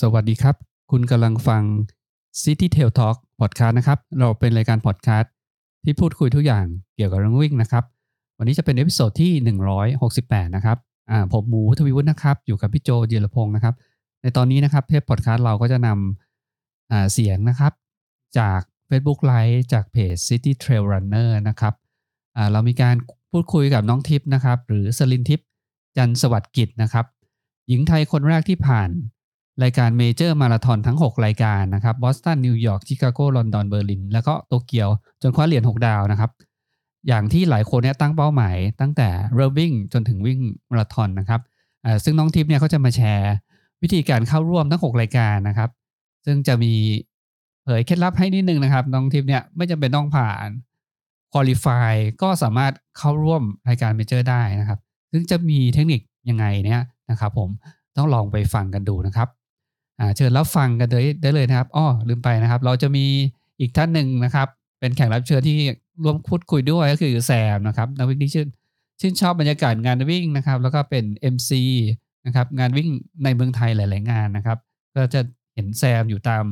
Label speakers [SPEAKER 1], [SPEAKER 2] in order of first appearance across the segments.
[SPEAKER 1] สวัสดีครับ คุณกำลังฟัง City Trail Talk Podcast นะครับ เราเป็นรายการพอดแคสต์ที่พูดคุยทุกอย่างเกี่ยวกับเรื่องวิ่งนะครับ วันนี้จะเป็น episode ที่ 168 นะครับอ่าผมหมูทวีวุฒินะครับ อยู่กับพี่โจเดียรพงศ์นะครับ ในตอนนี้นะครับเทปพอดแคสต์เราก็จะนำอ่าเสียงนะครับ จาก Facebook Live จากเพจ City Trail Runner นะครับอ่าเรามีการพูดคุยกับน้องทิพย์นะครับ หรือสลินทิพย์จันสวัสดิ์กิจนะครับ หญิงไทยคนแรกที่ผ่าน รายการ major มาราธอนทั้ง 6 รายการนะครับบอสตันนิวยอร์กชิคาโกลอนดอนเบอร์ลินแล้วก็โตเกียวจนคว้าเหรียญ6 ดาวนะครับ อย่างที่หลายคนเนี่ยตั้งเป้าหมาย ตั้งแต่เริ่มวิ่งจนถึงวิ่งมาราธอนนะครับซึ่งน้องทิพย์เนี่ยเขาจะมาแชร์ วิธีการเข้าร่วมทั้ง 6 รายการนะครับ ซึ่งจะมีเผยเคล็ดลับให้นิดนึงนะครับ น้องทิพย์เนี่ยไม่จำเป็นต้องผ่านคุริฟายก็สามารถเข้าร่วมรายการเมเจอร์ได้นะครับ ซึ่งจะมีเทคนิคยังไงเนี่ยนะครับ ผมต้องลองไปฟังกันดูนะครับ เชิญรับฟังกันเลยได้เลยนะครับอ้อลืมไปนะครับ เราจะมีอีกท่านหนึ่งนะครับ เป็นแขกรับเชิญที่ร่วมพูดคุยด้วยก็คือแซมนะครับนักวิ่งที่ชื่นชื่นชอบบรรยากาศงานวิ่งนะครับ แล้วก็เป็น MC นะครับงานวิ่งในเมืองไทยหลาย ๆ งานนะครับ ก็จะเห็นแซมอยู่ตาม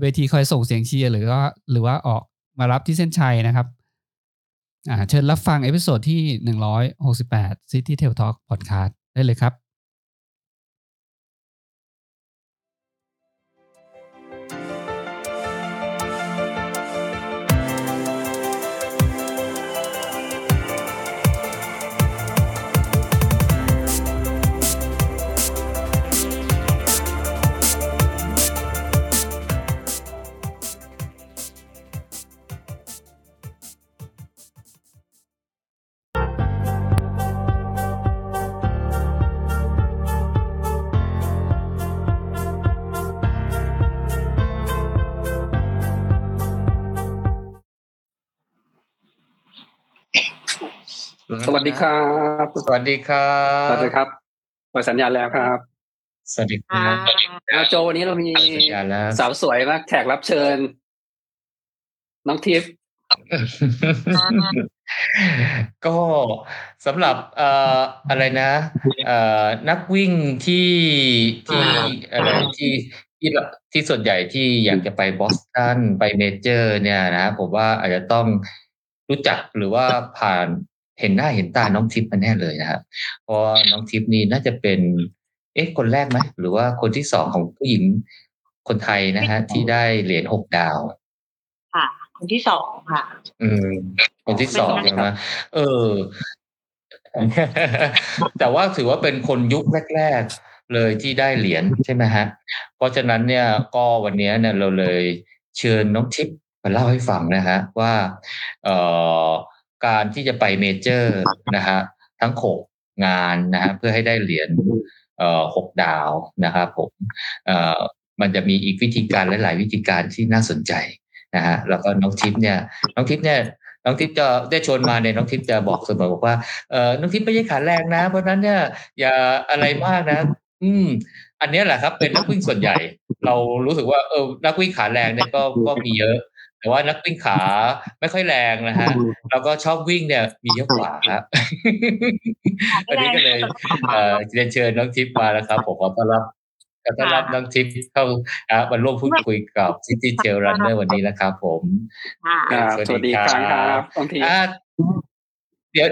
[SPEAKER 1] เวทีคอยส่งเสียงเชียร์หรือว่าหรือว่าออกมารับที่เส้นชัยนะครับเชิญรับฟังเอพิโซดที่ 168 City Tail Talk Podcast ได้เลยครับ
[SPEAKER 2] วัสดีครับ
[SPEAKER 3] สวัสดีครั
[SPEAKER 2] ส
[SPEAKER 3] บ
[SPEAKER 2] วัสดีครับเปิดสัญญาณแล้วครับ
[SPEAKER 3] สวัสดีครับ
[SPEAKER 2] อาโจวันนี้เรามี
[SPEAKER 3] สัญญาณแล้ว
[SPEAKER 2] สาวสวยมากแขกรับเชิญ น้องทิพย์
[SPEAKER 3] ก็สำหรับเอ่ออะไรนะเอ่อนักวิ่งที่ที่อะไรที่ที่ที่ส่วนใหญ่ที่อยากจะไปบอสตันไปเมเจอร์ เนี่ยนะผมว่าอาจจะต้องรู้จักหรือว่าผ่าน เห็นหน้าเห็นตาน้องทิพย์มาแน่เลยนะครับเพราะว่าน้องทิพย์นี่น่าจะเป็น เอ๊ะคนแรกไหมหรือว่าคนที่สองของผู้หญิงคนไทยนะฮะที่ได้เหรียญหกดาว
[SPEAKER 4] ค่ะ คนที่สองค่ะ
[SPEAKER 3] อืม คนที่สองใช่ไหมเออ แต่ว่าถือว่าเป็นคนยุคแรก ๆ เลยที่ได้เหรียญใช่ไหมฮะ เพราะฉะนั้นเนี่ยก็วันนี้เนี่ยเราเลยเชิญน้องทิพย์มาเล่าให้ฟังนะฮะว่า เอ่อ การที่จะไปเมเจอร์นะฮะทั้งหกงานนะฮะเพื่อให้ได้เหรียญเออหกดาวนะครับผมเออมันจะมีอีกวิธีการหลาย ๆ วิธีการที่น่าสนใจนะฮะแล้วก็น้องทิพย์เนี่ยน้องทิพย์เนี่ยน้องทิพย์จะได้ชวนมาเนี่ยน้องทิพย์จะบอกเสมอบอกว่าเออน้องทิพย์ไม่ใช่ขาแรงนะ เพราะนั้นเนี่ยอย่าอะไรมากนะ อืม อันนี้แหละครับ เป็นนักวิ่งส่วนใหญ่ เรารู้สึกว่าเออนักวิ่งขาแรงเนี่ยก็ก็มีเยอะ แต่ว่านักวิ่งขาไม่ค่อยแรงนะฮะแล้วก็ชอบวิ่งเนี่ยมีเยอะกว่าครับวันนี้ก็เลยเอ่อเรียนเชิญน้องทิพย์มาแล้วครับผมขอต้อนรับขอต้อนรับน้องทิพย์เข้าอ่ามาร่วมพูดคุยกับ City Trail Runner วันนี้นะครับผม
[SPEAKER 4] ค่ะ
[SPEAKER 2] ครับ
[SPEAKER 3] สวัส
[SPEAKER 2] สวัส
[SPEAKER 3] ดี
[SPEAKER 2] ดี
[SPEAKER 3] ค
[SPEAKER 2] ค
[SPEAKER 3] รั
[SPEAKER 2] รั้งครับน้องทิพย์
[SPEAKER 3] อ่าเดี๋ยว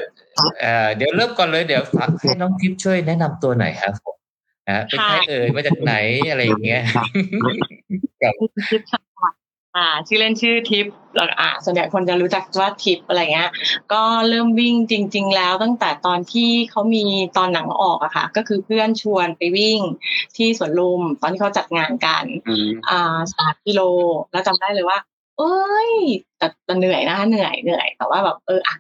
[SPEAKER 3] เอ่อเดี๋ยวเริ่มก่อนเลยเดี๋ยวให้น้องทิพย์ช่วยแนะนำตัวหน่อยครับผมนะเป็นใครเอ่ยมาจากไหนอะไรอย่างเงี้ย
[SPEAKER 4] ทิปค่ะ อ่าชื่อเล่นชื่อทิปแล้วอ่าส่วนใหญ่คนจะรู้จักว่าทิปอะไรเงี้ย ก็เริ่มวิ่งจริง ๆ แล้วตั้งแต่ตอนที่เขามีตอนหนังออกอะค่ะ ก็คือเพื่อนชวนไปวิ่งที่สวนลุมตอนที่เขาจัดงานกัน
[SPEAKER 2] อืม
[SPEAKER 4] อ่าสามกิโลแล้วจำได้เลยว่า เอ้ยแต่แต่เหนื่อยนะคะเหนื่อยเหนื่อย แต่ว่าแบบเอออะ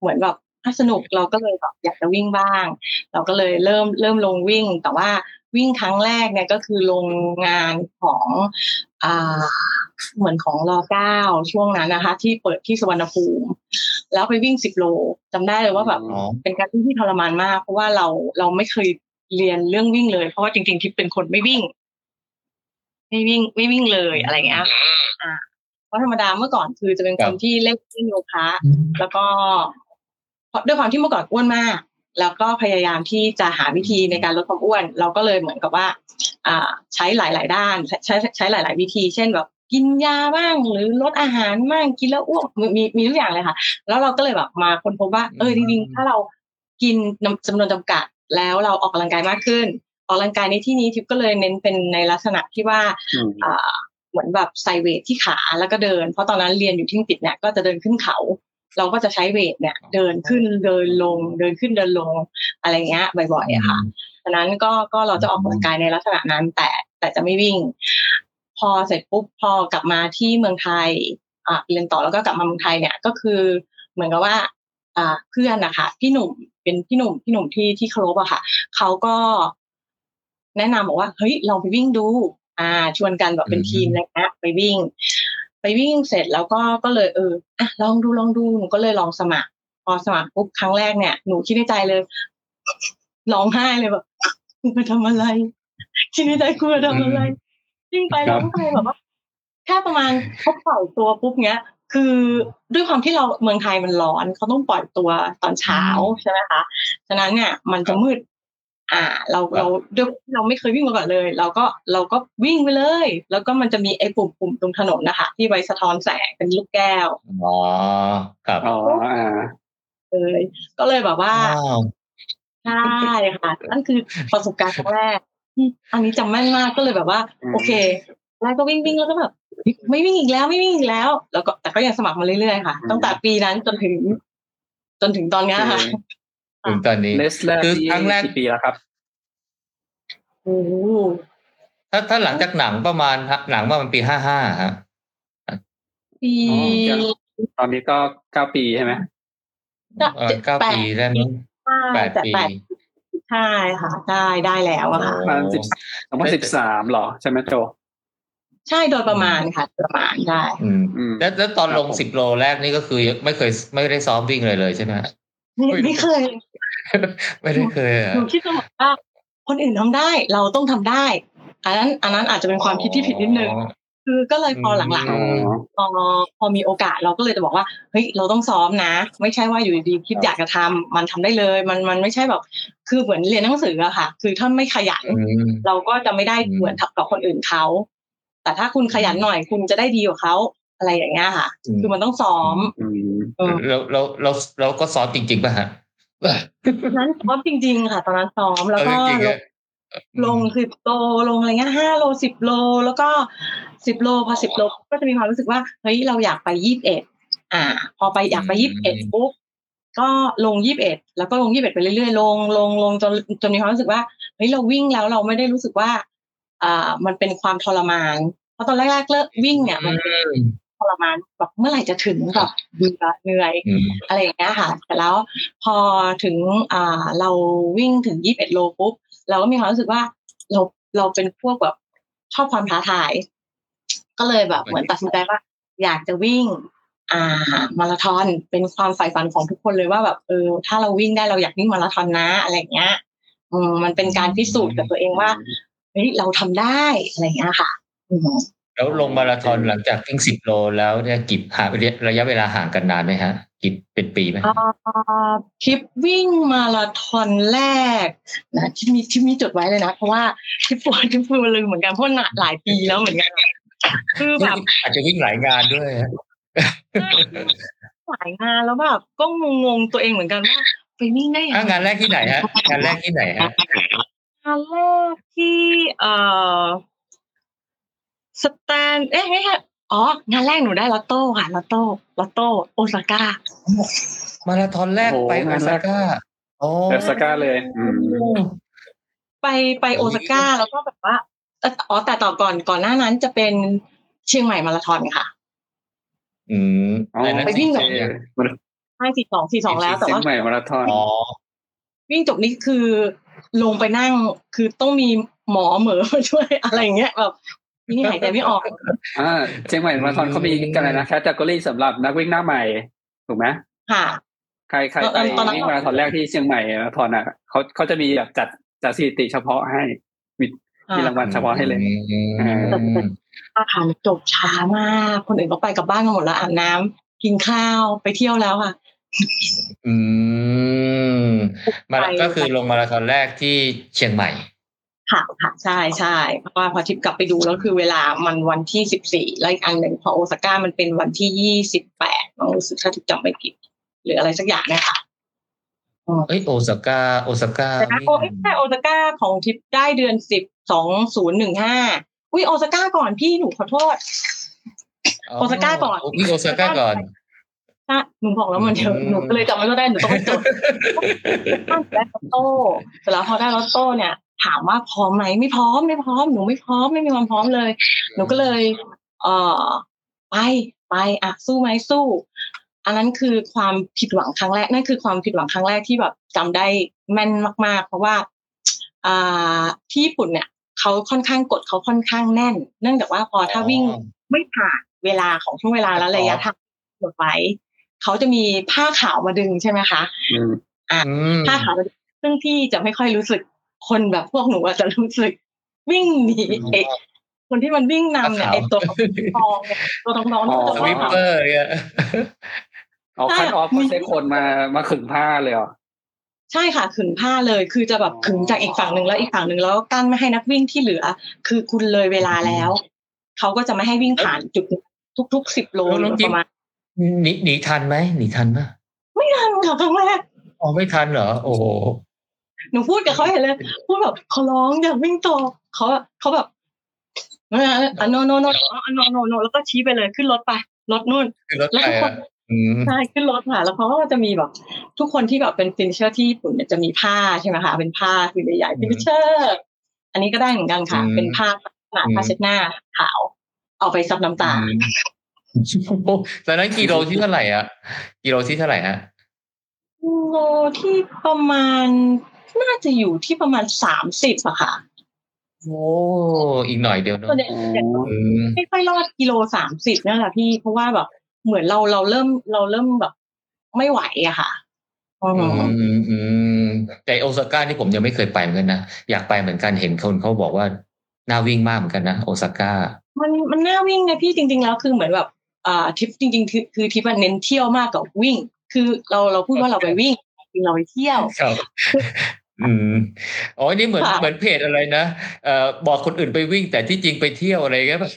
[SPEAKER 4] เหมือนแบบถ้าสนุกเราก็เลยแบบอยากจะวิ่งบ้าง เราก็เลยเริ่มเริ่มลงวิ่ง แต่ว่าวิ่งครั้งแรกเนี่ยก็คือลงงานของอ่า เหมือนของรอเก้าช่วงนั้นนะคะ ที่เปิดที่สวรรณภูมิ แล้วไปวิ่งสิบโลจำได้เลยว่าแบบ
[SPEAKER 3] อ๋อ
[SPEAKER 4] เป็นการวิ่งที่ทรมานมาก เพราะว่าเราเราไม่เคยเรียนเรื่องวิ่งเลย เพราะว่าจริงๆที่เป็นคนไม่วิ่ง ไม่วิ่งไม่วิ่งเลยอะไรเงี้ยอ่าเพราะธรรมดาเมื่อก่อนคือจะเป็น
[SPEAKER 3] ครั
[SPEAKER 4] ค
[SPEAKER 3] บ
[SPEAKER 4] นที่เล่นเล่นโยคะแล้วก็เพราะด้วยความที่เมื่อก่อนอ้วนมาก แล้วก็พยายามที่จะหาวิธีในการลดความอ้วน เราก็เลยเหมือนกับว่าอ่าใช้หลาย ๆ ด้านใช้ใช้หลาย ๆ วิธี เช่นแบบกินยาบ้างหรือลดอาหารบ้างกินแล้วอ้วกมีมีทุกอย่างเลยค่ะ แล้วเราก็เลยแบบมาค้นพบว่าเออจริงๆถ้าเรากินจำนวนจำกัดแล้วเราออกกำลังกายมากขึ้น ออกกำลังกายในที่นี้ทิพย์ก็เลยเน้นเป็นในลักษณะที่ว่าอ่าเหมือนแบบใส่เวทที่ขาแล้วก็เดิน เพราะตอนนั้นเรียนอยู่ที่อังกฤษเนี่ยก็จะเดินขึ้นเขา เราก็จะใช้เวทเนี่ย เดินขึ้นเดินลง เดินขึ้นเดินลงอะไรเงี้ยบ่อยๆอะค่ะฉะนั้นก็ก็เราจะออกกำลังกายในลักษณะนั้น แต่แต่จะไม่วิ่ง พอเสร็จปุ๊บพอกลับมาที่เมืองไทยอ่าเรียนต่อแล้วก็กลับมาเมืองไทยเนี่ยก็คือเหมือนกับว่าอ่าเพื่อนนะคะพี่หนุ่มเป็นพี่หนุ่มพี่หนุ่มที่ที่เคารพอะค่ะเขาก็แนะนำบอกว่าเฮ้ยลองไปวิ่งดู อ่า ชวนกันแบบเป็นทีมอะไรเงี้ยไปวิ่ง ไปวิ่งเสร็จแล้วก็ก็เลยเอออะลองดูลองดูหนูก็เลยลองสมัคร พอสมัครปุ๊บครั้งแรกเนี่ยหนูคิดในใจเลยร้องไห้เลยแบบกูมาทำอะไรคิดในใจกูมาทำอะไรวิ่งไปร้องไห้แบบว่าแค่ประมาณเขาปล่อยตัวปุ๊บเนี้ย คือด้วยความที่เราเมืองไทยมันร้อนเขาต้องปล่อยตัวตอนเช้าใช่ไหมคะฉะนั้นเนี่ยมันจะมืด อ่า เราเราด้วยเราไม่เคยวิ่งมาก่อนเลย เราก็เราก็วิ่งไปเลย แล้วก็มันจะมีไอ้ปุ่มปุ่มตรงถนนนะคะที่ไว้สะท้อนแสงเป็นลูกแก้ว
[SPEAKER 3] อ๋อครับ
[SPEAKER 5] อ๋ออ่า
[SPEAKER 4] เลยก็เลยแบบว่า
[SPEAKER 3] ว้าว
[SPEAKER 4] ใช่ค่ะนั่นคือประสบการณ์ครั้งแรกที่อันนี้จำแม่นมากก็เลยแบบว่า
[SPEAKER 5] อืม
[SPEAKER 4] โอเคแรกก็วิ่งวิ่งแล้วก็แบบไม่วิ่งอีกแล้วไม่วิ่งอีกแล้ว แล้วก็แต่ก็ยังสมัครมาเรื่อยๆค่ะตั้งแต่ปีนั้นจนถึง จนถึงตอนเนี้ยค่ะ
[SPEAKER 3] ถึงตอนนี้
[SPEAKER 5] เลสแรก
[SPEAKER 3] คือ
[SPEAKER 5] ที่
[SPEAKER 3] ครั้งแรก
[SPEAKER 5] กี่ปีแล้วครับ
[SPEAKER 4] โอ้โห
[SPEAKER 3] ถ้าถ้าหลังจากหนังประมาณหนังประมาณปีห้าห้าฮะ
[SPEAKER 4] ปี
[SPEAKER 5] อ๋อตอนนี้ก็เก้าปีใช่ไหม
[SPEAKER 3] เออเก้าปีได้มั้ง
[SPEAKER 4] ใช่
[SPEAKER 3] แปด
[SPEAKER 4] แต่
[SPEAKER 3] ปี
[SPEAKER 4] แปดใช่ค่ะ ได้ได้แล้วอะค่ะ
[SPEAKER 5] ประมาณสิบสองพันสิบสามหรอ ใช่ไหมโจ
[SPEAKER 4] ใช่โดยประมาณค่ะ ประมาณได้
[SPEAKER 3] อืม
[SPEAKER 5] อืม
[SPEAKER 3] แล้วแล้วตอนลง
[SPEAKER 5] ครับผม
[SPEAKER 3] สิบโลแรกนี่ก็คือไม่เคยไม่ได้ซ้อมวิ่งเลยเลยใช่ไหมฮะ
[SPEAKER 4] ไม่
[SPEAKER 3] ไม่
[SPEAKER 4] ไม่เคย
[SPEAKER 3] ไม่ได้เคยอะ
[SPEAKER 4] หนูคิดเสมอว่าคนอื่นทำได้ เราต้องทำได้ อันนั้น อันนั้นอาจจะเป็นความคิดที่ผิดนิดนึงคือก็เลยพอหลัง
[SPEAKER 5] อ๋อ
[SPEAKER 4] ๆพอพอมีโอกาสเราก็เลยจะบอกว่าเฮ้ยเราต้องซ้อมนะ ไม่ใช่ว่าอยู่ดีๆคิดอยากจะทำมันทำได้เลย มันมันไม่ใช่แบบ คือเหมือนเรียนหนังสืออะค่ะ คือถ้าไม่ขยัน
[SPEAKER 3] อืม
[SPEAKER 4] เราก็จะไม่ได้
[SPEAKER 3] อืม
[SPEAKER 4] เหมือนทับกับคนอื่นเขาแต่ถ้าคุณขยันหน่อยคุณจะได้ดีกว่าเขา อะไรอย่างเงี้ยค่ะ คือมันต้องซ้อม
[SPEAKER 5] อืม
[SPEAKER 4] เออ
[SPEAKER 3] เราเราเราเราก็ซ้อมจริงๆป่ะฮะ
[SPEAKER 4] นั้นซ้อมจริง ๆ ค่ะ ตอนนั้นซ้อมแล้วก็
[SPEAKER 3] เอาจริงๆอะ
[SPEAKER 4] ลงสิบโลลงอะไรเงี้ยห้าโลสิบโลแล้วก็สิบโลพอสิบโลก็จะมีความรู้สึกว่าเฮ้ยเราอยากไปยี่สิบเอ็ดอ่า พอไปอยากไปยี่สิบเอ็ดปุ๊บก็ลงยี่สิบเอ็ดแล้วก็ลงยี่สิบเอ็ดไปเรื่อยๆลงลงลงจนจนมีความรู้สึกว่าเฮ้ยเราวิ่งแล้วเราไม่ได้รู้สึกว่าอ่ามันเป็นความทรมานเพราะตอนแรกๆเลิกวิ่งเนี่ยมันเป็น ทรมานแบบเมื่อไหร่จะถึงแบบเบื่อเหนื่อย
[SPEAKER 3] อืม
[SPEAKER 4] อะไรอย่างเงี้ยค่ะแต่แล้วพอถึงอ่าเราวิ่งถึงยี่สิบเอ็ดโลปุ๊บเราก็มีความรู้สึกว่าเราเราเป็นพวกแบบชอบความท้าทาย ก็เลยแบบเหมือนตัดสินใจว่า อยากจะวิ่ง อ่า มาราธอนเป็นความใฝ่ฝันของทุกคนเลยว่าแบบเออถ้าเราวิ่งได้เราอยากวิ่งมาราธอนนะอะไรอย่างเงี้ย อืมมันเป็นการพิสูจน์กับตัวเองว่าเฮ้ยเราทำได้อะไรอย่างเงี้ยค่ะอืม
[SPEAKER 3] แล้วลงมาราธอนหลังจากวิ่งสิบโลแล้วเนี่ยกี่ห่างระยะเวลาห่างกันนานไหมฮะกี่เป็นปีไหม
[SPEAKER 4] อ่าทริปวิ่งมาราธอนแรกนะที่มีที่มีจดไว้เลยนะ เพราะว่าทริปปวดทริปปวดลืมเหมือนกันเพราะหนาหลายปีแล้วเหมือนกันคือแบบ
[SPEAKER 3] อาจจะวิ่งหลายงานด้วยฮะ
[SPEAKER 4] หลายงานแล้วแบบก็งงๆตัวเองเหมือนกันว่าไปวิ่งได้ยัง
[SPEAKER 3] อะ
[SPEAKER 4] ไง
[SPEAKER 3] งานแรกที่ไหนฮะงานแรกที่ไหนฮะ
[SPEAKER 4] งานแรกที่เอ่อ สแตนเอ๊ะไม่ใช่อ๋องานแรกหนูได้ลอตโต้ค่ะลอตโต้ลอตโต้โอซาก้า
[SPEAKER 3] มาราธอนแรก
[SPEAKER 5] โอ้โห
[SPEAKER 3] ไปโองา
[SPEAKER 5] นแร
[SPEAKER 3] ซากก้าโอ้
[SPEAKER 5] เอสก้าเลยอืม
[SPEAKER 4] ไปไปโอซาก้าแล้วก็แบบว่าเอ่ออ๋อแต่ต่อก่อนก่อนหน้านั้นจะเป็นเชียงใหม่มาราธอนค่ะ
[SPEAKER 3] อืม
[SPEAKER 5] อ๋อ
[SPEAKER 3] อันนั้น
[SPEAKER 4] ไปวิ่ง
[SPEAKER 3] สี่
[SPEAKER 4] กับ
[SPEAKER 3] สองยัง
[SPEAKER 4] ใช่สี่สองสี่สองแล้วแต่
[SPEAKER 5] เชีย
[SPEAKER 4] ว่า
[SPEAKER 5] งใหม่มาราธอน
[SPEAKER 3] อ๋อ
[SPEAKER 4] วิ่งจบนี่คือลงไปนั่งคือต้องมีหมอเหมอมาช่วยอะไรอย่างเงี้ยแบบ นี่หายใจไม่ออก
[SPEAKER 5] อ่าเชียงใหม่มาราธอนเขามีกันอะไรนะแคตตากรีสำหรับนักวิ่งหน้าใหม่ถูกไหม
[SPEAKER 4] ค่ะ
[SPEAKER 5] ใครใคร
[SPEAKER 4] ตอน
[SPEAKER 5] ไป
[SPEAKER 4] ตอนนั้น
[SPEAKER 5] วิ่งมาราธอนแรกที่เชียงใหม่มาราธอนอะเขาเขาจะมีแบบจัดจัดสถิติเฉพาะให้มีมีรางวัลเฉพาะให้เลย
[SPEAKER 3] อืม
[SPEAKER 4] อาหารจบช้ามาก คนอื่นก็ไปกลับบ้านกันหมดแล้วอาบน้ำกินข้าวไปเที่ยวแล้วค่ะ
[SPEAKER 3] อืมมาก็คือลงมาราธอนแรกที่เชียงใหม่
[SPEAKER 4] ค่ะค่ะใช่ใช่เพราะว่าพอทิปกลับไปดูแล้วคือเวลามันวันที่สิบสี่แล้วอีกอันหนึ่งพอโอซาก้ามันเป็นวันที่ยี่สิบแปดรู้สึกถ้าทิปจำไม่ผิดหรืออะไรสักอย่างเนี่ยค่ะ
[SPEAKER 3] เอ้ยโอซาก้าโอซาก้า
[SPEAKER 4] แต่นะโอเอ้ยใช่โอซาก้าของทิปได้เดือนสิบสองศูนย์หนึ่งห้าอุ้ยโอซาก้าก่อนพี่หนูขอโทษโอซาก้าก่อน
[SPEAKER 3] พี่โอซาก้าก่อน
[SPEAKER 4] ใช่หนูบอกแล้วมันเดี๋ยว
[SPEAKER 3] อืม
[SPEAKER 4] หนูก็เลยจำไม่ได้หนูต้องไปจดได้ลอตโต้เสร็จแล้วพอได้ลอตโต้เนี่ย ถามว่าพร้อมไหมไม่พร้อมไม่พร้อมหนูไม่พร้อมไม่มีความพร้อมเลย หนูก็เลย เอ่อไปไปอะสู้ไหมสู้ อันนั้นคือความผิดหวังครั้งแรกนั่นคือความผิดหวังครั้งแรกที่แบบจำได้แม่นมากๆ เพราะว่าอ่าที่ญี่ปุ่นเนี่ยเขาค่อนข้างกดเขาค่อนข้างแน่น เนื่องจากว่าพอถ้าวิ่ง
[SPEAKER 3] อ๋อ
[SPEAKER 4] ไม่ผ่านเวลาของช่วงเวลาและระยะทางหมดไว้เขาจะมีผ้าขาวมาดึงใช่ไหมคะ
[SPEAKER 5] อืม
[SPEAKER 3] อืม
[SPEAKER 4] ผ้าขาวมาดึงซึ่งพี่จะไม่ค่อยรู้สึก คนแบบพวกหนูอาจจะรู้สึกวิ่งหนีไอ้คนที่มันวิ่งนำเนี่ยไอ้ตัวทองเนี่ยตัวทองทองๆที่มัน
[SPEAKER 3] ส
[SPEAKER 4] จะ
[SPEAKER 3] วิปเปอร์เนี่ย
[SPEAKER 5] เอาคัดออฟก็ใช้คนมามาขึงผ้าเลยเหรอ
[SPEAKER 4] ใช่ค่ะขึงผ้าเลยคือจะแบบขึงจากอีกฝั่งหนึ่งแล้วอีกฝั่งหนึ่งแล้วกั้นไม่ให้นักวิ่งที่เหลือ คือคุณเลยเวลาแล้วเขาก็จะไม่ให้วิ่งผ่านจุดนี้ทุกๆสิบโลหรือประมาณ
[SPEAKER 3] หนีหนีทันไหมหนีทันปะ
[SPEAKER 4] ทันค่ะครั้งแรก
[SPEAKER 3] อ๋อไม่ทันเหรอโอ้โห
[SPEAKER 4] หนูพูดกับเขาเห็นเลย พูดแบบเขาร้องอยากวิ่งต่อเขาแบบเขาแบบอะ no no no no no no แล้วก็ชี้ไปเลยขึ้นรถไปรถนู่น
[SPEAKER 3] คือรถไฟอะอืม
[SPEAKER 4] ใช่ขึ้นรถค่ะ แล้วเขาก็จะมีแบบ ทุกคนที่แบบเป็น finisher ที่ญี่ปุ่นเนี่ยจะมีผ้าใช่ไหมคะเป็นผ้าคือใหญ่ๆ finisherอันนี้ก็ได้เหมือนกันค่ะ เป็นผ้าขนาดผ้าเช็ดหน้าขาว เอาไปซับน้ำตา
[SPEAKER 3] ตอนนั้นกิโลที่เท่าไหร่อะกิโลที่เท่าไหร่ฮะ
[SPEAKER 4] โลที่ประมาณ น่าจะอยู่ที่ประมาณสามสิบอะค่ะ
[SPEAKER 3] โอ้อีกหน่อยเดียวเนอะ
[SPEAKER 4] ส่วนใหญ่
[SPEAKER 3] อืม
[SPEAKER 4] ไม่ค่อยรอดกิโลสามสิบนั่นแหละพี่เพราะว่าแบบเหมือนเราเราเริ่มเราเริ่มแบบไม่ไหวอะค่ะอืม
[SPEAKER 3] อืมอืมแต่โอซาก้านี่ผมยังไม่เคยไปเหมือนกันนะอยากไปเหมือนกันเห็นคนเขาบอกว่าน่าวิ่งมากเหมือนกันนะโอซาก้า
[SPEAKER 4] มันมันน่าวิ่งนะพี่จริง ๆ แล้วคือเหมือนแบบอ่าทริปจริง ๆ คือคือทริปมันเน้นเที่ยวมากกว่าวิ่ง คือเราเราพูดว่าเราไปวิ่งจ ริงๆเราไปเที่ยว
[SPEAKER 3] ครับอืมอ๋อนี่เหมือน
[SPEAKER 4] ค่ะ
[SPEAKER 3] เหมือนเพจอะไรนะเอ่อบอกคนอื่นไปวิ่งแต่ที่จริงไปเที่ยวอะไรเงี้ยป่ะ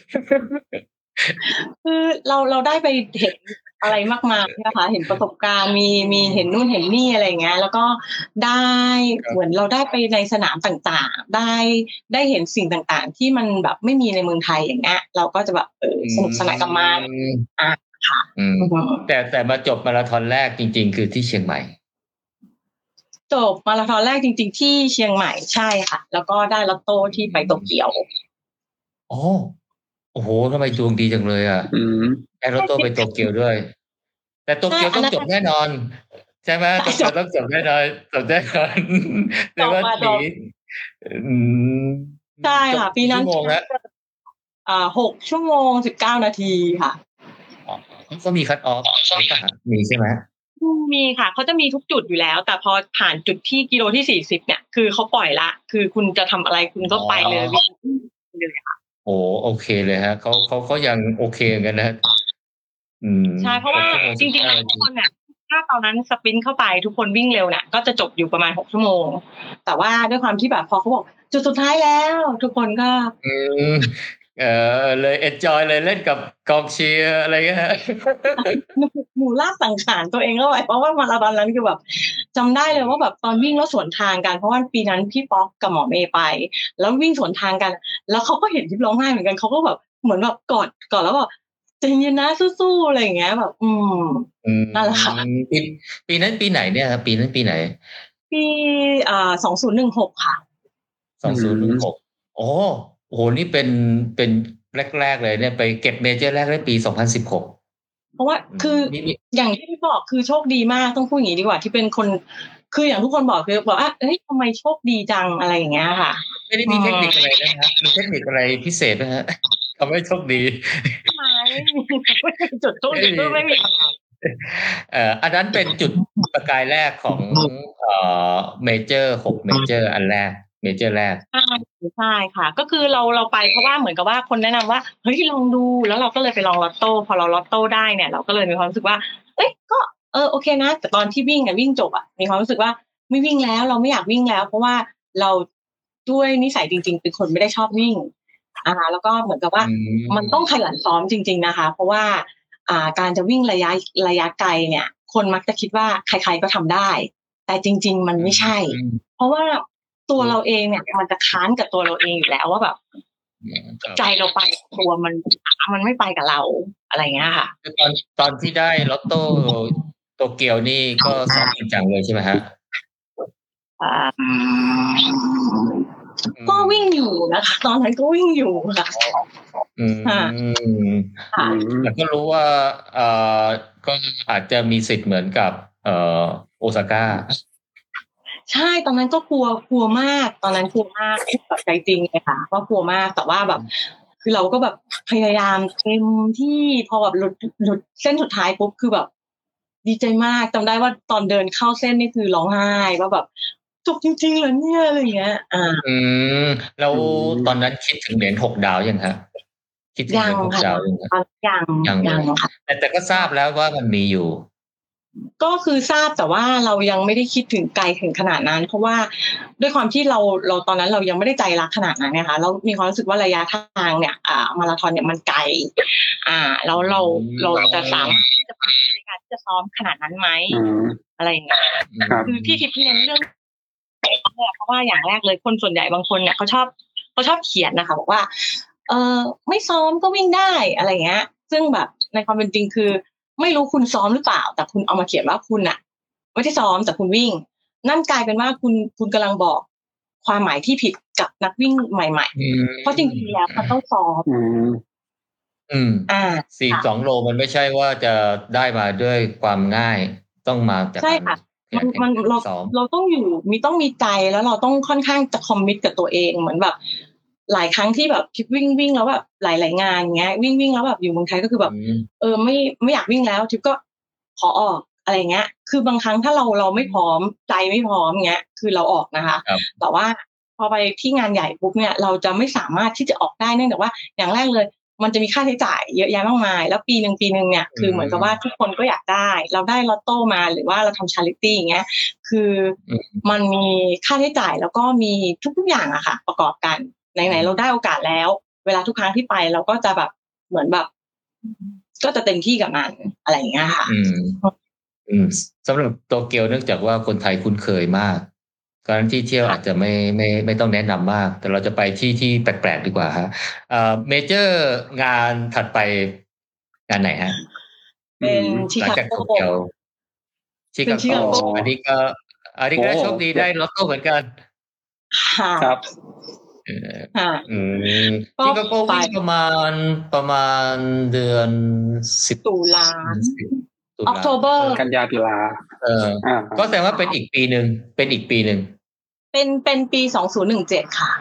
[SPEAKER 4] คือเราเราได้ไปเห็นอะไรมากมายนะคะเห็นประสบการณ์มีมีเห็นนู่นเห็นนี่อะไรอย่างเงี้ย แล้วก็ได้เหมือนเราได้ไปในสนามต่างๆ ได้ได้เห็นสิ่งต่างๆ ที่มันแบบไม่มีในเมืองไทยอย่างเงี้ยเราก็จะแบบเออสนุกสนานกับมัน
[SPEAKER 3] อืม
[SPEAKER 4] อะค่ะ
[SPEAKER 3] อืมแต่แต่มาจบมาราธอนแรกจริง ๆ คือที่เชียงใหม่
[SPEAKER 4] จบมาราธอนแรกจริง ๆ ที่เชียงใหม่ใช่ค่ะ แล้วก็ได้ลอตโต้ที่ไปโตเกียว
[SPEAKER 3] อ๋อโอ้โหทำไมดวงดีจังเลยอะ
[SPEAKER 5] อืม
[SPEAKER 3] ได้รถตัวไปโตเกียวด้วย แต่โตเกียวต้องจบแน่นอนใช่ไหมโตเกียวต้องจบแน่นอนจบแน่นอนแต่ว่าหนีอืม
[SPEAKER 4] ใช่ค่ะ ปีนั้น
[SPEAKER 3] ชั่วโมงแล้ว
[SPEAKER 4] อ่าหกชั่วโมงสิบเก้านาทีค่ะ
[SPEAKER 3] ก็มีคัดออฟมีใช่ไหม
[SPEAKER 4] มีค่ะเขาจะมีทุกจุดอยู่แล้ว แต่พอผ่านจุดที่กิโลที่สี่สิบเนี่ย คือเขาปล่อยละ คือคุณจะทำอะไรคุณก็ไปเลยวิ่งเลยค่ะ
[SPEAKER 3] โอ้โอเคเลยฮะเขาเขาเขายังโอเคกันนะอืม
[SPEAKER 4] ใช่เพราะว่าจริงๆแล้วทุกคนเนี่ยถ้าตอนนั้น sprint เข้าไปทุกคนวิ่งเร็วเนี่ยก็จะจบอยู่ประมาณหกชั่วโมง แต่ว่าด้วยความที่แบบพอเขาบอกจุดสุดท้ายแล้ว ทุกคนก็
[SPEAKER 3] อืม เออเลย enjoy เลยเล่นกับกองเชียร์อะไรเงี้ยฮะ
[SPEAKER 4] หมูลากสังขารตัวเองเข้าไปเพราะว่ามาราธอนนั้นคือแบบจำได้เลยว่าแบบตอนวิ่งแล้วสวนทางกันเพราะว่าปีนั้นพี่ป๊อกกับหมอเมย์ไป แล้ววิ่งสวนทางกัน แล้วเขาก็เห็นทิพย์ร้องไห้เหมือนกันเขาก็แบบเหมือนแบบกอดกอดแล้วแบบใจเย็นนะสู้ๆอะไรอย่างเงี้ยแบบอืม
[SPEAKER 3] อืม
[SPEAKER 4] นั่นแหละค่ะ
[SPEAKER 3] ปีปีนั้นปีไหนเนี่ยครับปีนั้นปีไหน
[SPEAKER 4] ปีอ่าสองศูนย์หนึ่งหกค่ะ
[SPEAKER 3] สองศูนย์หนึ่งหกโอ้ โหนี่เป็นเป็นแรก ๆ เลยเนี่ยไปเก็บเมเจอร์แรกได้ปีสองพันสิบหก
[SPEAKER 4] เพราะว่าคือ
[SPEAKER 3] นี่นี่
[SPEAKER 4] อย่างที่พี่บอกคือโชคดีมากต้องพูดอย่างนี้ดีกว่าที่เป็นคน คืออย่างทุกคนบอกคือบอกว่าเฮ้ยทำไมโชคดีจังอะไรอย่างเงี้ยค่ะ
[SPEAKER 3] ไม่ได้มีเทคนิคอะไรนะครับมีเทคนิคอะไรพิเศษนะฮะทำให้โชคดี
[SPEAKER 4] ไม่มีไม่มีจุดโชคดีก็ไม่มี
[SPEAKER 3] เอ่ออันนั้นเป็นจุดประกายแรกของเอ่อ major หก major อันแรก major แรก
[SPEAKER 4] ใช่ใช่ค่ะ ก็คือเราเราไปเพราะว่าเหมือนกับว่าคนแนะนำว่าเฮ้ยลองดูแล้วเราก็เลยไปลองลอตโต้พอเราลอตโต้ได้เนี่ย เราก็เลยมีความรู้สึกว่า เอ้ยก็เออโอเคนะ แต่ตอนที่วิ่งอะวิ่งจบอะมีความรู้สึกว่าไม่วิ่งแล้วเราไม่อยากวิ่งแล้ว เพราะว่าเราด้วยนิสัยจริง ๆ เป็นคนไม่ได้ชอบวิ่งอ่าแล้วก็เหมือนกับว่า
[SPEAKER 3] อื
[SPEAKER 4] มันต้องขยันซ้อมจริง ๆนะคะ เพราะว่าอ่าการจะวิ่งระยะระยะไกลเนี่ย คนมักจะคิดว่าใคร ๆก็ทำได้ แต่จริง ๆ มันไม่ใช่
[SPEAKER 3] อืม
[SPEAKER 4] เพราะว่า ตัวเราเองเนี่ย มันจะค้านกับตัวเราเองอยู่แล้วว่าแบบ
[SPEAKER 3] ครับ
[SPEAKER 4] ใจเราไปตัวมันมันไม่ไปกับเราอะไรเงี้ยค่ะ
[SPEAKER 3] คือตอนตอนที่ได้ลอตโต้โตเกียวนี่ก็ซ้อมจริงจังเลยใช่ไหมฮะ
[SPEAKER 4] อ่าก็วิ่งอยู่นะคะตอนนั้นก็วิ่งอยู่ค่ะ
[SPEAKER 3] อืม
[SPEAKER 4] ค่ะค่ะ
[SPEAKER 3] แล้วก็รู้ว่าเอ่อก็อาจจะมีสิทธิ์เหมือนกับ เอ่อโอซาก้า
[SPEAKER 4] ใช่ตอนนั้นก็กลัวกลัวมาก ตอนนั้นกลัวมากแบบใจจริงเลยค่ะว่ากลัวมากแต่ว่าแบบ คือเราก็แบบพยายามเต็มที่พอแบบหลุดหลุดเส้นสุดท้ายปุ๊บคือแบบ ดีใจมากจำได้ว่าตอนเดินเข้าเส้นนี่คือร้องไห้ว่าแบบจบจริงๆเหรอเนี่ยอะไรอย่างเงี้ย อ่า
[SPEAKER 3] อืมแล้ว
[SPEAKER 5] อืม
[SPEAKER 3] ตอนนั้นคิดถึงเหรียญหกดาวยังฮะคิดถึงเห
[SPEAKER 4] ยั
[SPEAKER 3] รี
[SPEAKER 4] ง
[SPEAKER 3] ยญหก
[SPEAKER 4] ค่ะ
[SPEAKER 3] ดาวยังฮะ
[SPEAKER 4] ตอนยัง
[SPEAKER 3] ยังเลย
[SPEAKER 4] ยังค่ะ
[SPEAKER 3] แต่แต่ก็ทราบแล้วว่ามันมีอยู่
[SPEAKER 4] ก็คือทราบแต่ว่าเรายังไม่ได้คิดถึงไกลถึงขนาดนั้น เพราะว่าด้วยความที่เราเราตอนนั้นเรายังไม่ได้ใจรักขนาดนั้นนะคะเรามีความรู้สึกว่าระยะทางเนี่ยอ่ามาราธอนเนี่ยมันไกลอ่าแล้วเรา
[SPEAKER 3] อืม
[SPEAKER 4] เราจะสามารถที่จะไปในการที่จะซ้อมขนาดนั้นไหม
[SPEAKER 5] อืม
[SPEAKER 4] อะไรอย่างเงี้ย
[SPEAKER 5] ครับ
[SPEAKER 4] คือที่ทิพย์เน้นเรื่องเพราะว่าอย่างแรกเลยคนส่วนใหญ่บางคนเนี่ยเขาชอบเขาชอบเขียนนะคะบอกว่า เออไม่ซ้อมก็วิ่งได้อะไรเงี้ย ซึ่งแบบในความเป็นจริงคือ ไม่รู้คุณซ้อมหรือเปล่า แต่คุณเอามาเขียนว่าคุณอะไม่ได้ซ้อมแต่คุณวิ่ง นั่นกลายเป็นว่าคุณคุณกำลังบอกความหมายที่ผิดกับนักวิ่งใหม่
[SPEAKER 3] อืม
[SPEAKER 4] ๆเพราะจริงๆแล้วมันต้องซ้อม
[SPEAKER 5] อืม
[SPEAKER 3] อืม
[SPEAKER 4] อ่า
[SPEAKER 3] สี่สองโลมันไม่ใช่ว่าจะได้มาด้วยความง่ายต้องมาจาก
[SPEAKER 4] ใช่ค่ะมันมันเรา
[SPEAKER 3] ซ้อม
[SPEAKER 4] เราต้องอยู่มีต้องมีใจแล้วเราต้องค่อนข้างจะคอมมิตกับตัวเองเหมือนแบบ หลายครั้งที่แบบทิพย์วิ่งวิ่งแล้วแบบหลายๆงานเงี้ยวิ่งวิ่งแล้วแบบอยู่เมืองไทยก็คือแบบ
[SPEAKER 3] อืม
[SPEAKER 4] เออไม่ไม่อยากวิ่งแล้วทิพย์ก็ขอออกอะไรเงี้ย คือบางครั้งถ้าเราเราไม่พร้อมใจไม่พร้อมเงี้ย คือเราออกนะคะ
[SPEAKER 3] ครับ
[SPEAKER 4] แต่ว่าพอไปที่งานใหญ่ปุ๊บเนี่ยเราจะไม่สามารถที่จะออกได้เนื่องจากว่า อย่างแรกเลย มันจะมีค่าใช้จ่ายเยอะแยะมากมาย แล้วปีหนึ่งปีหนึ่งเนี่ยคือเหมือนกับว่าทุกคนก็อยากได้ เราได้ลอตโต้มาหรือว่าเราทำชาริตี้อย่างเงี้ยคืออ
[SPEAKER 3] ม
[SPEAKER 4] มันมีค่าใช้จ่ายแล้วก็มีทุกๆอย่างอะค่ะ ประกอบกัน ไหนๆเราได้โอกาสแล้ว เวลาทุกครั้งที่ไปเราก็จะแบบเหมือนแบบ ก็จะเต็มที่กับมันอะไรอย่างเงี้ยค่ะ
[SPEAKER 3] อืมอืมสำหรับโตเกียวเนื่องจากว่าคนไทยคุ้นเคยมาก การที่เที่ยว
[SPEAKER 4] ค่ะ
[SPEAKER 3] อาจจะไม่ไม่ไม่ต้องแนะนำมาก แต่เราจะไปที่ที่แปลกๆดีกว่าฮะเอ่อ major งานถัดไปงานไหนฮะ
[SPEAKER 4] เป็นชิ
[SPEAKER 3] หลัง
[SPEAKER 4] คา
[SPEAKER 3] จาก
[SPEAKER 4] โก
[SPEAKER 3] โตเกียวชิ
[SPEAKER 4] เป็
[SPEAKER 3] คาน
[SPEAKER 4] ชิคา
[SPEAKER 3] โก
[SPEAKER 4] โก
[SPEAKER 3] อันนี้ก็อันนี้ก็
[SPEAKER 5] โอ้
[SPEAKER 3] โชคดีได้ลอตโต้เหมือนกัน
[SPEAKER 4] ค่ะ
[SPEAKER 5] ครับ
[SPEAKER 3] เออ
[SPEAKER 4] ค่ะ
[SPEAKER 3] อืม
[SPEAKER 4] ก็
[SPEAKER 3] ชิคาโก
[SPEAKER 4] ไป
[SPEAKER 3] วิ่งประมาณประมาณเดือนสิบ
[SPEAKER 4] ตุลา
[SPEAKER 3] ตุ
[SPEAKER 4] อ
[SPEAKER 3] ลา
[SPEAKER 4] อกโทเบอร์
[SPEAKER 5] กันยาตุลา
[SPEAKER 3] เออ
[SPEAKER 5] อ่า
[SPEAKER 3] ก็แสดงว่าเป็นอีกปีหนึ่งเป็นอีกปีหนึ่ง
[SPEAKER 4] เป็นเป็นปีสองศูนย์หนึ่งเจ็ดค่ะ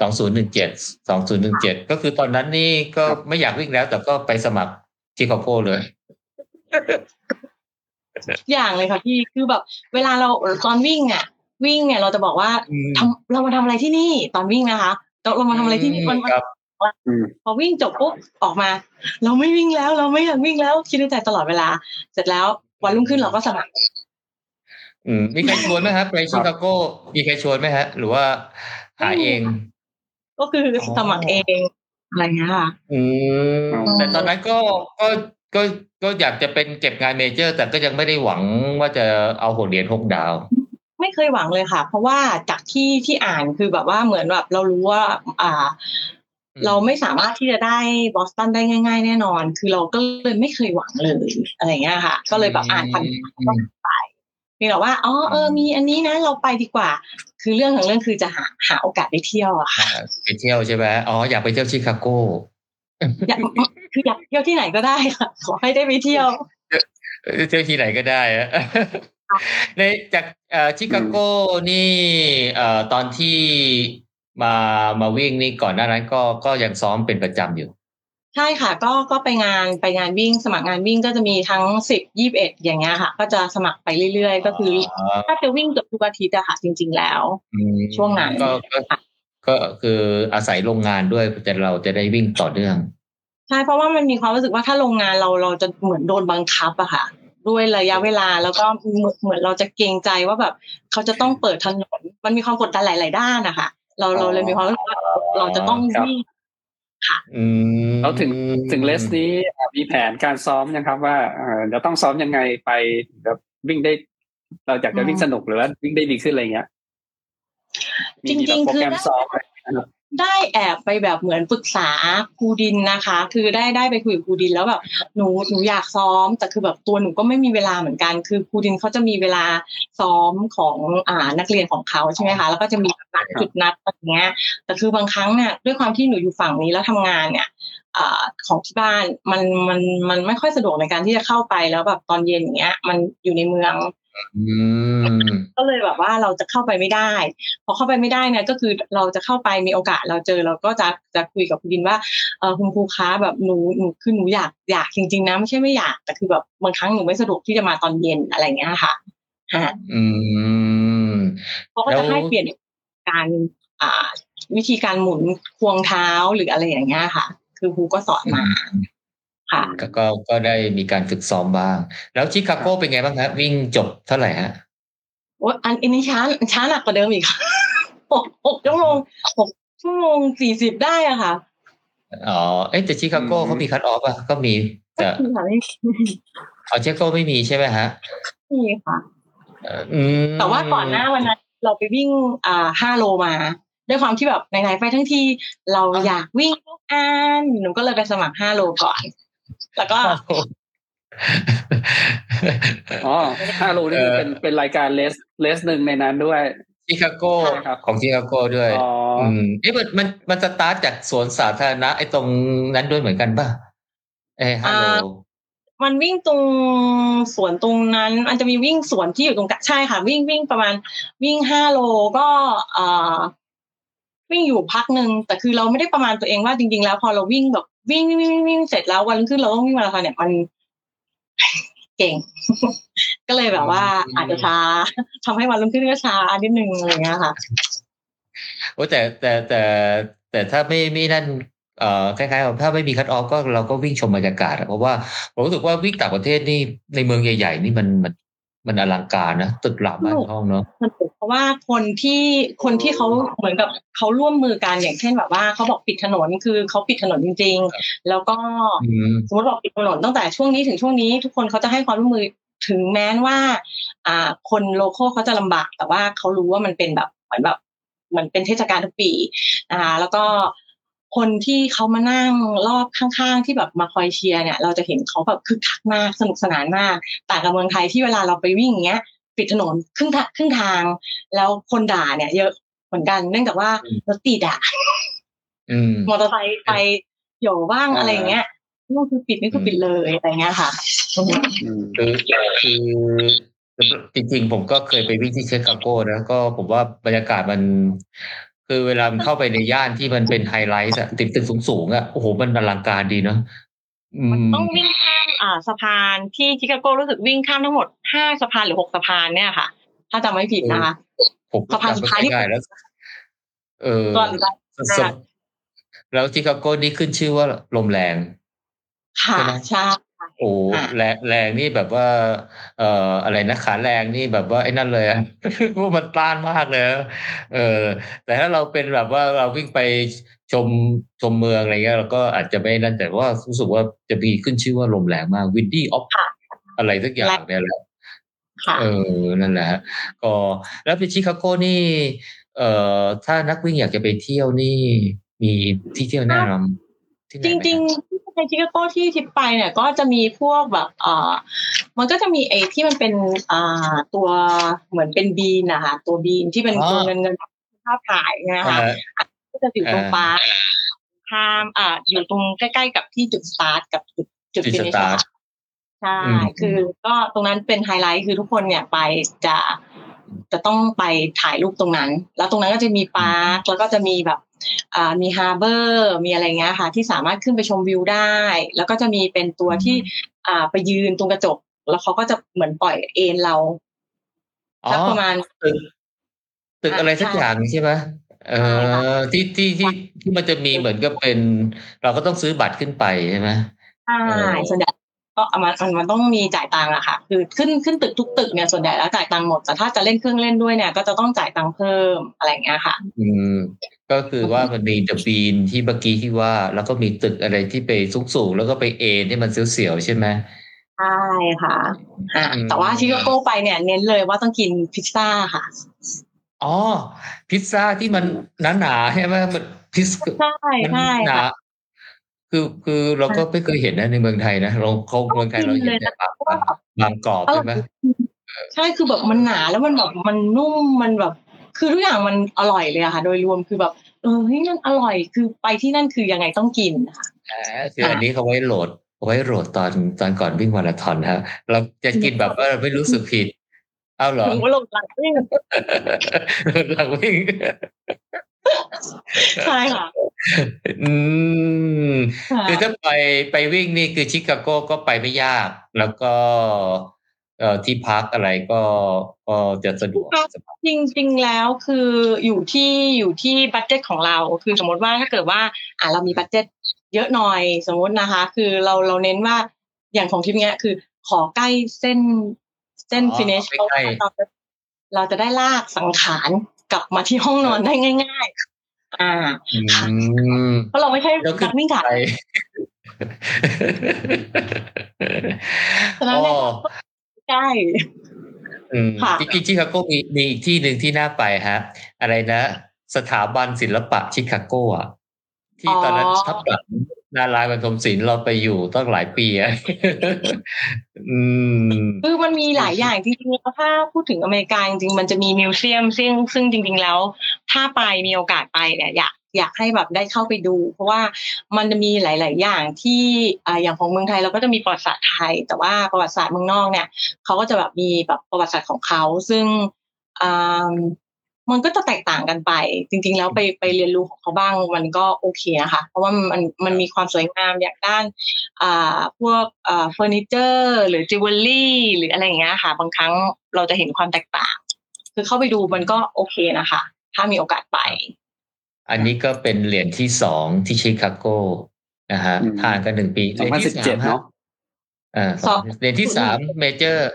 [SPEAKER 3] สองศูนย์หนึ่งเจ็ดสองศูนย์หนึ่งเจ็ดก็คือตอนนั้นนี่ก็ไม่อยากวิ่งแล้ว แต่ก็ไปสมัครชิคาโกเลย
[SPEAKER 4] อย่างเลยค่ะพี่คือแบบ เวลาเราตอนวิ่งอะ วิ่งเนี่ยเราจะบอกว่า
[SPEAKER 3] อืม
[SPEAKER 4] ทำเรามาทำอะไรที่นี่ตอนวิ่งนะคะเราเรามาทำอะไรที่นี่มันมัน
[SPEAKER 3] ครับ
[SPEAKER 5] อืม
[SPEAKER 4] พอวิ่งจบปุ๊บออกมา เราไม่วิ่งแล้ว เราไม่อยากวิ่งแล้วคิดในใจตลอดเวลา เสร็จแล้ววันรุ่งขึ้นเราก็สมัคร
[SPEAKER 3] อืมมีใครชวนไหมครับไปชิคาโกมีใครชวนไหมฮะ หรือว่าหาเอง
[SPEAKER 4] ก็คือสมัครเองอะไรเงี้ยค่ะ
[SPEAKER 3] อืม
[SPEAKER 5] อ๋อ
[SPEAKER 3] แต่ตอนนั้นก็ก็ก็ก็อยากจะเป็นเก็บงานเมเจอร์ แต่ก็ยังไม่ได้หวังว่าจะเอาหกเหรียญหกดาว
[SPEAKER 4] ไม่เคยหวังเลยค่ะ เพราะว่าจากที่ที่อ่านคือแบบว่าเหมือนแบบเรารู้ว่า อ่า
[SPEAKER 3] อืม
[SPEAKER 4] เราไม่สามารถที่จะได้บอสตันได้ง่าย ๆ แน่นอน คือเราก็เลยไม่เคยหวังเลยอะไรเงี้ยค่ะ ก็เลยแบบอ่านผ่าน
[SPEAKER 3] อืม
[SPEAKER 4] เพียงแต่ว่าอ๋อเออมีอันนี้นะเราไปดีกว่า คือเรื่องของเรื่องคือจะหาหาโอกาสไปเที่ยวอะค่ะ
[SPEAKER 3] ไปเที่ยวใช่ไหมอ๋ออยากไปเที่ยวชิคาโก
[SPEAKER 4] อยากคืออยากเที่ยวที่ไหนก็ได้ค่ะขอให้ได้ไปเที่ยว
[SPEAKER 3] เอ่อเที่ยวที่ไหนก็ได้อะ ในจากเอ่อชิคาโกนี่เอ่อตอนที่มามาวิ่งนี่ก่อนหน้านั้นก็ก็ยังซ้อมเป็นประจำอยู่
[SPEAKER 4] ใช่ค่ะ ก็ก็ไปงานไปงานวิ่ง สมัครงานวิ่งก็จะมีทั้งสิบยี่บเอ็ดอย่างเงี้ยค่ะ ก็จะสมัครไปเรื่อยๆ ก็คืออถ้าจะวิ่งเกือบทุกอาทิตย์อะค่ะ จริง ๆ แล้ว
[SPEAKER 3] ม
[SPEAKER 4] ช่วงนั้น
[SPEAKER 3] ก็ก็ก็คืออาศัยโรงงานด้วยแต่เราจะได้วิ่งต่อเนื่อง
[SPEAKER 4] ใช่เพราะว่ามันมีความรู้สึกว่าถ้าโรงงานเราเราจะเหมือนโดนบังคับอะค่ะโดด้วยระยะเวลา แล้วก็เหมือนเราจะเกรงใจว่าแบบ เขาจะต้องเปิดถนนมันมีความกดดันหลาย ๆ ด้านนะคะเราเราเลยมีความรู้สึกว่าเราจะต้องวิ่ง
[SPEAKER 3] อืม
[SPEAKER 5] แล้วถึงถึงเลสนี้มีแผนการซ้อมยังครับว่าเออจะต้องซ้อมยังไงไปแบบวิ่งได้ เราอยากจะวิ่งสนุกหรือว่าวิ่งได้ดีขึ้นอะไรเงี้ยมี
[SPEAKER 4] จริงๆ
[SPEAKER 5] แบบโปรแกรม
[SPEAKER 4] คือ
[SPEAKER 5] ซ้อมอะ ได้
[SPEAKER 4] แอบไปแบบเหมือนปรึกษาครูดินนะคะ คือได้ได้ไปคุยกับครูดินแล้วแบบหนูหนูอยากซ้อมแต่คือแบบตัวหนูก็ไม่มีเวลาเหมือนกัน คือครูดินเขาจะมีเวลาซ้อมของอ่านักเรียนของเขาใช่ไหมคะแล้วก็จะมีนัดจุดนัดอะไรเงี้ย แต่คือบางครั้งเนี่ยด้วยความที่หนูอยู่ฝั่งนี้แล้วทำงานเนี่ยอของที่บ้านมันมันมันไม่ค่อยสะดวกในการที่จะเข้าไปแล้วแบบตอนเย็นอย่างเงี้ย มันอยู่ในเมือง
[SPEAKER 3] อืม
[SPEAKER 4] ก็เลยแบบว่าเราจะเข้าไปไม่ได้ พอเข้าไปไม่ได้เนี่ยก็คือเราจะเข้าไปมีโอกาสเราเจอเราก็จะจะคุยกับคุณดินว่าเออคุณครูคะแบบหนูหนูคือหนูอยากอยากจริง ๆ นะไม่ใช่ไม่อยากแต่คือแบบบางครั้งหนูไม่สะดวกที่จะมาตอนเย็นอะไรเงี้ยค่ะฮะ
[SPEAKER 3] อืม
[SPEAKER 4] เขาก็จะให้เปลี่ยนการอ่า วิธีการหมุนควงเท้าหรืออะไรอย่างเงี้ยค่ะ คือครูก็สอนมาค่ะ
[SPEAKER 3] ก็ก็ก็ได้มีการฝึกซ้อมบ้าง แล้วชิคาโกเป็นไงบ้างฮะวิ่งจบเท่าไหร่ฮะ
[SPEAKER 4] โอ้อันอันนี้ช้าช้าหนักกว่าเดิมอีกค่ะหกหกชั่วโมงหกชั่วโมงสี่สิบได้อะค่ะ
[SPEAKER 3] อ๋อเอ้แต่ชิคาโกเขามีคัตออฟอะก็มีแต่
[SPEAKER 4] ไม่มีค่ะไม่
[SPEAKER 3] อ๋อชิคาโกไม่มีใช่ไหมฮะ
[SPEAKER 4] มีค่ะ
[SPEAKER 3] เอ่ออืม
[SPEAKER 4] แต่ว่าก่อนหน้าวันนั้นเราไปวิ่งอ่าห้าโลมา ด้วยความที่แบบไหนๆไปทั้งทีเราอยากวิ่งทุกอันหนูก็เลยไปสมัครห้าโลก่อน แล้วก็
[SPEAKER 5] อ๋อห้าโลนี่คือเป็นเป็นรายการเลสเลสหนึ่งในนั้นด้วย
[SPEAKER 3] ชิคาโก
[SPEAKER 5] ใช่ครับ
[SPEAKER 3] ของชิคาโกด้วย
[SPEAKER 5] อ๋ออ
[SPEAKER 3] อืมเอ๊ะมันมันมันสตาร์ทจากสวนสาธารณะไอ้ตรงนั้นด้วยเหมือนกันป่ะเอ้ฮัลโหล
[SPEAKER 4] อ่ามันวิ่งตรงสวนตรงนั้นมันจะมีวิ่งสวนที่อยู่ตรงกลางใช่ค่ะ วิ่งวิ่งประมาณ วิ่งห้าโลก็อ่าวิ่งอยู่พักหนึ่งแต่คือเราไม่ได้ประมาณตัวเองว่าจริง ๆ แล้วพอเราวิ่งแบบวิ่งวิ่งวิ่งวิ่งเสร็จแล้ววันรุ่งขึ้นเราต้องวิ่งมาราธอนเนี่ยมัน เก่ง ก็เลยแบบว่าอาจจะช้าทำให้วันรุ่งขึ้นก็ช้านิดนึงอะไรอย่างเงี้ยค่ะ
[SPEAKER 3] โอ้แต่แต่แต่แต่ถ้าไม่ไม่นั่นเอ่อคล้ายๆกับถ้าไม่มีคัตออฟก็เราก็วิ่งชมบรรยากาศอะเพราะว่าผมรู้สึกว่าวิ่งต่างประเทศนี่ในเมืองใหญ่ ๆ นี่มันมัน มันอลังการนะตึกหลาบ้านช่องเนาะ
[SPEAKER 4] มันเป็นเพราะว่าคนที่คนที่เขาเหมือนกับเขาร่วมมือกันอย่างเช่นแบบว่าเขาบอกปิดถนนคือเขาปิดถนนจริง ๆ แล้วก็
[SPEAKER 3] อืม
[SPEAKER 4] สมมติบอกปิดถนนตั้งแต่ช่วงนี้ถึงช่วงนี้ ทุกคนเขาจะให้ความร่วมมือถึงแม้ว่า อ่า คนโลโก้เขาจะลำบาก แต่ว่าเขารู้ว่ามันเป็นแบบเหมือนแบบเหมือนเป็นเทศกาลทุกปีนะคะแล้วก็ คนที่เขามานั่งรอบข้างๆ ที่แบบมาคอยเชียร์เนี่ยเราจะเห็นเขาแบบคึกคักมากสนุกสนานมากต่างกับเมืองไทยที่เวลาเราไปวิ่งอย่างเงี้ยปิดถนนครึ่งทางครึ่งทาง แล้วคนด่าเนี่ยเยอะเหมือนกันเนื่องจากว่ารถติดอะ
[SPEAKER 3] อืม
[SPEAKER 4] มอเตอร์ไซค์ไปโหย่บ้าง
[SPEAKER 3] อ่า
[SPEAKER 4] อะไรอย่างเงี้ยนี่คือปิดนี่คือปิดเลยอะไรเงี้ยค่ะ
[SPEAKER 5] อืม
[SPEAKER 3] คือคือจริงๆ ผมก็เคยไปวิ่งที่ชิคาโกนะก็ผมว่าบรรยากาศมัน คือเวลามันเข้าไปในย่านที่มันเป็นไฮไลท์อะติดตึกสูงๆอะโอ้โหมันอลังการดีเนาะอื
[SPEAKER 4] มัน
[SPEAKER 3] ม
[SPEAKER 4] ต้องวิ่งข้ามอ่าสะพานที่ชิคาโกรู้สึกวิ่งข้ามทั้งหมดห้าสะพานหรือหกสะพานเนี่ยค่ะ ถ้าจำไม่ผิดนะคะ
[SPEAKER 3] ผม
[SPEAKER 4] สะพานสุดท้ายนี่
[SPEAKER 3] จำไม่ค่อได้แล้วเออ
[SPEAKER 4] ก่อน
[SPEAKER 3] สดๆแล้วชิคาโกนี่ขึ้นชื่อว่าลมแรง
[SPEAKER 4] ค่ะ
[SPEAKER 3] ใช่ไหม
[SPEAKER 4] ใช่
[SPEAKER 3] โอ้
[SPEAKER 4] อะ
[SPEAKER 3] แรงแรงนี่แบบว่า เอ่ออะไรนะขาแรงนี่แบบว่าไอ้นั่นเลยอะว่ามันต้านมากเลยอะเออ แต่ถ้าเราเป็นแบบว่าเราวิ่งไปชมชมเมืองอะไรเงี้ยเราก็อาจจะไม่นั่นแต่ว่ารู้สึกว่าจะมีขึ้นชื่อว่าลมแรงมาก windy of
[SPEAKER 4] ค่ะ
[SPEAKER 3] อะไรสักอย่างเนี่ยแหละ
[SPEAKER 4] ค่ะ
[SPEAKER 3] เออนั่นแหละฮะก็แล้วไปชิคาโกนี่ เอ่อถ้านักวิ่งอยากจะไปเที่ยวนี่ มีที่เที่ยวแนะนำที่ไหนไหม
[SPEAKER 4] ริงๆที่ ในชิคาโกที่ทิพย์ไปเนี่ยก็จะมีพวกแบบเอ่อมันก็จะมีไอ้ที่มันเป็นอ่าตัวเหมือนเป็น bean นะคะตัว bean ที่เป็นตัวเงินเงินภาพถ่ายนะคะเอ่
[SPEAKER 3] อ
[SPEAKER 4] ก็จะอยู่ตรง
[SPEAKER 3] อ่า
[SPEAKER 4] park ข้ามอ่าอยู่ตรงใกล้ๆกับที่จุดสตาร์ทกับจุดจุด
[SPEAKER 3] จุด finish start
[SPEAKER 4] ใช่
[SPEAKER 3] อืม
[SPEAKER 4] คือก็ตรงนั้นเป็นไฮไลท์คือทุกคนเนี่ยไปจะจะต้องไปถ่ายรูปตรงนั้น แล้วตรงนั้นก็จะมีปาร์คแล้วก็จะมีแบบอ่า มีฮาร์เบอร์มีอะไรเงี้ยค่ะ ที่สามารถขึ้นไปชมวิวได้ แล้วก็จะมีเป็นตัวที่อ่าไปยืนตรงกระจก แล้วเขาก็จะเหมือนปล่อยเอนเรา
[SPEAKER 3] อ๋อ
[SPEAKER 4] สักประมาณ
[SPEAKER 3] ตึกตึก
[SPEAKER 4] อ่า
[SPEAKER 3] อะไรสัก
[SPEAKER 4] ใช่
[SPEAKER 3] อย่างใช่ไหมเอ
[SPEAKER 4] ใช่ค่ะ
[SPEAKER 3] อที่ที่ที่ที่มันจะมีเหมือนกับเป็น เราก็ต้องซื้อบัตรขึ้นไปใช่ไหม
[SPEAKER 4] ใช่
[SPEAKER 3] เออ
[SPEAKER 4] ส่วนใหญ่ก็เอามันมันมันต้องมีจ่ายตังค์อะค่ะ คือขึ้นขึ้นตึกทุกตึกเนี่ยส่วนใหญ่แล้วจ่ายตังค์หมดแต่ถ้าจะเล่นเครื่องเล่นด้วยเนี่ย ก็จะต้องจ่ายตังค์เพิ่มอะไรอย่างเงี้ยค่ะ
[SPEAKER 3] อืม ก็คือว่ามันมีเดอะบีนที่เมื่อกี้ที่ว่า แล้วก็มีตึกอะไรที่ไปสูงๆแล้วก็ไปเอนที่มันเสียวๆใช่ไหม
[SPEAKER 4] ใช่ค่ะอ่า
[SPEAKER 3] อืม
[SPEAKER 4] แต่ว่าชิคาโกไปเนี่ยเน้นเลยว่าต้องกินพิซซ่าค่ะ
[SPEAKER 3] อ๋อ พิซซ่าที่มันหนาๆใช่ไหมมันพิซ
[SPEAKER 4] ใช่
[SPEAKER 3] มัน
[SPEAKER 4] ใช่
[SPEAKER 3] หนา
[SPEAKER 4] ค่ะ
[SPEAKER 3] คือคือเราก็ไม่เคยเห็นนะในเมืองไทยนะเราเขาเมืองไทยเราเห็นแต่บางบางบางกรอบใช่ไหม
[SPEAKER 4] ใช่คือแบบมันหนาแล้วมันแบบมันนุ่มมันแบบ คือทุกอย่างมันอร่อยเลยอะค่ะ โดยรวมคือแบบเออเฮ้ยนั่นอร่อยคือไปที่นั่นคือยังไงต้องกินนะคะ
[SPEAKER 3] อ่าคืออันนี้เขาไว้โหลดเอาไว้โหลดตอนตอนก่อนวิ่งมาราธอนฮะเราจะกินแบบว่าไม่รู้สึกผิดเอาเหรอ
[SPEAKER 4] หนูก็ลงหลังวิ่ง
[SPEAKER 3] หลังวิ่ง
[SPEAKER 4] ใช่ค่ะ
[SPEAKER 3] อืม
[SPEAKER 4] ค่ะ
[SPEAKER 3] คือถ้าไปไปวิ่งนี่คือชิคาโกก็ไปไม่ยาก แล้วก็ เอ่อที่พักอะไรก็ก็จะสะดวกสบาย
[SPEAKER 4] จริงๆแล้วคืออยู่ที่อยู่ที่ budget ของเรา คือสมมติว่าถ้าเกิดว่าอ่าเรามี budget เยอะหน่อยสมมตินะคะ คือเราเราเน้นว่าอย่างของทิพย์เนี้ยคือ ขอใกล้เส้นเส้น
[SPEAKER 3] อ๋อ
[SPEAKER 4] finish
[SPEAKER 3] ใกล้
[SPEAKER 4] เพราะว่าเราจะเราจะได้ลากสังขารกลับมาที่ห้องนอนได้ง่าย ๆ อ่า
[SPEAKER 3] อืม
[SPEAKER 4] เพราะเราไม่ใช่
[SPEAKER 3] แล้วคือ
[SPEAKER 4] นักวิ่งขา
[SPEAKER 3] ไป
[SPEAKER 4] ฉะนั้นเนี่ย
[SPEAKER 3] อ๋อ
[SPEAKER 4] ใกล้
[SPEAKER 3] อืม
[SPEAKER 4] ค่ะ
[SPEAKER 3] จริงๆชิคาโกมีมีอีกที่หนึ่งที่น่าไปฮะ อะไรนะ สถาบันศิลปะชิคาโกอะที่ตอนนั้นทับหลังนารายณ์บรรทมศิลป์เราไปอยู่ตั้งหลายปีอะอืม
[SPEAKER 4] คือมันมีหลายอย่างจริงๆแล้วถ้าพูดถึงอเมริกาจริงๆมันจะมีมิวเซียมซึ่งซึ่งจริง ๆ แล้ว ถ้าไปมีโอกาสไปเนี่ยอยาก อยากให้แบบได้เข้าไปดู เพราะว่ามันจะมีหลาย ๆ อย่างที่อย่างของเมืองไทยเราก็จะมีประวัติศาสตร์ไทย แต่ว่าประวัติศาสตร์เมืองนอกเนี่ยเขาก็จะแบบมีแบบประวัติศาสตร์ของเขาซึ่งมันก็จะแตกต่างกันไป จริง ๆ แล้วไปไปเรียนรู้ของเขาบ้างมันก็โอเคนะคะเพราะว่ามันมันมีความสวยงามอย่างด้านอ่าพวกอ่าเฟอร์นิเจอร์หรือจิวเวลรี่หรืออะไรอย่างเงี้ยค่ะ บางครั้งเราจะเห็นความแตกต่าง คือเข้าไปดูมันก็โอเคนะคะ ถ้ามีโอกาสไป
[SPEAKER 3] อันนี้ก็เป็นเหรียญที่สองที่ชิคาโกนะฮะ
[SPEAKER 5] อืม
[SPEAKER 3] ผ่านกันหนึ่งปี
[SPEAKER 5] สองพันสิบเจ็ดเนาะ
[SPEAKER 3] อ่า
[SPEAKER 4] สอง
[SPEAKER 3] เหรียญที่สาม major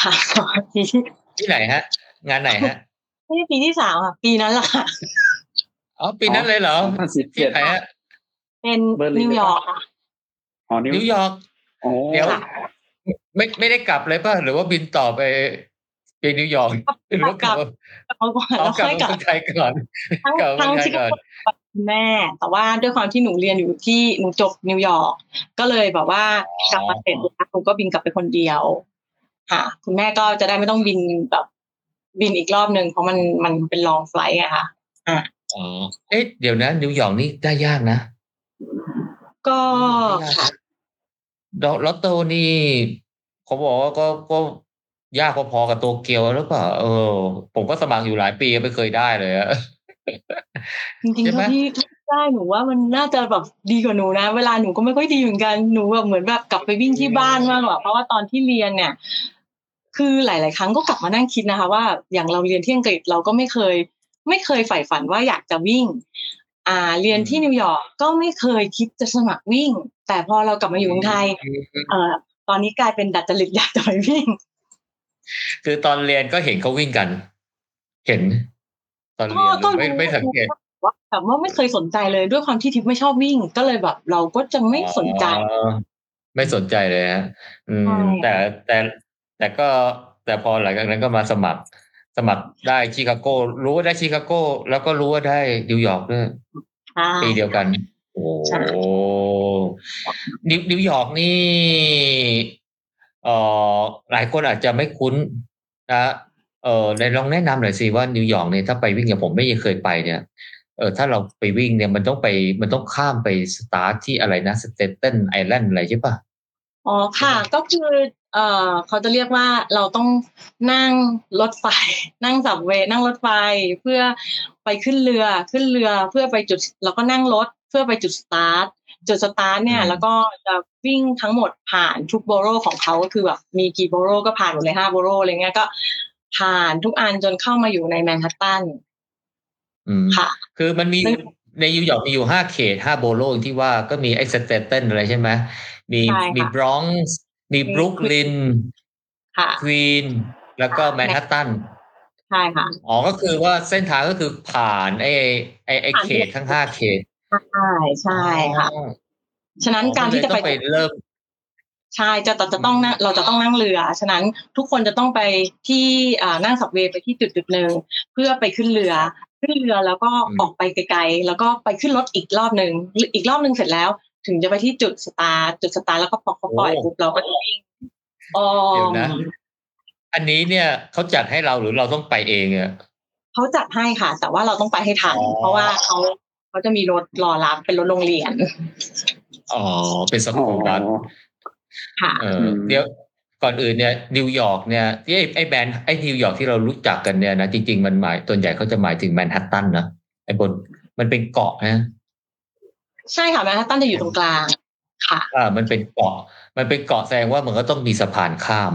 [SPEAKER 4] ค่ะปี
[SPEAKER 3] ที่ไหนฮะ งานไหนฮะ
[SPEAKER 4] ไม่ใช่ปีที่สามค่ะ ปีนั้นแหละค่ะ
[SPEAKER 3] อ๋อปีนั้นเลยเหรอ
[SPEAKER 5] สองพันสิบ
[SPEAKER 3] ที่
[SPEAKER 5] เจ็ด
[SPEAKER 3] ไหนฮะ
[SPEAKER 4] เป็น
[SPEAKER 5] เบอร์ลิน
[SPEAKER 4] นิวยอร์กค่ะ
[SPEAKER 5] อ๋อนิว
[SPEAKER 3] นิวยอร์ก
[SPEAKER 5] โอ้
[SPEAKER 3] เดี๋ยว
[SPEAKER 4] ค่ะ
[SPEAKER 3] ไม่ไม่ได้กลับเลยป่ะหรือว่าบินต่อไป ไปนิวยอร์กหรือว่ากลับ
[SPEAKER 4] เอาก่อน
[SPEAKER 3] เอา
[SPEAKER 4] แล้ว
[SPEAKER 3] กลับ
[SPEAKER 4] ค่อย
[SPEAKER 3] มาก
[SPEAKER 4] ลับ
[SPEAKER 3] เมืองไทยก่อน
[SPEAKER 4] ทั้ง
[SPEAKER 3] กลับมา
[SPEAKER 4] ทั้ง
[SPEAKER 3] เมืองไทยก่อนชิคา
[SPEAKER 4] โกคุณแม่ แต่ว่าด้วยความที่หนูเรียนอยู่ที่หนูจบนิวยอร์กก็เลยแบบว่ากลับมาเสร็จแล้วหนูก็บินกลับไปคนเดียวค่ะ คุณแม่ก็จะได้ไม่ต้องบินแบบบินอีกรอบหนึ่งเพราะมันมันเป็น long flight อะค่ะ
[SPEAKER 3] อ๋อเอ๊ะเดี๋ยวนะนิวยอร์กนี่ได้ยากนะ
[SPEAKER 4] ก็ค่ะ
[SPEAKER 3] ดอกลอตโต้นี่เขาบอกว่าก็ก็ ยากพอๆกับโตเกียวหรือเปล่าเออ ผมก็สมัครอยู่หลายปีไม่เคยได้เลยอะ
[SPEAKER 4] จริงๆ
[SPEAKER 3] ใช่ไหม
[SPEAKER 4] เท่าที่ได้หนูว่ามันน่าจะแบบดีกว่าหนูนะ เวลาหนูก็ไม่ค่อยดีเหมือนกันหนูแบบเหมือนแบบกลับไปวิ่งที่บ้านมากกว่าเพราะว่าตอนที่เรียนเนี่ย คือหลาย ๆ ครั้งก็กลับมานั่งคิดนะคะ ว่าอย่างเราเรียนที่อังกฤษเราก็ไม่เคย ไม่เคยใฝ่ฝันว่าอยากจะวิ่ง อ่า เรียนที่นิวยอร์กก็ไม่เคยคิดจะสมัครวิ่ง แต่พอเรากลับมาอยู่เมืองไทย เอ่อตอนนี้กลายเป็นดัดจริตอยากจะไปวิ่ง
[SPEAKER 3] คือตอนเรียนก็เห็นเขาวิ่งกัน เห็น ตอนเรียน
[SPEAKER 4] ก็
[SPEAKER 3] ไม่
[SPEAKER 4] รู้
[SPEAKER 3] ไม่สังเกต
[SPEAKER 4] ว่าแต่ว่าไม่เคยสนใจเลยด้วยความที่ทิพย์ไม่ชอบวิ่ง ก็เลยแบบ เราก็จะไม่สนใจ
[SPEAKER 3] อ๋อไม่สนใจเลยฮะอืม
[SPEAKER 4] ใช่
[SPEAKER 3] แต่แต่แต่ก็แต่พอหลังจากนั้นก็มาสมัคร สมัครได้ชิคาโกรู้ว่าได้ชิคาโกแล้วก็รู้ว่าได้นิวยอร์กด้วย
[SPEAKER 4] ใช่
[SPEAKER 3] ปีเดียวกัน โอ้
[SPEAKER 4] ใช่
[SPEAKER 3] นิวนิวยอร์กนี่ เอ่อหลายคนอาจจะไม่คุ้นนะเออในลองแนะนำหน่อยสิว่านิวยอร์กเนี่ยถ้าไปวิ่งอย่างผมไม่เคยไปเนี่ยเออถ้าเราไปวิ่งเนี่ยมันต้องไปมันต้องข้ามไปสตาร์ทที่อะไรนะ Staten Island อะไรใช่ปะ
[SPEAKER 4] อ๋อค่ะ ก็คือเอ่อเขาจะเรียกว่าเราต้องนั่งรถไฟ นั่ง subway นั่งรถไฟเพื่อไปขึ้นเรือขึ้นเรือเพื่อไปจุดแล้วก็นั่งรถเพื่อไปจุดสตาร์ท จุดสตาร์ทเนี่ย แล้วก็จะวิ่งทั้งหมดผ่านทุก borough ของเขาก็คือแบบมีกี่ borough ก็ผ่านหมดเลยห้า borough อะไรเงี้ยก็ผ่านทุกอันจนเข้ามาอยู่ในแมนฮัตตัน
[SPEAKER 3] อืม
[SPEAKER 4] ค่ะ
[SPEAKER 3] คือมันมี
[SPEAKER 4] ซึ่ง
[SPEAKER 3] ในนิวยอร์กมีอยู่ห้าเขตห้า borough ที่ว่าก็มีไอ้ Staten อะไรใช่ไหมมี
[SPEAKER 4] ใช่ค่ะ
[SPEAKER 3] มีบรอนซ์มีบรุกลิน
[SPEAKER 4] ค่ะ
[SPEAKER 3] ควีนแล้วก็
[SPEAKER 4] ค่ะ
[SPEAKER 3] แมนฮัตตัน
[SPEAKER 4] ใช่ค่ะ
[SPEAKER 3] อ๋อก็คือว่าเส้นทางก็คือผ่านไอ้ไอ้ไอ้
[SPEAKER 4] ผ่าน
[SPEAKER 3] เขตทั้งห้าเขต
[SPEAKER 4] ใช่ ใช่ค่ะ
[SPEAKER 3] อ๋อ
[SPEAKER 4] ฉะนั้นการที่จะ
[SPEAKER 3] ต้อง
[SPEAKER 4] ไป
[SPEAKER 3] ไปเริ่ม
[SPEAKER 4] ใช่จะจะจะต้องนั่งเราจะต้องนั่งเรือ ฉะนั้นทุกคนจะต้องไปที่อ่านั่งสับเวย์ไปที่จุดจุดหนึ่งเพื่อไปขึ้นเรือ ขึ้นเรือแล้วก็
[SPEAKER 3] อืม
[SPEAKER 4] ออกไปไกลๆแล้วก็ไปขึ้นรถอีกรอบหนึ่งอีกรอบหนึ่งเสร็จแล้ว ถึงจะไปที่จุดสตาร์ทจุดสตาร์ทแล้วก็พอเขาปล่อยปุ๊บเราก็จะวิ่งอ๋อ
[SPEAKER 3] เดี๋ยวนะอันนี้เนี่ยเขาจัดให้เราหรือเราต้องไปเองอะ
[SPEAKER 4] เขาจัดให้ค่ะ แต่ว่าเราต้องไปให้ทัน
[SPEAKER 3] อ๋อ
[SPEAKER 4] เพราะว่าเขา เขาจะมีรถรอรับเป็นรถโรงเรียน
[SPEAKER 3] อ๋อ เป็น school bus
[SPEAKER 4] ค่ะ
[SPEAKER 3] เออเดี๋ยวก่อนอื่นเนี่ยนิวยอร์กเนี่ยที่ไอ้ไอ้แบรนด์ไอ้นิวยอร์กที่เรารู้จักกันเนี่ยนะจริงๆมันหมายส่วนใหญ่เขาจะหมายถึงแมนฮัตตันนะไอ้บนมันเป็นเกาะนะ
[SPEAKER 4] ใช่ค่ะแมนฮัตตันจะอยู่ตรงกลางค่ะ
[SPEAKER 3] อ่ามันเป็นเกาะ มันเป็นเกาะแสดงว่ามันก็ต้องมีสะพานข้าม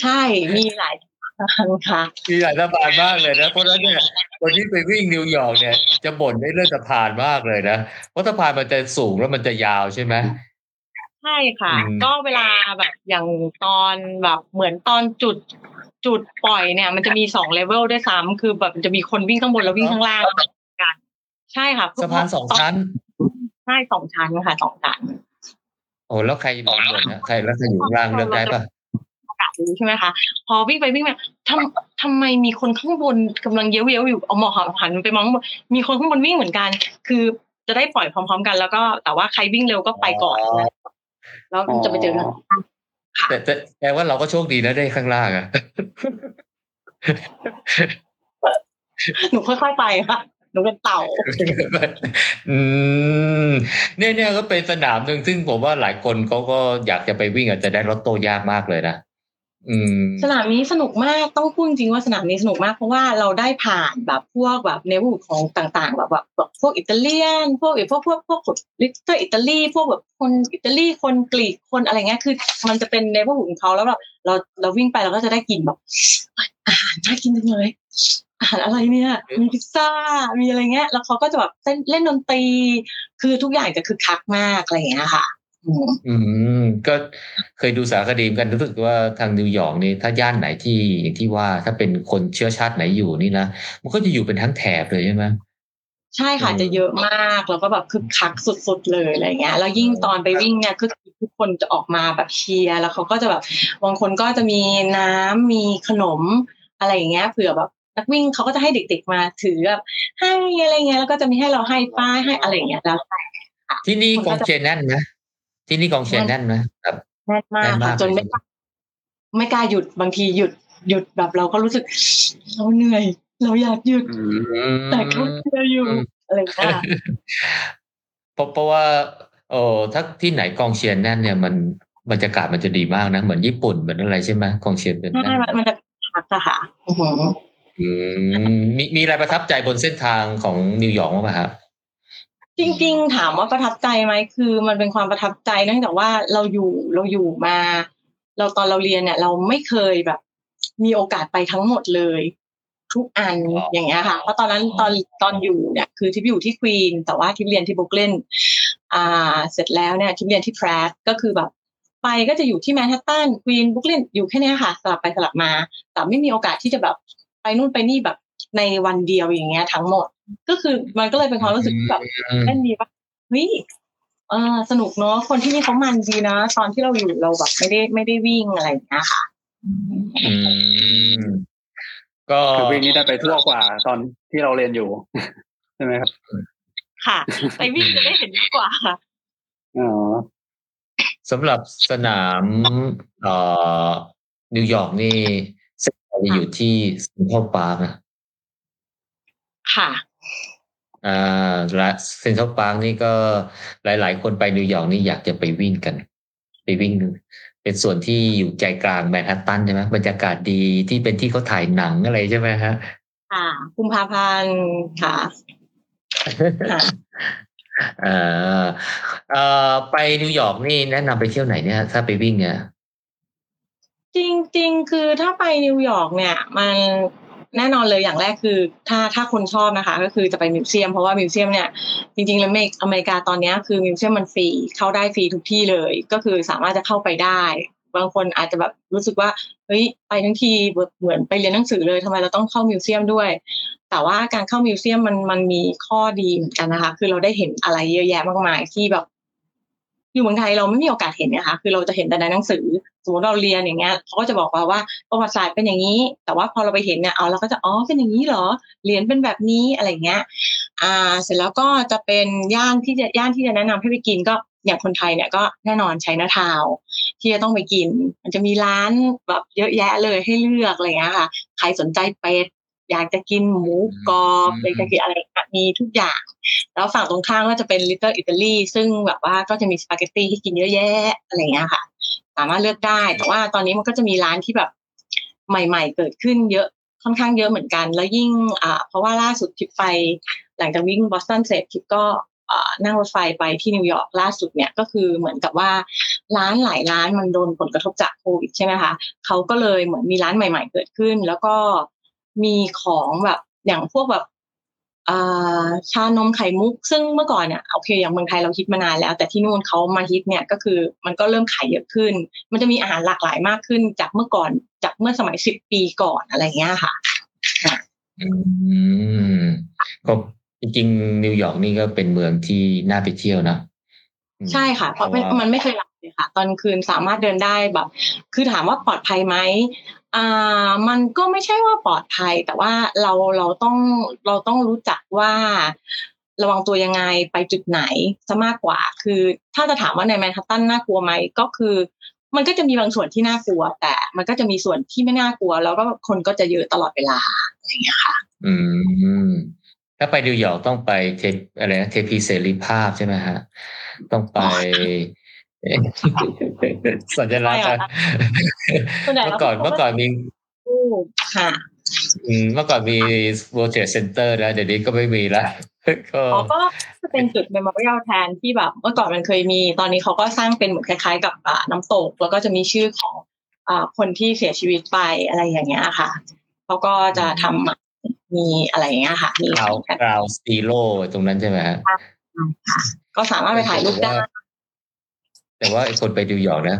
[SPEAKER 4] ใช่มีหลายทางค่ะ
[SPEAKER 3] มีหลายสะพานมากเลยนะ เพราะฉะนั้นเนี่ยคนที่ไปวิ่งนิวยอร์กเนี่ย จะบ่นในเรื่องสะพานมากเลยนะ เพราะสะพานมันจะสูงแล้วมันจะยาวใช่ไหม
[SPEAKER 4] ใช่ค่ะ
[SPEAKER 3] อืม
[SPEAKER 4] ก็เวลาแบบอย่างตอนแบบเหมือนตอนจุดจุดปล่อยเนี่ย มันจะมีสองเลเวลด้วยซ้ำคือแบบมันจะมีคนวิ่งข้างบนแล้ววิ่งข้างล่างกันใช่ค่ะ
[SPEAKER 3] สะพานสองชั้น
[SPEAKER 4] ใช่สองชั้นค่ะสองชั้น
[SPEAKER 3] โอ้แล้วใครอยู่ข้างบนนะใครแล้วใครอยู่ข้างล่างเลือกได้ปะ
[SPEAKER 4] อากาศรู้ใช่ไหมคะพอวิ่งไปวิ่งมาทำทำไมมีคนข้างบนกำลังเย้ยวเย้ยวๆอยู่เอาหมอหันหันไปมองข้างบนมีคนข้างบนวิ่งเหมือนกัน คือจะได้ปล่อยพร้อม ๆ กัน แล้วก็แต่ว่าใครวิ่งเร็วก็ไปก่อนนะแล้วจะไปเจอกัน
[SPEAKER 3] แต่แต่แต่ว่าเราก็โชคดีนะได้ข้างล่างอะ
[SPEAKER 4] หนูค่อยๆไปค่ะหนูเป็นเต่า
[SPEAKER 3] อืมเนี่ยเนี่ยก็เป็นสนามหนึ่งซึ่งผมว่าหลายคนเขาก็อยากจะไปวิ่งอาจจะได้รถโตยากมากเลยนะอืม
[SPEAKER 4] สนามนี้สนุกมากต้องพูดจริงว่าสนามนี้สนุกมากเพราะว่าเราได้ผ่านแบบพวกแบบเนวูของต่างๆแบบแบบแบบพวกอิตาเลียน พวกพวกพวกพวกLittle Italy พวกแบบคนอิตาลีคนกรีกคนอะไรเงี้ยคือ มันจะเป็นเนวูของเขาแล้วแบบเราเราวิ่งไปเราก็จะได้กลิ่นแบบอาหารน่ากินจังเลยอาหารอะไรเนี่ยมีพิซซ่ามีอะไรเงี้ย แล้วเขาก็จะแบบเต้นเล่นดนตรี คือทุกอย่างจะคึกคักมากอะไรอย่างเงี้ยค่ะ อืม
[SPEAKER 3] อืม ก็เคยดูสารคดีเหมือนกันรู้สึกว่าทางนิวยอร์กนี่ถ้าย่านไหนที่อย่างที่ว่าถ้าเป็นคนเชื้อชาติไหนอยู่นี่นะมันก็จะอยู่เป็นทั้งแถบเลยใช่ไหม
[SPEAKER 4] ใช่ค่ะ
[SPEAKER 3] อืม
[SPEAKER 4] จะเยอะมากแล้วก็แบบคึกคักสุดๆเลยอะไรเงี้ยแล้วยิ่งตอนไปวิ่งเนี่ยคือทุกคนจะออกมาแบบเชียร์แล้วเขาก็จะแบบบางคนก็จะมีน้ำมีขนมอะไรอย่างเงี้ยเผื่อแบบนักวิ่งเขาก็จะให้เด็กๆมาถือแบบให้อะไรเงี้ยแล้วก็จะมีให้เราให้ป้ายให้อะไรอย่างเงี้ยแล้วแต่
[SPEAKER 3] ที่นี่
[SPEAKER 4] มัน
[SPEAKER 3] ก
[SPEAKER 4] ก็
[SPEAKER 3] อง
[SPEAKER 4] จะ
[SPEAKER 3] เชียร์แน่นไหม ที่นี่กองเชียร์แน่นไหมครับ
[SPEAKER 4] แน่นมาก
[SPEAKER 3] แน่นมาก
[SPEAKER 4] ค่ะจน
[SPEAKER 3] เลย
[SPEAKER 4] ไม่กล้าไม่กล้าหยุดบางทีหยุดหยุดแบบเราก็รู้สึกเราเหนื่อย เราอยากหยุด
[SPEAKER 3] อืม
[SPEAKER 4] แต่เขาเชียร์อยู่
[SPEAKER 3] อืม
[SPEAKER 4] อะไรอย่างเงี้ย
[SPEAKER 3] เพราะเพราะว่าเออถ้าที่ไหนกองเชียร์แน่นเนี่ยมันบรรยากาศมันจะดีมากนะเหมือนญี่ปุ่นเหมือนอะไรใช่ไหมกองเชียร์เป็น
[SPEAKER 4] ใช่
[SPEAKER 3] แน่น
[SPEAKER 4] มันมันจะพักอะค่ะอือหือ
[SPEAKER 3] อืมมีมีอะไรประทับใจบนเส้นทางของนิวยอร์กบ้างไหมครับ
[SPEAKER 4] จริงๆ ถามว่าประทับใจไหมคือมันเป็นความประทับใจเนื่องจากว่าเราอยู่เราอยู่มา เราตอนเราเรียนเนี่ย เราไม่เคยแบบ มีโอกาสไปทั้งหมดเลย ทุกอัน
[SPEAKER 3] อ๋อ
[SPEAKER 4] อย่างเงี้ยค่ะเพราะตอนนั้นตอนตอนอยู่เนี่ย คือที่อยู่ที่ควีนแต่ว่าที่เรียนที่บรุกลินอ่า เสร็จแล้วเนี่ยที่เรียนที่แพรสก็คือแบบไปก็จะอยู่ที่แมนฮัตตันควีนบรุกลินอยู่แค่เนี้ยค่ะ สลับไปสลับมา แต่ไม่มีโอกาสที่จะแบบไปนู่นไปนี่แบบในวันเดียวอย่างเงี้ยทั้งหมด ก็คือมันก็เลยเป็นความรู้สึกที่แบบ
[SPEAKER 3] อืม
[SPEAKER 4] เล่นดีปะเฮ้ยเออสนุกเนาะคนที่นี่เขามันดีนะตอนที่เราอยู่เราแบบไม่ได้ไม่ได้วิ่งอะไรอย่างเงี้ยค่ะ
[SPEAKER 3] อืมก็
[SPEAKER 5] คือวิ่งนี้ได้ไปทั่วกว่าตอนที่เราเรียนอยู่ใช่ไหมครับ
[SPEAKER 4] ค่ะ ไปวิ่งจะได้เห็นมากกว่า
[SPEAKER 5] อ๋อ
[SPEAKER 3] สำหรับสนามเอ่อนิวยอร์กนี่เส้นทางจะอยู่ที่เซ็นทรัลพาร์คนะ
[SPEAKER 4] ค่ะ
[SPEAKER 3] อ่าและ Central Park นี่ก็หลาย ๆ คนไปนิวยอร์กนี่อยากจะไปวิ่งกัน ไปวิ่งเป็นส่วนที่อยู่ใจกลางแมนฮัตตันใช่ไหมบรรยากาศดีที่เป็นที่เขาถ่ายหนังอะไรใช่ไหมฮะ
[SPEAKER 4] ค่ะกุมภาพันธ์ค่ะค่ะ
[SPEAKER 3] เอ่อเอ่อไปนิวยอร์กนี่แนะนำไปเที่ยวไหนเนี่ย ถ้าไปวิ่งเนี่ย
[SPEAKER 4] จริงๆ คือถ้าไปนิวยอร์กเนี่ย มัน แน่นอนเลยอย่างแรกคือ ถ้าถ้าคนชอบนะคะ ก็คือจะไปมิวเซียมเพราะว่ามิวเซียมเนี่ยจริงๆแล้วอเมริกาตอนนี้คือมิวเซียมมันฟรีเข้าได้ฟรีทุกที่เลย ก็คือสามารถจะเข้าไปได้ บางคนอาจจะแบบรู้สึกว่าเฮ้ยไปทั้งทีเหมือนไปเรียนหนังสือเลยทำไมเราต้องเข้ามิวเซียมด้วย แต่ว่าการเข้ามิวเซียมมันมันมีข้อดีเหมือนกันนะคะ คือเราได้เห็นอะไรเยอะแยะมากมายที่แบบ อยู่เมืองไทยเราไม่มีโอกาสเห็นนะคะคือเราจะเห็นแต่ในหนังสือ สมมติเราเรียนอย่างเงี้ยเขาก็จะบอกเราว่าประวัติศาสตร์เป็นอย่างนี้ แต่ว่าพอเราไปเห็นเนี่ยเอาเราก็จะอ๋อเป็นอย่างนี้เหรอเหรียญเป็นแบบนี้อะไรเงี้ยอ่าเสร็จแล้วก็จะเป็นย่านที่จะย่านที่จะแนะนำให้ไปกินก็อย่างคนไทยเนี่ยก็แน่นอนใช้นาทาวที่จะต้องไปกิน มันจะมีร้านแบบเยอะแยะเลยให้เลือกอะไรเงี้ยค่ะ ใครสนใจเป็ด อยากจะกินหมูกรอบอยากจะกินอะไรมีทุกอย่าง แล้วฝั่งตรงข้างก็จะเป็นลิตเติ้ลอิตาลีซึ่งแบบว่าก็จะมีสปาเกตตี้ให้กินเยอะแยะอะไรเงี้ยค่ะ สามารถเลือกได้แต่ว่าตอนนี้มันก็จะมีร้านที่แบบใหม่ ๆ เกิดขึ้นเยอะค่อนข้างเยอะเหมือนกัน แล้วยิ่งอ่าเพราะว่าล่าสุดทิปไป หลังจากวิ่งบอสตันเสร็จทิปก็นั่งรถไฟไปที่นิวยอร์กล่าสุดเนี่ยก็คือเหมือนกับว่าร้านหลายร้านมันโดนผลกระทบจากโควิดใช่ไหมคะเขาก็เลยเหมือนมีร้านใหม่ ๆ เกิดขึ้น แล้วก็ มีของแบบอย่างพวกแบบชานมไข่มุก ซึ่งเมื่อก่อนเนี่ยโอเคอย่างเมืองไทยเราฮิตมานานแล้ว แต่ที่นู่นเขามาฮิตเนี่ยก็คือมันก็เริ่มขายเยอะขึ้น มันจะมีอาหารหลากหลายมากขึ้น จากเมื่อก่อนจากเมื่อสมัยสิบปีก่อนอะไรเงี้ยค่ะ
[SPEAKER 3] อืมก็จริงๆนิวยอร์กนี่ก็เป็นเมืองที่น่าไปเที่ยวนะ
[SPEAKER 4] ใช่ค่ะ เพราะมันไม่เคยหลับเลย ค่ะตอนคืนสามารถเดินได้แบบ คือถามว่าปลอดภัยไหมอ่ามันก็ไม่ใช่ว่าปลอดภัย แต่ว่าเราเราต้องเราต้องรู้จักว่าระวังตัวยังไงไปจุดไหนจะมากกว่า คือถ้าจะถามว่าในแมนฮัตตันน่ากลัวไหมก็คือ มันก็จะมีบางส่วนที่น่ากลัว แต่มันก็จะมีส่วนที่ไม่น่ากลัว แล้วก็คนก็จะเยอะตลอดเวลาอย่างเงี้ยค่ะ
[SPEAKER 3] อืมถ้าไปดิวยอร์กต้องไปเทปอะไรนะเทพีเสรีภาพใช่ไหมฮะ ต้องไป สัญลักษณ์เมื่อก่อนเมื่อก่อนมี
[SPEAKER 4] ค่ะ
[SPEAKER 3] เมื่อก่อนมี World Trade Center นะเดี๋ยวนี้ก็ไม่มีแล้ว
[SPEAKER 4] ก็จะเป็นจุด memorial แทนที่แบบ เมื่อก่อนมันเคยมีตอนนี้เขาก็สร้างเป็นเหมือนคล้ายๆ กับน้ำตก แล้วก็จะมีชื่อของคนที่เสียชีวิตไปอะไรอย่างเงี้ยค่ะเขาก็จะทำมีอะไรอย่างเงี้ยค่ะมี
[SPEAKER 3] กรา Ground Zero ตรงนั้นใช่ไหม
[SPEAKER 4] ค่ะก็สามารถไปถ่ายรูปได้
[SPEAKER 3] แต่ว่าไอ้คนไปนิวยอร์กนะ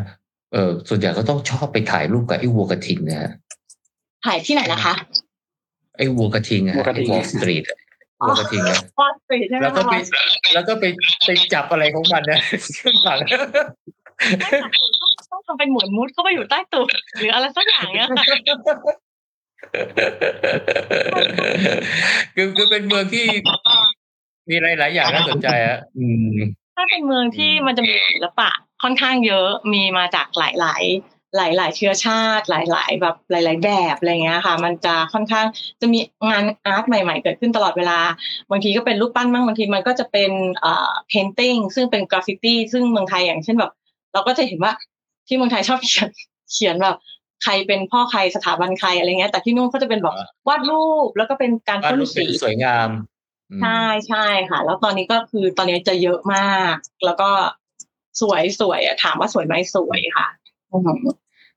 [SPEAKER 3] เออส่วนใหญ่ก็ต้องชอบไปถ่ายรูปกับไอ้วัวกระทิงนะฮะ
[SPEAKER 4] ถ่ายที่ไหนนะคะ
[SPEAKER 3] ไอ้วัวกระทิงอะ Wall Streetวัวกระทิงอะ Wall Street ใช่ไหมแล้วก็ไปแล้วก็ไปไปจับอะไรของมันนะขึ้นหลัง
[SPEAKER 4] ต้องทำเป็นหมุนมุดเข้าไปอยู่ใต้ตูดหรืออะไรสักอย่างเนี้ย
[SPEAKER 3] คือคือเป็นเมืองที่มีหลายๆอย่างน่าสนใจอะอืม
[SPEAKER 4] ถ้าเป็นเมืองที่มันจะมีศิลปะ ค่อนข้างเยอะมีมาจากหลายหลายหลายๆเชื้อชาติ หลายๆแบบหลาย ๆ แบบอะไรเงี้ยค่ะ มันจะค่อนข้างจะมีงาน art ใหม่ ๆ เกิดขึ้นตลอดเวลา บางทีก็เป็นรูปปั้นบ้างบางทีมันก็จะเป็นเอ่อ painting ซึ่งเป็นกราฟฟิตี้ซึ่งเมืองไทยอย่างเช่นแบบเราก็จะเห็นว่าที่เมืองไทยชอบเขียนเขียนแบบใครเป็นพ่อใครสถาบันใครอะไรเงี้ยแต่ที่นู่นเขาจะเป็นแบบวาดรูปแล้วก็เป็นการพ่นสี
[SPEAKER 3] สวยงาม
[SPEAKER 4] ใช่ใช่ค่ะ แล้วตอนนี้ก็คือตอนนี้จะเยอะมาก แล้วก็ สวยสวยอะถามว่าสวยไหมสวยค่ะ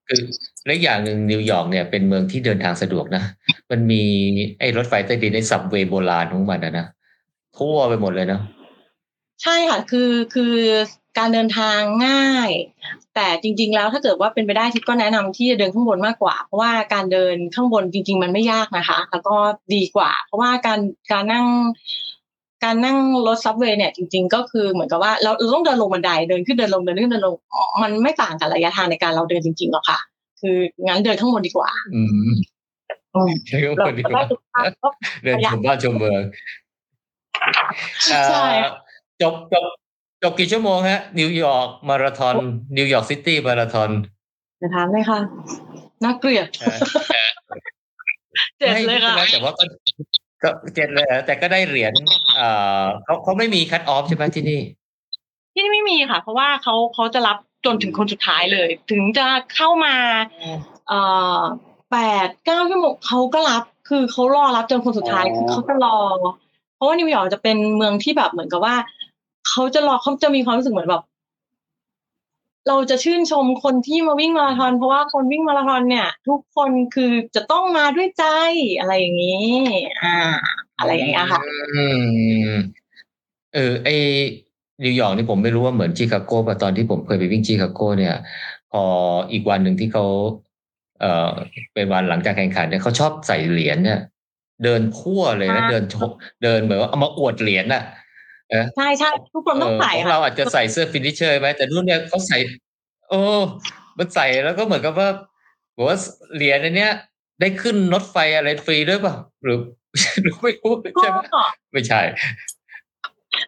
[SPEAKER 3] คือและอย่างหนึ่งนิวยอร์กเนี่ยเป็นเมืองที่เดินทางสะดวกนะ มันมีไอ้รถไฟใต้ดินในสับเวย์โบราณของมันนะนะทั่วไปหมดเลยเนาะ
[SPEAKER 4] ใช่ค่ะ คือคือการเดินทางง่าย แต่จริง ๆ แล้วถ้าเกิดว่าเป็นไปได้ทิศก็แนะนำที่จะเดินข้างบนมากกว่า เพราะว่าการเดินข้างบนจริง ๆ มันไม่ยากนะคะ แล้วก็ดีกว่า เพราะว่าการการนั่ง การนั่งรถ subway เนี่ยจริง ๆ ก็คือเหมือนกับว่าเราเราต้องเดินลงบันไดเดินขึ้นเดินลงเดินขึ้นเดินลงมันไม่ต่างกันระยะทางในการเราเดินจริงๆหรอกค่ะ คืองั้นเดินข้างบนดีกว่า
[SPEAKER 3] อืมใช่ก็ดีกว่าเดินชมบ้านชมเมืองใช่จบจบจบกี่ชั่วโมงฮะ นิวยอร์กมาราธอนนิวยอร์กซิตี้มาราธอน
[SPEAKER 4] จะถามไหมคะน่าเกลียดเจ็ดเลยค่ะ
[SPEAKER 3] แต่ว่าก็ ก็เจ็ดเลยแต่ก็ได้เหรียญเอ่อเขาเขาไม่มีคัตออฟใช่ไหมที่นี่
[SPEAKER 4] ที่นี่ไม่มีค่ะ เพราะว่าเขาเขาจะรับจนถึงคนสุดท้ายเลย ถึงจะเข้ามา เอ่อแปดเก้าชั่วโมงเขาก็รับ คือเขารอรับจนคนสุดท้ายคือเขาจะรอ เพราะว่านิวยอร์กจะเป็นเมืองที่แบบเหมือนกับว่าเขาจะรอเขาจะมีความรู้สึกเหมือนแบบ เราจะชื่นชมคนที่มาวิ่งมาราธอน เพราะว่าคนวิ่งมาราธอนเนี่ย ทุกคนคือจะต้องมาด้วยใจอะไรอย่างนี้ อ่า อะไรอย่างเงี้ยค่ะ
[SPEAKER 3] อืมเออไอนิวยอร์กนี่ผมไม่รู้ว่าเหมือนชิคาโกป่ะตอนที่ผมเคยไปวิ่งชิคาโกเนี่ย พออีกวันหนึ่งที่เขาเอ่อเป็นวันหลังจากแข่งขันเนี่ยเขาชอบใส่เหรียญเนี่ย เดินทั่วเลยนะ
[SPEAKER 4] อ่า
[SPEAKER 3] เดินชกเดินเหมือนว่าเอามาอวดเหรียญน่ะเออ
[SPEAKER 4] ใช่ใช่ทุกคนต้องใส่
[SPEAKER 3] เของ
[SPEAKER 4] ค่ะ
[SPEAKER 3] เราอาจจะใส่เสื้อ finisher ไหมแต่รุ่นเนี้ยเขาใส่ โอ้ มันใส่แล้วก็เหมือนกับว่าบอกว่าเหรียญอันเนี้ย ได้ขึ้นรถไฟอะไรฟรีด้วยเปล่าหรือหรือไม่รู้ใช่ไหม
[SPEAKER 4] ก็
[SPEAKER 3] ไม่ใช่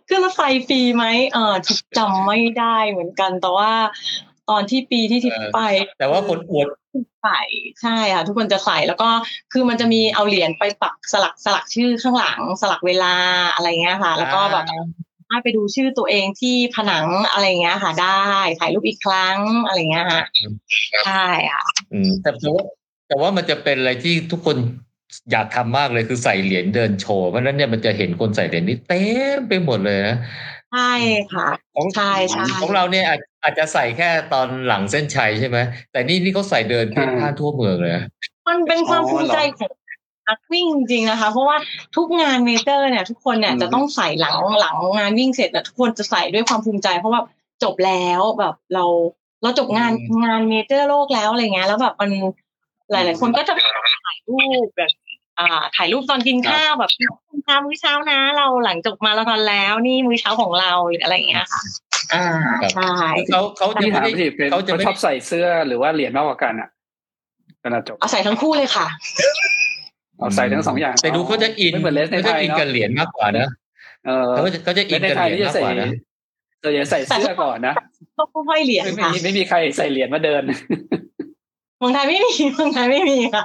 [SPEAKER 4] ขึ้นรถไฟฟรีไหมเออทิปจำไม่ได้เหมือนกันแต่ว่า ตอนที่ปีที่ทิป
[SPEAKER 3] เออ
[SPEAKER 4] ไป
[SPEAKER 3] แต่ว่าคนอวด
[SPEAKER 4] ใส่ใช่ค่ะทุกคนจะใส่แล้วก็คือมันจะมีเอาเหรียญไปปักสลักสลักชื่อข้างหลังสลักเวลาอะไรเงี้ยค่ะ แล้วก็แบบให้ไปดูชื่อตัวเองที่ผนังอะไรเงี้ยค่ะ ได้ถ่ายรูปอีกครั้งอะไรเงี้ยค่ะใช่ค่ะ
[SPEAKER 3] อืมแต่แต่ว่าแต่ว่ามันจะเป็นอะไรที่ทุกคนอยากทำมากเลยคือใส่เหรียญเดินโชว์เพราะฉะนั้นเนี่ยมันจะเห็นคนใส่เหรียญนี่เต็มไปหมดเลยนะ
[SPEAKER 4] ใช่ค่ะ
[SPEAKER 3] ของ
[SPEAKER 4] ใช่ใช่
[SPEAKER 3] ของเราเนี่ยอาจอาจจะใส่แค่ตอนหลังเส้นชัยใช่ไหมแต่นี่นี่เขาใส่เดินเพ่นพ่านทั่วเมืองเลยนะ
[SPEAKER 4] มันเป็นความภูมิใจของนักวิ่งจริงๆนะคะ เพราะว่าทุกงานเมเจอร์เนี่ย ทุกคนเนี่ยจะต้องใส่หลังหลังงานวิ่งเสร็จแต่ทุกคนจะใส่ด้วยความภูมิใจ เพราะว่าจบแล้วแบบเราเราจบงานงานเมเจอร์โลกแล้วอะไรเงี้ยแล้วแบบมันหลาย ๆ คนก็จะถ่ายรูปแบบอ่า ถ่ายรูปตอนกินข้าวแบบคุณคะมื้อเช้านะ เราหลังจบมาราธอนแล้ว นี่มื้อเช้าของเราหรืออะไรอย่างเงี้ยค่ะอ่าใช่
[SPEAKER 3] เขาเขาจะ
[SPEAKER 5] ที่
[SPEAKER 3] ไม่
[SPEAKER 5] ถาม
[SPEAKER 3] ได้
[SPEAKER 5] พี่เป็น
[SPEAKER 3] เขาจะ
[SPEAKER 5] เขา
[SPEAKER 3] ไม่
[SPEAKER 5] ช
[SPEAKER 3] ได้
[SPEAKER 5] อบใส่เสื้อหรือว่าเหรียญมากกว่ากันอะขณะจบ
[SPEAKER 4] เอาใส่ทั้งคู่เลยค่ะ
[SPEAKER 5] เอาใส่ทั้งสองอย่าง
[SPEAKER 3] แต่ดูเขาจะอิน
[SPEAKER 5] ไม่เหมือนเลสใน
[SPEAKER 3] เขา
[SPEAKER 5] ไท
[SPEAKER 3] จะ
[SPEAKER 5] ย
[SPEAKER 3] อิน
[SPEAKER 5] เนาะ
[SPEAKER 3] กับเหรียญมากกว่านะ
[SPEAKER 5] เออ
[SPEAKER 3] เขาจะเขาจะ
[SPEAKER 5] เล
[SPEAKER 3] อิ
[SPEAKER 5] ส
[SPEAKER 3] น
[SPEAKER 5] ใน
[SPEAKER 3] กับ
[SPEAKER 5] ไท
[SPEAKER 3] เห
[SPEAKER 5] ย
[SPEAKER 3] รียญ
[SPEAKER 5] นี่จะ
[SPEAKER 3] มาก
[SPEAKER 5] ใส่
[SPEAKER 3] กว่านะ
[SPEAKER 5] ส่วนใหญ่ใส่เสื้อก่อนนะ
[SPEAKER 4] ต้องห้อยเหรียญ
[SPEAKER 5] ไม่
[SPEAKER 4] ค่ะ
[SPEAKER 5] มีไม่มีใครใส่เหรียญมาเดิน
[SPEAKER 4] เมืองไทยไม่มีเมืองไทยไม่มีค่ะ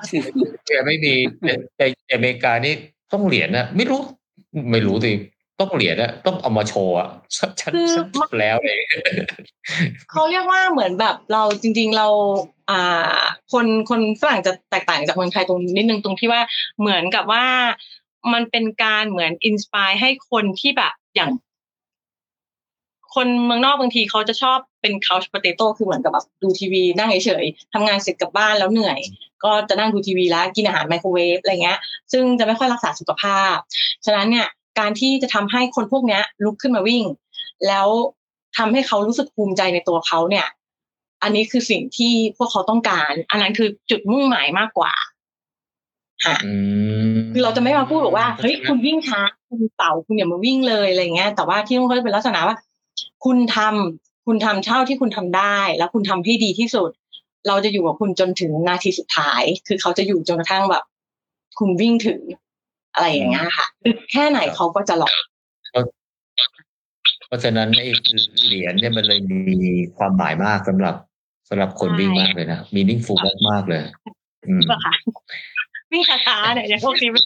[SPEAKER 3] แต่ไม่มีแต่แต่แต่อเมริกานี่ต้องเหรียญนะไม่รู้ ไม่รู้สิต้องเหรียญอะต้องเอามาโชว์อะฉันฉัน
[SPEAKER 4] คือ
[SPEAKER 3] ฉันจบแล้วเอง
[SPEAKER 4] เขาเรียกว่าเหมือนแบบเราจริง ๆเรา อ่า คนคนฝรั่งจะแตกต่างจากเมืองไทยตรงนิดนึงตรงที่ว่าเหมือนกับว่ามันเป็นการเหมือน inspire ให้คนที่แบบอย่าง คนเมืองนอกบางทีเขาจะชอบเป็น couch potato คือเหมือนกับแบบดูทีวีนั่งเฉยๆทำงานเสร็จกลับบ้านแล้วเหนื่อย ก็จะนั่งดูทีวีแล้วกินอาหารไมโครเวฟอะไรเงี้ย ซึ่งจะไม่ค่อยรักษาสุขภาพ ฉะนั้นเนี่ยการที่จะทำให้คนพวกเนี้ยลุกขึ้นมาวิ่ง แล้วทำให้เขารู้สึกภูมิใจในตัวเขาเนี่ย อันนี้คือสิ่งที่พวกเขาต้องการ อันนั้นคือจุดมุ่งหมายมากกว่าค่ะ
[SPEAKER 3] อืม
[SPEAKER 4] คือเราจะไม่มาพูดบอกว่าเฮ้ยคุณวิ่งช้าคุณเต่าคุณอย่ามาวิ่งเลยอะไรเงี้ย แต่ว่าที่ต้องเขาจะเป็นลักษณะว่า คุณทำคุณทำเท่าที่คุณทำได้ แล้วคุณทำให้ดีที่สุด เราจะอยู่กับคุณจนถึงนาทีสุดท้าย คือเขาจะอยู่จนกระทั่งแบบ คุณวิ่งถึงอะไรอย่างเงี้ยค่ะคือแค่ไหนเขาก็จะรอ
[SPEAKER 3] เพราะฉะนั้นไอ้เหรียญเนี่ยมันเลยมีความหมายมากสำหรับสำหรับคนวิ่งมากเลยนะ meaningful มากมากๆเลยอืม
[SPEAKER 4] ป่ะคะ วิ่งช้าๆเนี่ยอย่างพวกนี้ไม่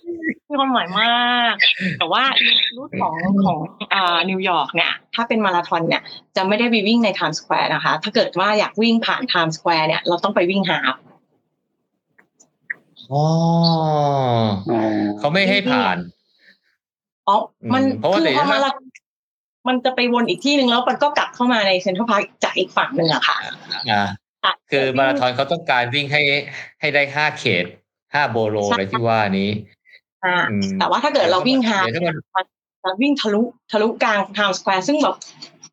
[SPEAKER 4] มีความหมายมาก แต่ว่า route ของของอ่านิวยอร์กเนี่ย ถ้าเป็นมาราธอนเนี่ย จะไม่ได้ไปวิ่งในไทม์สแควร์นะคะ ถ้าเกิดว่าอยากวิ่งผ่านไทม์สแควร์เนี่ย เราต้องไปวิ่ง half
[SPEAKER 3] อ๋อเขาไม่ให้ผ่าน
[SPEAKER 4] อ๋อมัน
[SPEAKER 3] อืมเพราะว่า
[SPEAKER 4] คือ
[SPEAKER 3] เดี๋ยว
[SPEAKER 4] พอ
[SPEAKER 3] นะ
[SPEAKER 4] มาราธอนมันจะไปวนอีกที่หนึ่งแล้วมันก็กลับเข้ามาในเซ็นทรัลพาร์คจากอีกฝั่งหนึ่งอะค่ะ
[SPEAKER 3] อ่า
[SPEAKER 4] ค่ะ
[SPEAKER 3] คือมาราธอนเขาต้องการวิ่งให้ให้ได้ห้าเขต ห้า borough อะไรที่ว่านี้
[SPEAKER 4] อ่า
[SPEAKER 3] อืม
[SPEAKER 4] แต่ว่าถ้าเกิดเราวิ่ง half
[SPEAKER 3] เดี๋ยวถ้ามัน
[SPEAKER 4] จะวิ่งทะลุทะลุกลางไทม์สแควร์ซึ่งแบบ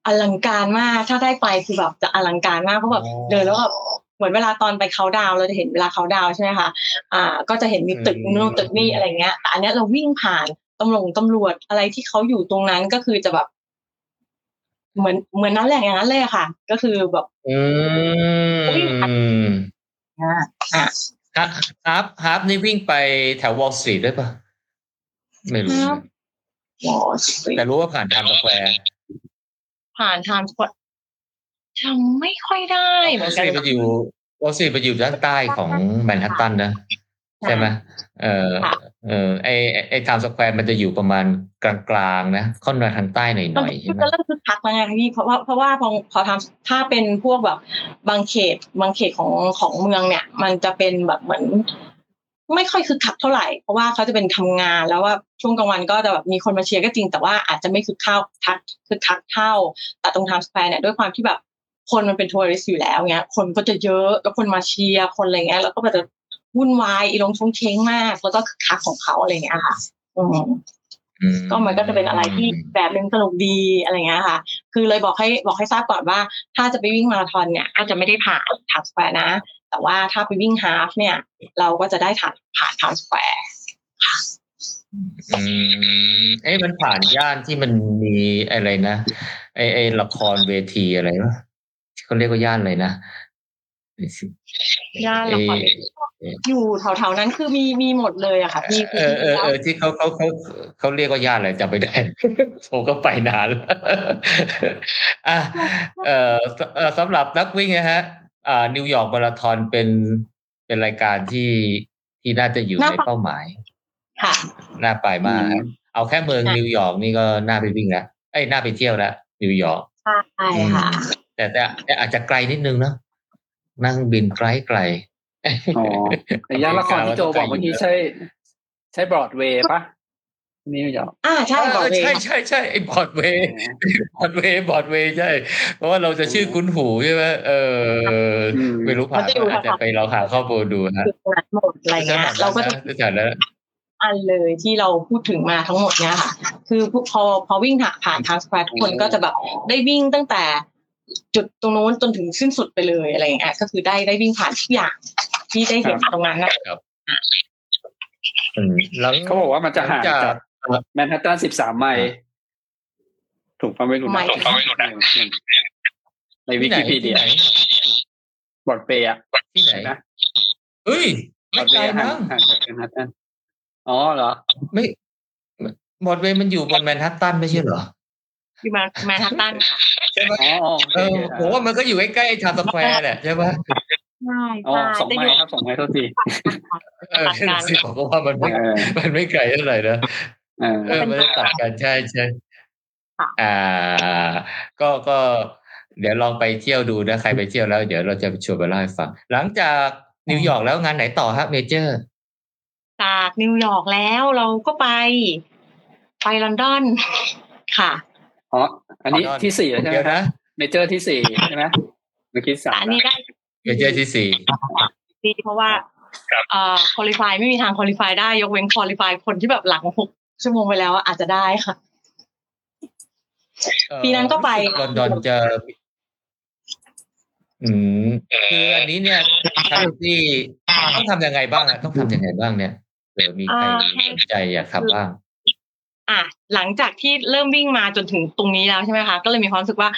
[SPEAKER 4] อลังการมากถ้าได้ไปคือแบบจะอลังการมากเพราะแบบเดินแล้วแบบเหมือนเวลาตอนไปเขาดาวน์เราจะเห็นเวลาเขาดาวน์ใช่ไหมคะอ่า ก็จะเห็นมีตึกนู่นตึกนี่อะไรเงี้ยแต่อันเนี้ยเราวิ่งผ่านตำรวจตำรวจอะไรที่เขาอยู่ตรงนั้นก็คือจะแบบ เหมือนเหมือนนั้นแหละอย่างนั้นเลยอะค่ะ ก็คือแบบ
[SPEAKER 3] อืม
[SPEAKER 4] อ่าอ่า
[SPEAKER 3] half half half นี่วิ่งไปแถววอลสตรีทได้ปะไม่รู้
[SPEAKER 4] half วอลสตรีท
[SPEAKER 3] แต่รู้ว่าผ่านไทม์สแควร์
[SPEAKER 4] ผ่านไทม์สแควร์จำไม่ค่อยได้
[SPEAKER 3] ว
[SPEAKER 4] เห
[SPEAKER 3] อ
[SPEAKER 4] มื
[SPEAKER 3] ล
[SPEAKER 4] อน
[SPEAKER 3] สต
[SPEAKER 4] กัน
[SPEAKER 3] รีทไปอยู่วอลสตรีทไปอยู่ด้านใต้ของแมนฮัตตันนะ ใช่ไหมเออ
[SPEAKER 4] ค่ะ
[SPEAKER 3] เออไอไอ้ไอไทม์สแควร์มันจะอยู่ประมาณกลางๆนะค่อนมาทางใต้ห
[SPEAKER 4] มัน
[SPEAKER 3] น่อยๆใช่ไหม
[SPEAKER 4] จะเริ่มคึกคักแล้วไงคะพี่เพราะว่าเพราะว่าพอพอทำถ้าเป็นพวกแบบบางเขตบางเขตของของเมืองเนี่ย มันจะเป็นแบบเหมือน ไม่ค่อยคึกคักเท่าไหร่เพราะว่าเขาจะเป็นทำงานแล้วว่าช่วงกลางวันก็จะแบบมีคนมาเชียร์ก็จริง แต่ว่าอาจจะไม่คึกคักทักคึกคักเท่า แต่ตรงไทม์สแควร์เนี่ยด้วยความที่แบบคนมันเป็น tourist อยู่แล้วเงี้ย คนก็จะเยอะแล้วคนมาเชียร์คนอะไรเงี้ยแล้วก็แบบจะ วุ่นวายอีลงชงเช้งมาก แล้วก็คึกคักของเขาอะไรเงี้ยค่ะอืม
[SPEAKER 3] อื
[SPEAKER 4] ก็มันก็จะเป็นอะไรที่แบบหนึ่งสนุกดีอะไรเงี้ยค่ะ คือเลยบอกให้บอกให้ทราบก่อนว่า ถ้าจะไปวิ่งมาราธอนเนี่ยก็จะไม่ได้ผ่านไทม์สแควร์นะ แต่ว่าถ้าไปวิ่ง half เนี่ย เราก็จะได้ผ่านผ่านทางสแควร์
[SPEAKER 3] อืมเอ้ยมันผ่านย่านที่มันมีอะไรนะไอไอละครเวทีอะไรวะเขาเรียกว่าย่านอะไรนะ
[SPEAKER 4] ย่านละคร
[SPEAKER 3] เอ่อ
[SPEAKER 4] อยู่แถวๆนั้นคือมีมีหมดเลยอะค่ะพี่
[SPEAKER 3] เออเออเออที่เขาเขาเขาเขาเรียกว่าย่านอะไรจำไม่ได้ผมก็ไปนานแล้วอะเอ่อเอ่อสำหรับนักวิ่งนะฮะ อ่า นิวยอร์กมาราธอนเป็นเป็นรายการที่ที่น่าจะอยู่ในเป้าหมาย
[SPEAKER 4] ค่ะ
[SPEAKER 3] น่าไปมากฮะเอาแค่เมืองนิวยอร์กนี่ก็น่าไปวิ่งแล้วเอ้ยน่าไปเที่ยวแล้วนิวยอร์ก
[SPEAKER 4] ใช่ค่ะ
[SPEAKER 3] แต่แต่แต่อาจจะไกลนิดนึงเนาะ นั่งบินไกลไกล
[SPEAKER 5] อ๋อแต่ย่านละครที่โจบอกเมื่อกี้ใช่ ใช่บรอดเวย์ปะนี่ไม่ยอม
[SPEAKER 4] อ่าใช่บอกเลย
[SPEAKER 3] ใช่ใช่ใช่ไอ้บอร์ดเวย์บอร์ดเวย์บอร์ดเวย์ใช่ เพราะว่าเราจะชื่อคุ้นหูใช่ไหมเออไม่รู้ผ่านอาจจะไปเราหาข้อมูลดูฮะ
[SPEAKER 4] จุดนั้นหมดอะไรเงี้ยเราก็จะ
[SPEAKER 3] จัดแล้ว
[SPEAKER 4] อันเลยที่เราพูดถึงมาทั้งหมดเนี้ยค่ะ คือพอพอวิ่งผ่านไทม์สแควร์ทุกคนก็จะแบบได้วิ่งตั้งแต่ จุดตรงโน้นจนถึงสิ้นสุดไปเลยอะไรอย่างเงี้ยก็คือได้ได้วิ่งผ่านทุกอย่างที่ได้เห็นตรงนั้นนะ
[SPEAKER 3] อืมหลัง
[SPEAKER 5] เขาบอกว่ามันจะห่าง
[SPEAKER 3] จา
[SPEAKER 5] จากกแมนฮัตตันสิบสามไมล์ถูกปะไม่รู้นะ
[SPEAKER 4] ไม่
[SPEAKER 5] ถูกปะไม่รู้นะในวิ
[SPEAKER 3] ที่ไหน
[SPEAKER 5] กิพีเดี
[SPEAKER 3] ที่
[SPEAKER 5] ย
[SPEAKER 3] ไหน
[SPEAKER 5] บอร์ดเวย์อะ
[SPEAKER 3] ที่ไหน
[SPEAKER 5] นะ
[SPEAKER 3] เฮ้ย
[SPEAKER 5] บอ
[SPEAKER 3] ไม่
[SPEAKER 5] ร์ด
[SPEAKER 3] ไก
[SPEAKER 5] เว
[SPEAKER 3] ล
[SPEAKER 5] ย์ห่าง
[SPEAKER 3] มั้ง
[SPEAKER 5] ห่างจากแมนฮัตตันอ๋อเหรอ
[SPEAKER 3] ไม่บอร์ดเวย์มันอยู่บนแมนฮัตตันไม่ใช่เหรอ
[SPEAKER 4] ที่มาแมนฮัตตันค่ะ
[SPEAKER 3] ใช่ไหม
[SPEAKER 5] อ๋ออ๋อ
[SPEAKER 3] เออผมว่ามันก็อยู่ใกล้ๆชาสแควร์แหละใช่ไหม
[SPEAKER 4] ใช่
[SPEAKER 5] อ๋อ
[SPEAKER 4] ใช่
[SPEAKER 5] สองไมล์ครับสองไมล์เท่าที
[SPEAKER 3] เออสิผมก็ว่ามันไม่
[SPEAKER 5] เออ
[SPEAKER 3] มันไม่ไกลเท่าไหร่นะ
[SPEAKER 5] เออ
[SPEAKER 3] เออมันจะตัดกันใช่ใช่
[SPEAKER 4] ค่ะ
[SPEAKER 3] อ่า ก็ก็เดี๋ยวลองไปเที่ยวดูนะใครไปเที่ยวแล้ว เดี๋ยวเราจะชวนไปเล่าให้ฟังหลังจากนิวยอร์กแล้วงานไหนต่อครับ major จา
[SPEAKER 4] กนิวยอร์กแล้วเราก็ไป ไปลอนดอนค่ะ
[SPEAKER 5] อ๋ออันนี้ที่สี่แล้วใช่ไหม
[SPEAKER 3] เดี๋ยว
[SPEAKER 5] ครับ
[SPEAKER 3] นะ
[SPEAKER 5] เมเจอร์ที่สี่ใช่ไหมเมื่อกี้สา
[SPEAKER 4] แต่
[SPEAKER 5] ม
[SPEAKER 4] อันนี้ได้
[SPEAKER 3] เมเจอร์ที่สี่
[SPEAKER 4] ดีเพราะว่าเอ่อคุริฟายไม่มีทางคุริฟายได้ยกเว้นคุริฟายคนที่แบบหลังหกชั่วโมงไปแล้วอะอาจจะได้ค่ะ
[SPEAKER 3] เอ่อ
[SPEAKER 4] ปีนั้นก็ไป
[SPEAKER 3] รู้สึลอนดอนจะอืมคืออันนี้เนี่ยทางที่ต้องทำยังไงบ้างอะต้องทำยังไงบ้างเนี่ยเดี๋ยวมีใครสนใจอยากทำบ้าง
[SPEAKER 4] อะหลังจากที่เริ่มวิ่งมาจนถึงตรงนี้แล้วใช่ไหมคะ ก็เลยมีความรู้สึกว่า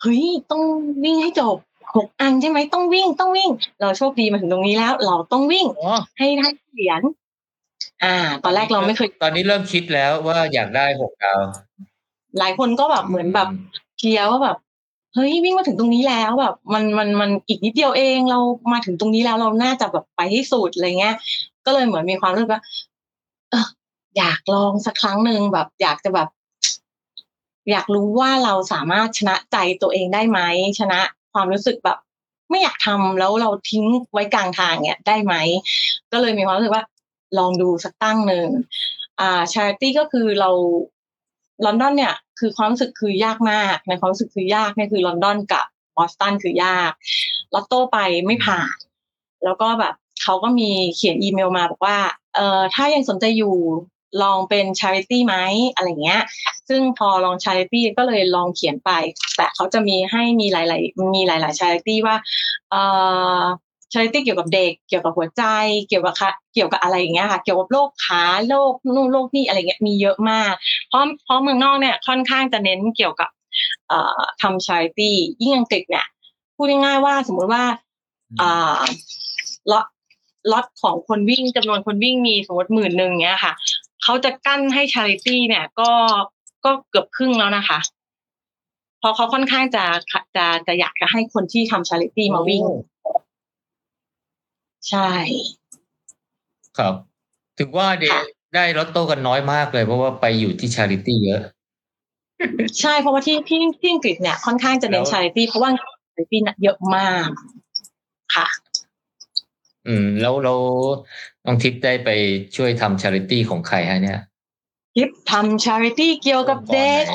[SPEAKER 4] เฮ้ยต้องวิ่งให้จบหกอันใช่ไหมต้องวิ่งต้องวิ่ง เราโชคดีมาถึงตรงนี้แล้ว เราต้องวิ่ง
[SPEAKER 3] อ๋อ
[SPEAKER 4] ให้ได้เหรียญอ่า ตอนแรกเราไม่เคย
[SPEAKER 3] ตอนนี้เริ่มคิดแล้วว่าอยากได้หกดาว
[SPEAKER 4] หลายคนก็แบบเหมือนแบบเชียร์ว่าแบบเฮ้ยวิ่งมาถึงตรงนี้แล้วแบบ มันมันมันอีกนิดเดียวเองเรามาถึงตรงนี้แล้วเราน่าจะแบบไปให้สุดอะไรเงี้ย ก็เลยเหมือนมีความรู้สึกว่าเอ อยากลองสักครั้งหนึ่งแบบ อยากจะแบบ อยากรู้ว่าเราสามารถชนะใจตัวเองได้ไหมชนะความรู้สึกแบบ ไม่อยากทำแล้วเราทิ้งไว้กลางทางเนี่ยได้ไหมก็เลยมีความรู้สึกว่า ลองดูสักตั้งหนึ่งอ่าชาริตี้ก็คือเราลอนดอนเนี่ย คือความรู้สึกคือยากมากในความรู้สึกคือยากเนี่ยคือลอนดอนกับบอสตันคือยากลอตโต้ไปไม่ผ่าน แล้วก็แบบเขาก็มีเขียนอีเมลมาบอกว่า เอ่อถ้ายังสนใจอยู่ ลองเป็นชาริตี้ไหมอะไรเงี้ย ซึ่งพอลองชาริตี้ก็เลยลองเขียนไป แต่เขาจะมีให้มีหลาย ๆ มีหลาย ๆ ชาริตี้ว่าเอ่อชาริตี้เกี่ยวกับเด็ก เกี่ยวกับหัวใจ เกี่ยวกับคะเกี่ยวกับอะไรอย่างเงี้ยค่ะ เกี่ยวกับโรคขาโรคนู่นโรคนี่อะไรเงี้ยมีเยอะมาก เพราะเพราะเมืองนอกเนี่ยค่อนข้างจะเน้นเกี่ยวกับเอ่อทำ charity ยิ่งอังกฤษเนี่ยพูดง่ายๆว่าสมมุติว่าอ่าล็อตล็อตของคนวิ่งจำนวนคนวิ่งมีสมมติหมื่นหนึ่งเนี้ยค่ะ เขาจะกั้นให้ charity เนี่ย ก็ก็เกือบครึ่งแล้วนะคะเพราะเขาค่อนข้างจะจะจะอยากจะให้คนที่ทำ charity มาวิ่ง ใช่
[SPEAKER 3] ครับ ถึงว่าเด
[SPEAKER 4] ค่ะ
[SPEAKER 3] ได้ลอตโต้กันน้อยมากเลย เพราะว่าไปอยู่ที่ charity เยอะ
[SPEAKER 4] ใช่เพราะว่าที่ที่ที่อังกฤษเนี่ยค่อนข้างจะเน้น
[SPEAKER 3] แล้ว
[SPEAKER 4] charity เพราะว่า charity เยอะมาก ค่ะ
[SPEAKER 3] อืม แล้วเราน้องทิพย์ได้ไปช่วยทำ charity ของใครฮะเนี่ย
[SPEAKER 4] ทิพย์ทำ charity เกี่ยวกับเด็ก
[SPEAKER 3] อ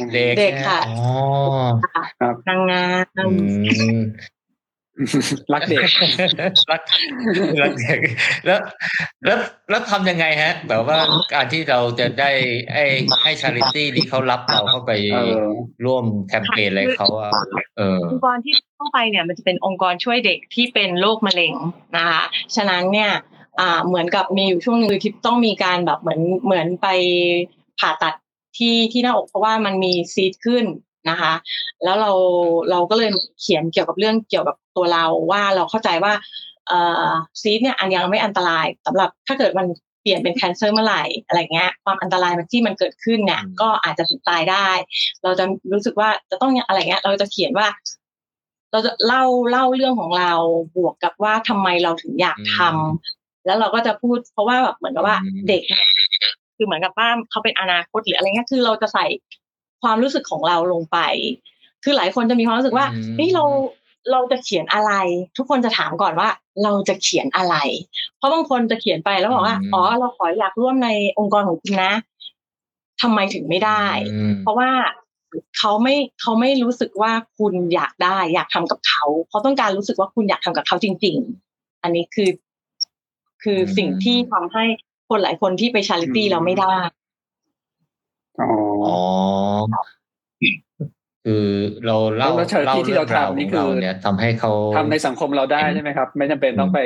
[SPEAKER 3] งค์รไหนเด็ก
[SPEAKER 4] เด็กค่ะ
[SPEAKER 3] อ๋อ
[SPEAKER 4] นางงาม
[SPEAKER 3] อืม
[SPEAKER 5] รักเด็ก
[SPEAKER 3] รักรักเด็กแล้ว แล้วแล้วทำยังไงฮะแบบว่าการที่เราจะได้ไอ้ให้ชาริตี้ที่เขารับเราเข้าไป
[SPEAKER 5] เออ
[SPEAKER 3] ร่วมแคมเปญอะไรเขาอะเออ
[SPEAKER 4] องค์กรที่เข้าไปเนี่ยมันจะเป็นองค์กรช่วยเด็กที่เป็นโรคมะเร็งนะคะฉะนั้นเนี่ย อ่าเหมือนกับมีอยู่ช่วงหนึงคือที่ต้องมีการแบบเหมือนเหมือนไปผ่าตัดที่ที่หน้าอกเพราะว่ามันมีซีดขึ้นนะคะ แล้วเราเราก็เลยเขียนเกี่ยวกับเรื่องเกี่ยวกับ ตัวเราว่าเราเข้าใจว่าเอ่อซีดเนี่ยอันยังไม่อันตรายสำหรับถ้าเกิดมันเปลี่ยนเป็นแคนเซอร์เมื่อไหร่อะไรเงี้ยความอันตรายมันที่มันเกิดขึ้นเนี่ย
[SPEAKER 3] อืม
[SPEAKER 4] ก็อาจจะถึงตายได้ เราจะรู้สึกว่าจะต้องอะไรเงี้ยเราจะเขียนว่า เราจะเล่าเล่าเรื่องของเราบวกกับว่าทำไมเราถึงอยากทำแล้วเราก็จะพูดเพราะว่าแบบเหมือนกับว่า
[SPEAKER 3] อืม
[SPEAKER 4] เด็กเนี่ยคือเหมือนกับว่าเขาเป็นอนาคตหรืออะไรเงี้ยคือเราจะใส่ความรู้สึกของเราลงไป คือหลายคนจะมีความรู้สึกว่า
[SPEAKER 3] อืม
[SPEAKER 4] เฮ้ยเรา เราจะเขียนอะไร ทุกคนจะถามก่อนว่า เราจะเขียนอะไร เพราะบางคนจะเขียนไปแล้วบอกว่า
[SPEAKER 3] อืม
[SPEAKER 4] อ๋อเราขออยากร่วมในองค์กรของคุณนะทำไมถึงไม่ได้
[SPEAKER 3] อืม
[SPEAKER 4] เพราะว่าเขาไม่เขาไม่รู้สึกว่าคุณอยากได้ อยากทำกับเขาเขาต้องการรู้สึกว่าคุณอยากทำกับเขาจริง ๆ อันนี้คือ คืออ
[SPEAKER 3] ม
[SPEAKER 4] สิ่งที่ทำให้คนหลายคนที่ไปชาริตี้
[SPEAKER 5] อืม
[SPEAKER 4] เราไม่ได้
[SPEAKER 5] อ๋อ
[SPEAKER 3] อ๋อ คือเราเล่า
[SPEAKER 5] แล้ว charity ที่เราทำนี่คือ
[SPEAKER 3] เงเนี่ยทำให้เขา
[SPEAKER 5] ทำในสังคมเราได้ใช่ไหมครับ ไม่จำเป็นต้องไป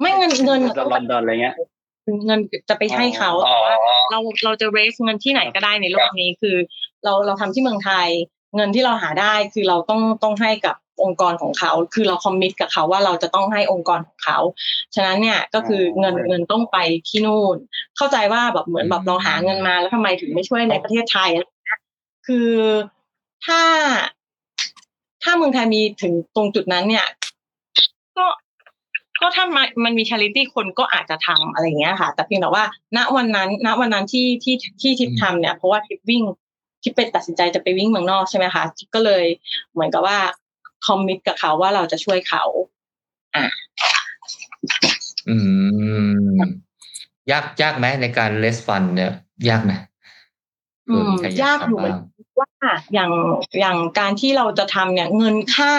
[SPEAKER 4] ไม่เงินเงิน
[SPEAKER 5] ลอนดอนอะไรเงี้ย
[SPEAKER 4] เงินจะไปให้เขา
[SPEAKER 5] อ๋
[SPEAKER 4] แต่
[SPEAKER 5] อ
[SPEAKER 4] ว่าเราเราจะ raise เงินที่ไหนก็ได้ในโลกนี้คือ เราเราทำที่เมืองไทย เงินที่เราหาได้คือเราต้องต้องให้กับองค์กรของเขา คือเราคอมมิตกับเขาว่าเราจะต้องให้องค์กรของเขา ฉะนั้นเนี่ยก็คือเงินเงินต้องไปที่นู่น เข้าใจว่าแบบเหมือนแบบเราหาเงินมาแล้วทำไมถึงไม่ช่วยในประเทศไทย คือถ้าถ้าเมืองไทยมีถึงตรงจุดนั้นเนี่ย ก็ก็ถ้ามันมันมีชาริตี้คนก็อาจจะทำอะไรอย่างเงี้ยค่ะ แต่เพียงแต่ว่า ณวันนั้นณวันนั้นที่ที่ที่ทิปทำเนี่ย เพราะว่าทิปวิ่งทิปเป็นตัดสินใจจะไปวิ่งเมืองนอกใช่ไหมคะทิปก็เลยเหมือนกับว่าคอมมิตกับเขาว่าเราจะช่วยเขา
[SPEAKER 3] อืมยากยากไหมในการเลสฟันเนี่ย ยากไหม
[SPEAKER 4] อืม
[SPEAKER 3] เผื่อใคร
[SPEAKER 4] ยากอยู่เหมือน
[SPEAKER 3] ทำบ้าง
[SPEAKER 4] ว่าอย่างอย่างการที่เราจะทำเนี่ยเงินค่า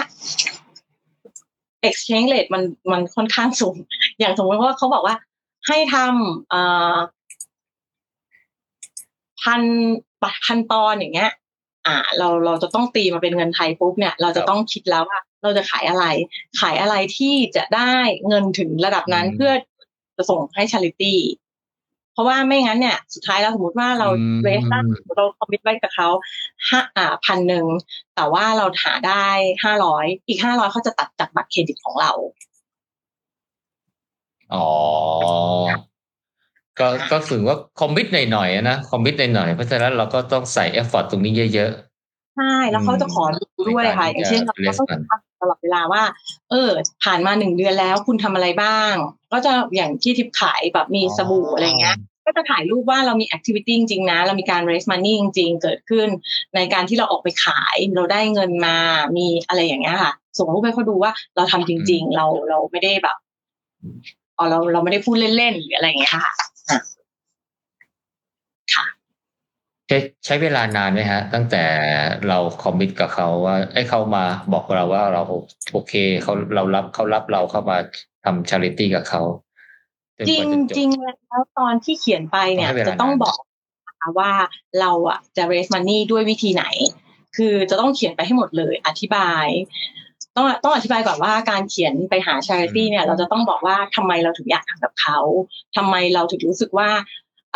[SPEAKER 4] exchange rate มันมันค่อนข้างสูง อย่างสมมติว่าเขาบอกว่าให้ทำเอ่อพันพันปอนด์อย่างเงี้ย อ่า เราเราจะต้องตีมาเป็นเงินไทยปุ๊บเนี่ย เราจะต้องคิดแล้วว่าเราจะขายอะไร ขายอะไรที่จะได้เงินถึงระดับนั้น
[SPEAKER 3] อืม
[SPEAKER 4] เพื่อจะส่งให้ charity เพ ราะว่าไม่งั้นเนี่ยสุดท้ายแล้วสมมติว่าเรา
[SPEAKER 3] อืม
[SPEAKER 4] เรสตั้งเรา commit ไว้กับเขาห้าอ่าพันหนึ่งแต่ว่าเราหาได้ห้าร้อยอีกห้าร้อยเขาจะตัดจากบัตรเครดิตของเรา
[SPEAKER 3] อ๋อก็ก็ถือว่า commit หน่อยๆอะนะ commit หน่อยๆเพราะฉะนั้นเราก็ต้องใส่ effort ตรงนี้เยอะ
[SPEAKER 4] ใช่แล้วเขาจะขอดูด้วยค่ะ
[SPEAKER 3] ในการ
[SPEAKER 4] อย่างเช่นเรา
[SPEAKER 3] ที่จะ
[SPEAKER 4] ก็ต้อง
[SPEAKER 3] raise fund
[SPEAKER 4] ทำตลอดเวลาว่า เออ ผ่านมาหนึ่งเดือนแล้วคุณทำอะไรบ้าง ก็จะอย่างที่ทิปขายแบบมีสบู่อะไรเงี้ย ก็จะถ่ายรูปว่าเรามีแอคทิวิตี้จริงๆนะ เรามีการ raise money จริงๆ เกิดขึ้น ในการที่เราออกไปขายเราได้เงินมามีอะไรอย่างเงี้ยค่ะ ส่งรูปให้เขาดูว่าเราทำจริง ๆ เราเราไม่ได้แบบอ๋อเราเราไม่ได้พูดเล่นๆหรืออะไรอย่างเงี้ยค่ะ
[SPEAKER 3] ๆใช้ใช้เวลานานไหมฮะ ตั้งแต่เราคอมมิตกับเขาว่าไอ้เขามาบอกเราว่าเราโอเคเขาเรารับเขารับเราเข้ามาทำชาริตี้กับเขา จน
[SPEAKER 4] จริ
[SPEAKER 3] ก
[SPEAKER 4] ง
[SPEAKER 3] ว่าจะจบ
[SPEAKER 4] จริงแล้วตอนที่เขียนไปเนี่ย
[SPEAKER 3] ต้องให้เวลา
[SPEAKER 4] จะต้อง
[SPEAKER 3] นาน
[SPEAKER 4] บอกนะคะว่าเราอะจะ raise money ด้วยวิธีไหน คือจะต้องเขียนไปให้หมดเลย อธิบาย ต้องต้องอธิบายก่อนว่าการเขียนไปหา charity เนี่ย เราจะต้องบอกว่าทำไมเราถึงอยากทำกับเขาทำไมเราถึงรู้สึกว่า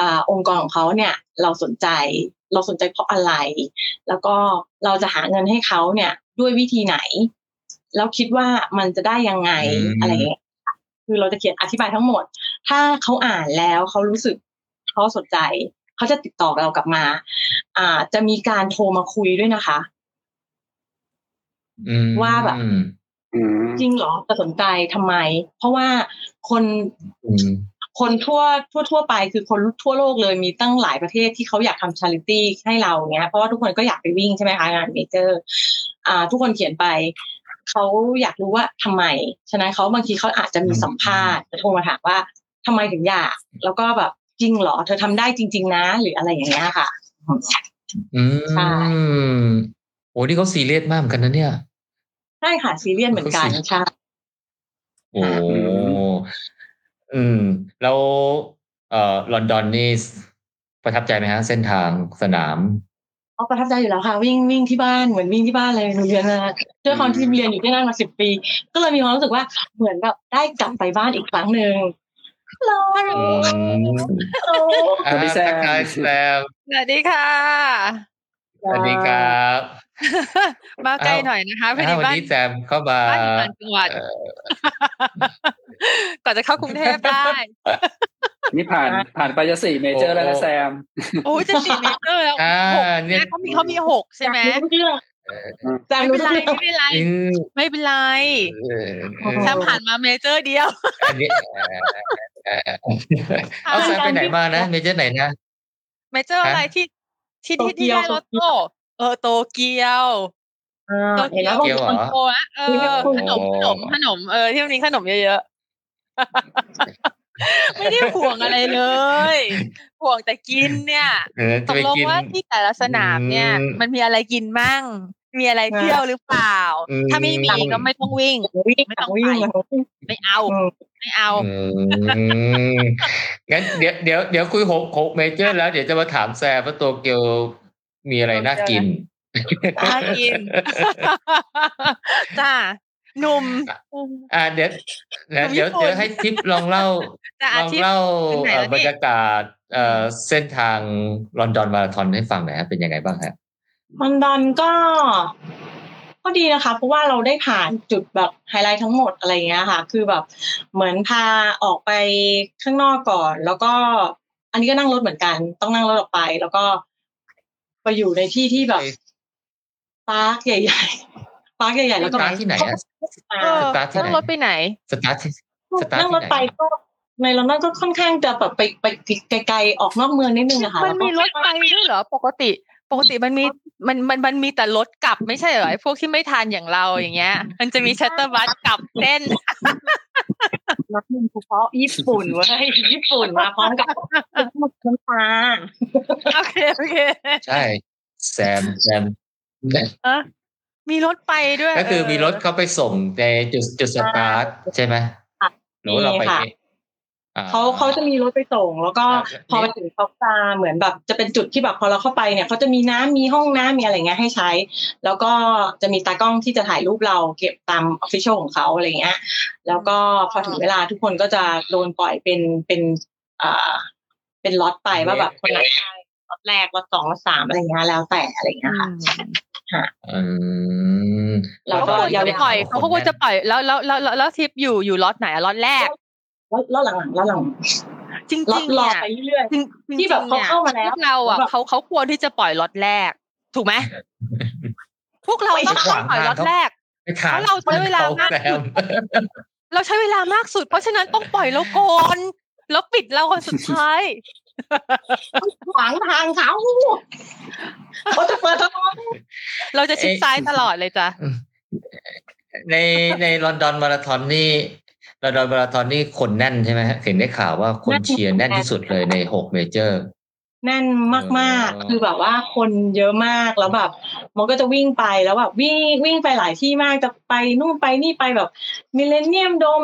[SPEAKER 4] อ่าองค์กรของเขาเนี่ย เราสนใจ เราสนใจเพราะอะไร แล้วก็เราจะหาเงินให้เขาเนี่ยด้วยวิธีไหนแล้วคิดว่ามันจะได้ยังไง
[SPEAKER 3] อืม
[SPEAKER 4] อะไรอย่างเงี้ย คือเราจะเขียนอธิบายทั้งหมด ถ้าเขาอ่านแล้วเขารู้สึกเขาสนใจเขาจะติดต่อเรากลับมา อ่า จะมีการโทรมาคุยด้วยนะคะ
[SPEAKER 3] อืม
[SPEAKER 4] ว่าแบบ
[SPEAKER 5] อืม
[SPEAKER 4] จริงเหรอจะสนใจทำไม เพราะว่าคน
[SPEAKER 3] อืม
[SPEAKER 4] คนทั่วทั่วทั่วไปคือคนทั่วโลกเลยมีตั้งหลายประเทศที่เขาอยากทำชาริตี้ให้เราเนี้ยเพราะว่าทุกคนก็อยากไปวิ่งใช่ไหมคะงานเมเจอร์ อ่า ทุกคนเขียนไป เขาอยากรู้ว่าทำไม ฉะนั้นเขาบางทีเขาอาจจะมีสัมภาษณ์จะโทรมาถามว่าทำไมถึงอยาก แล้วก็แบบจริงเหรอ เธอทำได้จริง ๆ นะ หรืออะไรอย่างเงี้ยค่ะ
[SPEAKER 3] อื
[SPEAKER 4] ใช่
[SPEAKER 3] มโอ้นี่เขาซีเรียสมากเหมือนกันนะเนี่ย
[SPEAKER 4] ใช่ค่ะซีเรียสเหมือนกันใช่
[SPEAKER 3] โอ้อืม แล้วเอ่อลอนดอนนี่ประทับใจไหมฮะ เส้นทางสนาม
[SPEAKER 4] อ๋อประทับใจอยู่แล้วค่ะ วิ่งวิ่งที่บ้านเหมือนวิ่งที่บ้านเลยหนูเรียนมาด้วยความที่เรียนอยู่ที่นั่นมาสิบปี ก็เลยมีความรู้สึกว่าเหมือนแบบได้กลับไปบ้านอีกครั้งหนึ่งรอ
[SPEAKER 3] อื
[SPEAKER 4] รู้
[SPEAKER 3] ม
[SPEAKER 4] โอ้
[SPEAKER 5] สวัสดีแซม
[SPEAKER 3] ทักทายแซม
[SPEAKER 6] สวัสดีค่ะ
[SPEAKER 3] สวัสดีครับ
[SPEAKER 6] มาใกล้
[SPEAKER 3] อ้าว
[SPEAKER 6] หน่อยนะคะพอ
[SPEAKER 3] อ้า
[SPEAKER 6] ดี
[SPEAKER 3] ววัน
[SPEAKER 6] บ้าน
[SPEAKER 3] นี้แซมเข้ามา
[SPEAKER 6] บ้านอยู่ต่างจังหวัด
[SPEAKER 3] เอ่อ
[SPEAKER 6] ก่อนจะเข้ากรุงเทพได้
[SPEAKER 5] นี่ผ่านผ่านไปจะสี่เมเจอร์แล้วนะแซม
[SPEAKER 6] โอ้ยจะสี่เมตรแล้ว
[SPEAKER 3] อ่า
[SPEAKER 6] หก
[SPEAKER 3] เนี่ย
[SPEAKER 6] เขามีเขามีหกใช่ไหม
[SPEAKER 4] อยากรู้ทุกเรื่องจาง
[SPEAKER 6] ไม่
[SPEAKER 4] รู้
[SPEAKER 6] เป็น
[SPEAKER 4] ทุ
[SPEAKER 6] ไร
[SPEAKER 4] กเรื่อง
[SPEAKER 6] ไม่เป็นไร
[SPEAKER 3] อืม
[SPEAKER 6] ไม่เป็นไร
[SPEAKER 3] เออ
[SPEAKER 6] แค่ผ่านมาเมเจอร์เดียว
[SPEAKER 3] อันนี้เอ่อเอ่อเอาแซมไปไหนมานะเมเจอร์ไหนนะ
[SPEAKER 6] เมเจอร์
[SPEAKER 3] ฮะ
[SPEAKER 6] อะไรที่ ที่ที่ที่ได้รถโต้เออโตเกียว
[SPEAKER 4] อ่า
[SPEAKER 6] โต
[SPEAKER 4] เห็น
[SPEAKER 6] เกี
[SPEAKER 4] แล้
[SPEAKER 6] ยวว
[SPEAKER 3] เกียวเหรอ
[SPEAKER 6] โตนะเออขนมขนมขนมเออที่มันมีขนมเยอะๆไม่ได้ห่วงอะไรเลยห่วงแต่กินเนี่ย
[SPEAKER 3] เออ
[SPEAKER 6] ต
[SPEAKER 3] จะ
[SPEAKER 6] ก
[SPEAKER 3] ไป
[SPEAKER 6] ลง
[SPEAKER 3] กิน
[SPEAKER 6] ว่าที่แต่ละสนามเนี่ย
[SPEAKER 3] อืม
[SPEAKER 6] มันมีอะไรกินมั่งมีอะไรเที่ยวหรือเปล่า
[SPEAKER 3] อืม
[SPEAKER 6] ถ้าไม่มีก็ไม่ต้องวิ่ง
[SPEAKER 4] วิ่ง
[SPEAKER 6] ไม่ต้อง
[SPEAKER 4] วิ่ง
[SPEAKER 6] ไป
[SPEAKER 4] มา
[SPEAKER 6] ไม่เอา
[SPEAKER 4] อืม
[SPEAKER 6] ไม่เอา
[SPEAKER 3] อืมงั้นเดี๋ยวเดี๋ยวเดี๋ยวคุยหกหกเมเจอร์แล้วเดี๋ยวจะมาถามแซมว่าตัวเกียวมีอะไรน่ากิน
[SPEAKER 6] น่ากินจ้าหนุ่ม
[SPEAKER 3] อ่าเดี๋ยวเดี๋ยวเดี๋ยว
[SPEAKER 6] ญี่ปุ่น
[SPEAKER 3] เดี๋ยวให้ทิปลองเล่า
[SPEAKER 6] จ้า
[SPEAKER 3] ล
[SPEAKER 6] อา
[SPEAKER 3] อง
[SPEAKER 6] ทิตย์
[SPEAKER 3] เล่า
[SPEAKER 6] ถึงไหน
[SPEAKER 3] เอ่อ
[SPEAKER 6] แล้ว
[SPEAKER 3] บร
[SPEAKER 6] นี่
[SPEAKER 3] รยากาศเอ่อเส้นทางลอนดอนมาราธอนให้ฟังหน่อยฮะเป็นยังไงบ้างฮะ
[SPEAKER 4] ลอนดอนก็ ก็ดีนะคะ เพราะว่าเราได้ผ่านจุดแบบไฮไลท์ทั้งหมดอะไรเงี้ยค่ะ คือแบบเหมือนพาออกไปข้างนอกก่อน แล้วก็ อันนี้ก็นั่งรถเหมือนกัน ต้องนั่งรถออกไป แล้วก็ไปอยู่ในที่ที่แบบ
[SPEAKER 3] ไป
[SPEAKER 4] park ใหญ่ๆ park ใหญ่ๆแล้วก็
[SPEAKER 3] สตาร์ทที่ไหนอะ
[SPEAKER 4] อ่า
[SPEAKER 6] เออ
[SPEAKER 3] สตาร์ทที่ไหน
[SPEAKER 6] นั่งรถไปไหน
[SPEAKER 3] สตาร์ทที่สตาร์ท
[SPEAKER 4] นั่งร
[SPEAKER 3] ที่ไหน
[SPEAKER 4] ไปก็ในลอนดอนก็ค่อนข้างจะแบบไปไปไกลๆออกนอกเมืองนิดนึงอะค่ะ
[SPEAKER 6] มันมีรถไปด้วยเหรอปกติ ปกติมันมีมันมันมันมีแต่รถกลับไม่ใช่เหรอไอ้พวกที่ไม่ทานอย่างเราอย่างเงี้ย มันจะมี shuttle bus กลับเส้น
[SPEAKER 4] รถเฉพาะญี่ปุ่นเว้ยญี่ปุ่นมาพร้อมกับน้ำตา
[SPEAKER 6] โอเคโอเค
[SPEAKER 3] ใช่แซมแซม
[SPEAKER 6] อะมีรถไปด้วย
[SPEAKER 3] ก็คือ
[SPEAKER 6] เมี
[SPEAKER 3] รถเขาไปส่งในจุดจุดสตาร์ทใช่ไหม
[SPEAKER 4] ค่ะ
[SPEAKER 3] หรือว่าเราไป
[SPEAKER 4] มีค่ะ
[SPEAKER 3] เองอ่
[SPEAKER 4] เขาเขาจะมีรถไปส่ง แล้วก็
[SPEAKER 3] ครับ
[SPEAKER 4] พอไปถึงเขาจะเหมือนแบบจะเป็นจุดที่แบบพอเราเข้าไปเนี่ยเขาจะมีน้ำมีห้องน้ำมีอะไรเงี้ยให้ใช้ แล้วก็จะมีตากล้องที่จะถ่ายรูปเราเก็บตาม official ของเขาอะไรเงี้ย แล้วก็พอถึงเวลาทุกคนก็จะโดนปล่อยเป็นเป็นอ่าเป็นล็อตไปว่าแบบคนไหนได้ล็อตแรกล็อตสองล็อตสามอะไรเงี้ยแล้วแต่อะไรเงี้ยค่ะ
[SPEAKER 3] อืม
[SPEAKER 4] แล้ว
[SPEAKER 6] เขา
[SPEAKER 4] ก็
[SPEAKER 6] ควร
[SPEAKER 4] ยาว
[SPEAKER 6] จะปล่อยเขาควรจะปล่อยแล้วแล้วแล้วแล้วแล้วทิปอยู่อยู่ล็อตไหนอะล็อตแรก
[SPEAKER 4] แล้วหลังๆแล้วหลัง
[SPEAKER 6] จริง
[SPEAKER 4] ๆล็อต
[SPEAKER 6] ๆ
[SPEAKER 4] รอ
[SPEAKER 6] เนี่ย
[SPEAKER 4] ไปเรื่อย
[SPEAKER 6] จริง
[SPEAKER 4] ที่แบบเขาเข้ามาแล้ว
[SPEAKER 6] พวกเราอะ
[SPEAKER 4] แบบ
[SPEAKER 6] เขาเขาควรที่จะปล่อยล็อตแรก ถูกไหมพวกเรา
[SPEAKER 4] ไม่
[SPEAKER 6] ต้อง
[SPEAKER 3] ข
[SPEAKER 6] ต้อ
[SPEAKER 3] วางง
[SPEAKER 6] ปล่อย
[SPEAKER 3] ทาง
[SPEAKER 6] ล็อต
[SPEAKER 3] เขา
[SPEAKER 6] แรก
[SPEAKER 3] ไปถาม
[SPEAKER 6] เพราะเราใช้เวลามาก
[SPEAKER 3] แซม
[SPEAKER 6] เราใช้เวลามากสุด เพราะฉะนั้นต้องปล่อยเราก่อนแล้วปิดเราคนสุดท้าย
[SPEAKER 4] ๆขวางทางเขาเขาจะเปิดถนน
[SPEAKER 6] เราจะชิดซ้ายตลอดเลยจ้ะ
[SPEAKER 3] ในในลอนดอนมาราธอนนี่ ลอนดอนมาราธอนนี่คนแน่นใช่ไหมฮะเห็นได้ข่าวว่าคนเชียร์แน่นที่สุดเลยในหกเมเจอร์
[SPEAKER 4] แน่นมาก
[SPEAKER 3] อ๋อ
[SPEAKER 4] ๆคือแบบว่าคนเยอะมากแล้วแบบ มันก็จะวิ่งไปแล้วแบบวิ่งวิ่งไปหลายที่มากจะไปนู่นไปนี่ไปแบบมิเลเนียมโดม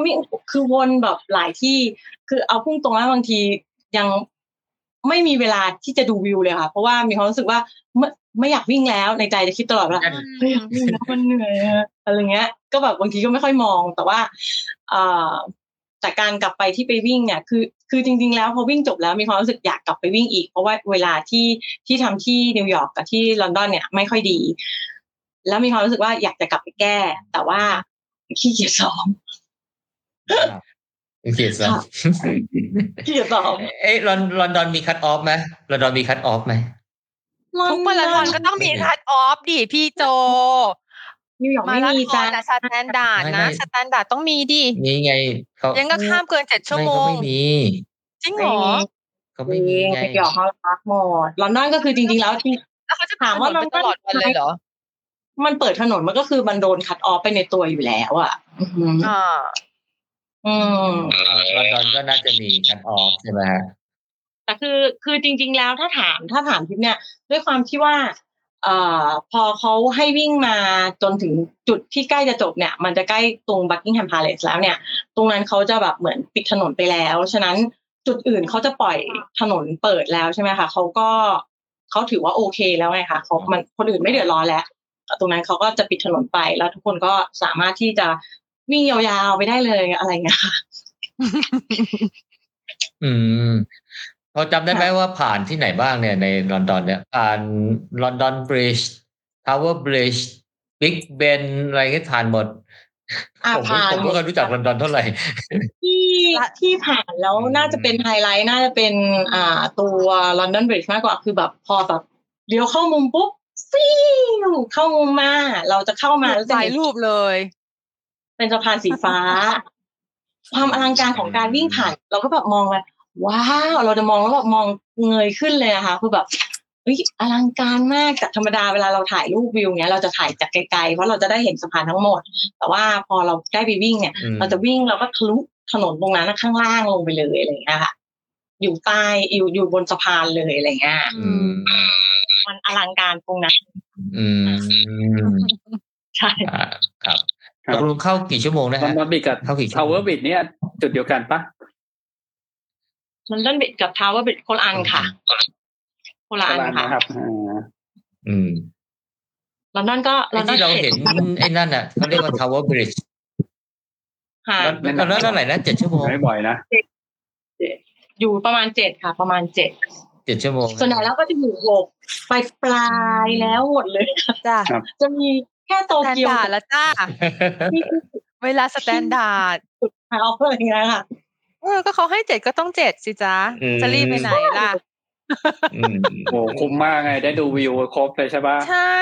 [SPEAKER 4] คือวนแบบหลายที่ คือเอาพุ่งตรงแล้วบางทียังไม่มีเวลาที่จะดูวิวเลยค่ะ เพราะว่ามีความรู้สึกว่าไม่ไม่อยากวิ่งแล้วในใจจะคิดตลอดว่าไม่อยากวิ่งแล้วมันเหนื่อยอะอะไรเงี้ย ก็แบบบางทีก็ไม่ค่อยมองแต่ว่าเอ่อ จากการกลับไปที่ไปวิ่งเนี่ยคือคือจริง ๆ แล้วพอวิ่งจบแล้วมีความรู้สึกอยากกลับไปวิ่งอีก เพราะว่าเวลาที่ที่ทำที่นิวยอร์กกับที่ลอนดอนเนี่ยไม่ค่อยดี แล้วมีความรู้สึกว่าอยากจะกลับไปแก้ แต่ว่าขี้เกียจซ้อม
[SPEAKER 3] โอเคสิ
[SPEAKER 4] ค่ะขี้เกียจซ้อม
[SPEAKER 3] เอ้ยลอนลอนดอนมีคัตออฟไหมลอนดอนมีคัตออฟไหม
[SPEAKER 6] ทุกมาราธอนก็ต้องมีคัตออฟดิพี่โจ
[SPEAKER 4] นิวยอร์ก
[SPEAKER 6] มา
[SPEAKER 4] ไม่
[SPEAKER 6] รา
[SPEAKER 4] มี
[SPEAKER 6] ธอ
[SPEAKER 4] จ้าน
[SPEAKER 6] นะสแตนดาร์ด
[SPEAKER 3] ไม่
[SPEAKER 6] นะ
[SPEAKER 3] ไม่
[SPEAKER 6] สแตนดาร์ดต้องมีดิ
[SPEAKER 3] นี่ไงเขา
[SPEAKER 6] ยังก็ข้ามเกินเจ็ดชั่ว
[SPEAKER 3] ไม่
[SPEAKER 6] โม
[SPEAKER 3] เขา
[SPEAKER 6] ง
[SPEAKER 3] ไม่มี
[SPEAKER 6] จริงเห
[SPEAKER 4] ไม่
[SPEAKER 6] รอ
[SPEAKER 4] มี
[SPEAKER 3] เขาไม่มีไง
[SPEAKER 4] นิวยอร์กเขารักหมดลอนดอนก็คือจริง ๆ แล้วที่
[SPEAKER 6] แล้วเขาจะ
[SPEAKER 4] ถามว่า
[SPEAKER 6] ถนนไปตลอดวันเลยเหรอ
[SPEAKER 4] มันเปิดถนนมันก็คือมันโดนคัดออฟไปในตัวอยู่แล้วอะอือหือ
[SPEAKER 6] อ่า
[SPEAKER 4] อืม
[SPEAKER 3] ลอนดอนก็น่าจะมีคัตออฟใช่ไหมฮะ
[SPEAKER 4] แต่คือคือจริง ๆ แล้วถ้าถามถ้าถามทิพย์เนี่ย ด้วยความที่ว่า เอ่อพอเขาให้วิ่งมาจนถึงจุดที่ใกล้จะจบเนี่ย มันจะใกล้ตรงบักกิงแฮมพาเลสแล้วเนี่ย ตรงนั้นเขาจะแบบเหมือนปิดถนนไปแล้ว ฉะนั้นจุดอื่นเขาจะปล่อยถนนเปิดแล้วใช่ไหมคะเขาก็เขาถือว่าโอเคแล้วไงคะเขามันคนอื่นไม่เดือดร้อนแล้ว ตรงนั้นเขาก็จะปิดถนนไปแล้วทุกคนก็สามารถที่จะวิ่งยาวๆไปได้เลยอะไรเงี้ยค่ะ
[SPEAKER 3] อืม พอจำได้ไหมว่าผ่านที่ไหนบ้างเนี่ยในลอนดอนเนี่ยผ่านลอนดอนบริดจ์ทาวเวอร์บริดจ์บิ๊กเบนอะไรก็ผ่านหมด
[SPEAKER 4] อ่า
[SPEAKER 3] ผม
[SPEAKER 4] ผ่าน
[SPEAKER 3] ผมก็รู้จักลอนดอนเท่าไหร่
[SPEAKER 4] ที่ที่ผ่านแล้ว
[SPEAKER 3] อืม
[SPEAKER 4] น่าจะเป็นไฮไลท์น่าจะเป็นอ่าตัวลอนดอนบริดจ์มากกว่าคือแบบพอแบบเลี้ยวเข้ามุมปุ๊บฟิวเข้ามุมมา เราจะเข้ามาแล้วจะ
[SPEAKER 6] ถ่าย
[SPEAKER 4] เห็น
[SPEAKER 6] รูปเลย
[SPEAKER 4] เป็นสะพานสีฟ้า ความอลังการของการวิ่งผ่าน เราก็แบบมองไป ว้าวเราจะมองแล้วแบบมองเงยขึ้นเลยอะค่ะคือแบบเฮ้ยอลังการมากจากธรรมดาเวลาเราถ่ายรูปวิวเนี้ยเราจะถ่ายจากไกลๆเพราะเราจะได้เห็นสะพานทั้งหมด แต่ว่าพอเราได้ไปวิ่งเนี่ย
[SPEAKER 3] อืม
[SPEAKER 4] เราจะวิ่งเราก็ทะลุถนนตรงนั้นข้างล่างลงไปเลยอะไรอย่างเงี้ยค่ะ อยู่ใต้อยู่อยู่บนสะพานเลยอะไรเงี้ย
[SPEAKER 3] อืม
[SPEAKER 4] มันอลังการตรงนั้น
[SPEAKER 3] อืม
[SPEAKER 4] ใช่
[SPEAKER 3] อ่าครับ
[SPEAKER 5] ครับต
[SPEAKER 3] กลงเข้ากี่ชั่วโมงนะ
[SPEAKER 5] ฮะเข้ากี่ชั่วโมงลอนดอนบ
[SPEAKER 3] ริดจ์กับ
[SPEAKER 5] ทาวว
[SPEAKER 3] โม
[SPEAKER 5] เวอร์บริดจ์เนี่ยจุดเดียวกันปะ
[SPEAKER 4] ลอนดอนบริดจ์กับทาวเวอร์บริดจ์คนละอันค่ะคนละอัน
[SPEAKER 5] ตาราง
[SPEAKER 4] ค่ะ
[SPEAKER 5] นะครับอ่า
[SPEAKER 3] อืม
[SPEAKER 4] ลอนดอนก็ล
[SPEAKER 3] ไอ้
[SPEAKER 4] อนดอน
[SPEAKER 3] ที่เราเห็นไอ้นั่นน่ะเขาเรียกว่าทาวเวอร์บริดจ์
[SPEAKER 4] ค่ะ
[SPEAKER 3] แล้วแล้วเท่าไหร่นะเจ็ดชั่วโมง
[SPEAKER 5] ไม่บ่อยนะ
[SPEAKER 4] อยู่ประมาณเจ็ดค่ะ ประมาณเจ็ด
[SPEAKER 3] เจ็ดชั่วโมง
[SPEAKER 4] ส่วนใหญ่แล้วก็จะอยู่หกไปปลายแล้วหมดเลยค่ะ
[SPEAKER 6] จ้า
[SPEAKER 4] จะมีแค่โต
[SPEAKER 6] สแตน
[SPEAKER 4] เกียว
[SPEAKER 6] ดาร์ดแล้วจ้า
[SPEAKER 4] ที่
[SPEAKER 6] เวลาสแตนดาร์ด
[SPEAKER 4] ทาวอะไรอย่างเงี้ยค่ะ
[SPEAKER 6] เออก็เขาให้เจ็ดก็ต้องเจ็ดสิจ้า
[SPEAKER 3] อืม
[SPEAKER 6] จะรีบไปไหนล่ะ
[SPEAKER 3] อืม
[SPEAKER 5] โอ้คุ้มมากไง ได้ดูวิวครบเลยใช่ปะ
[SPEAKER 6] ใช่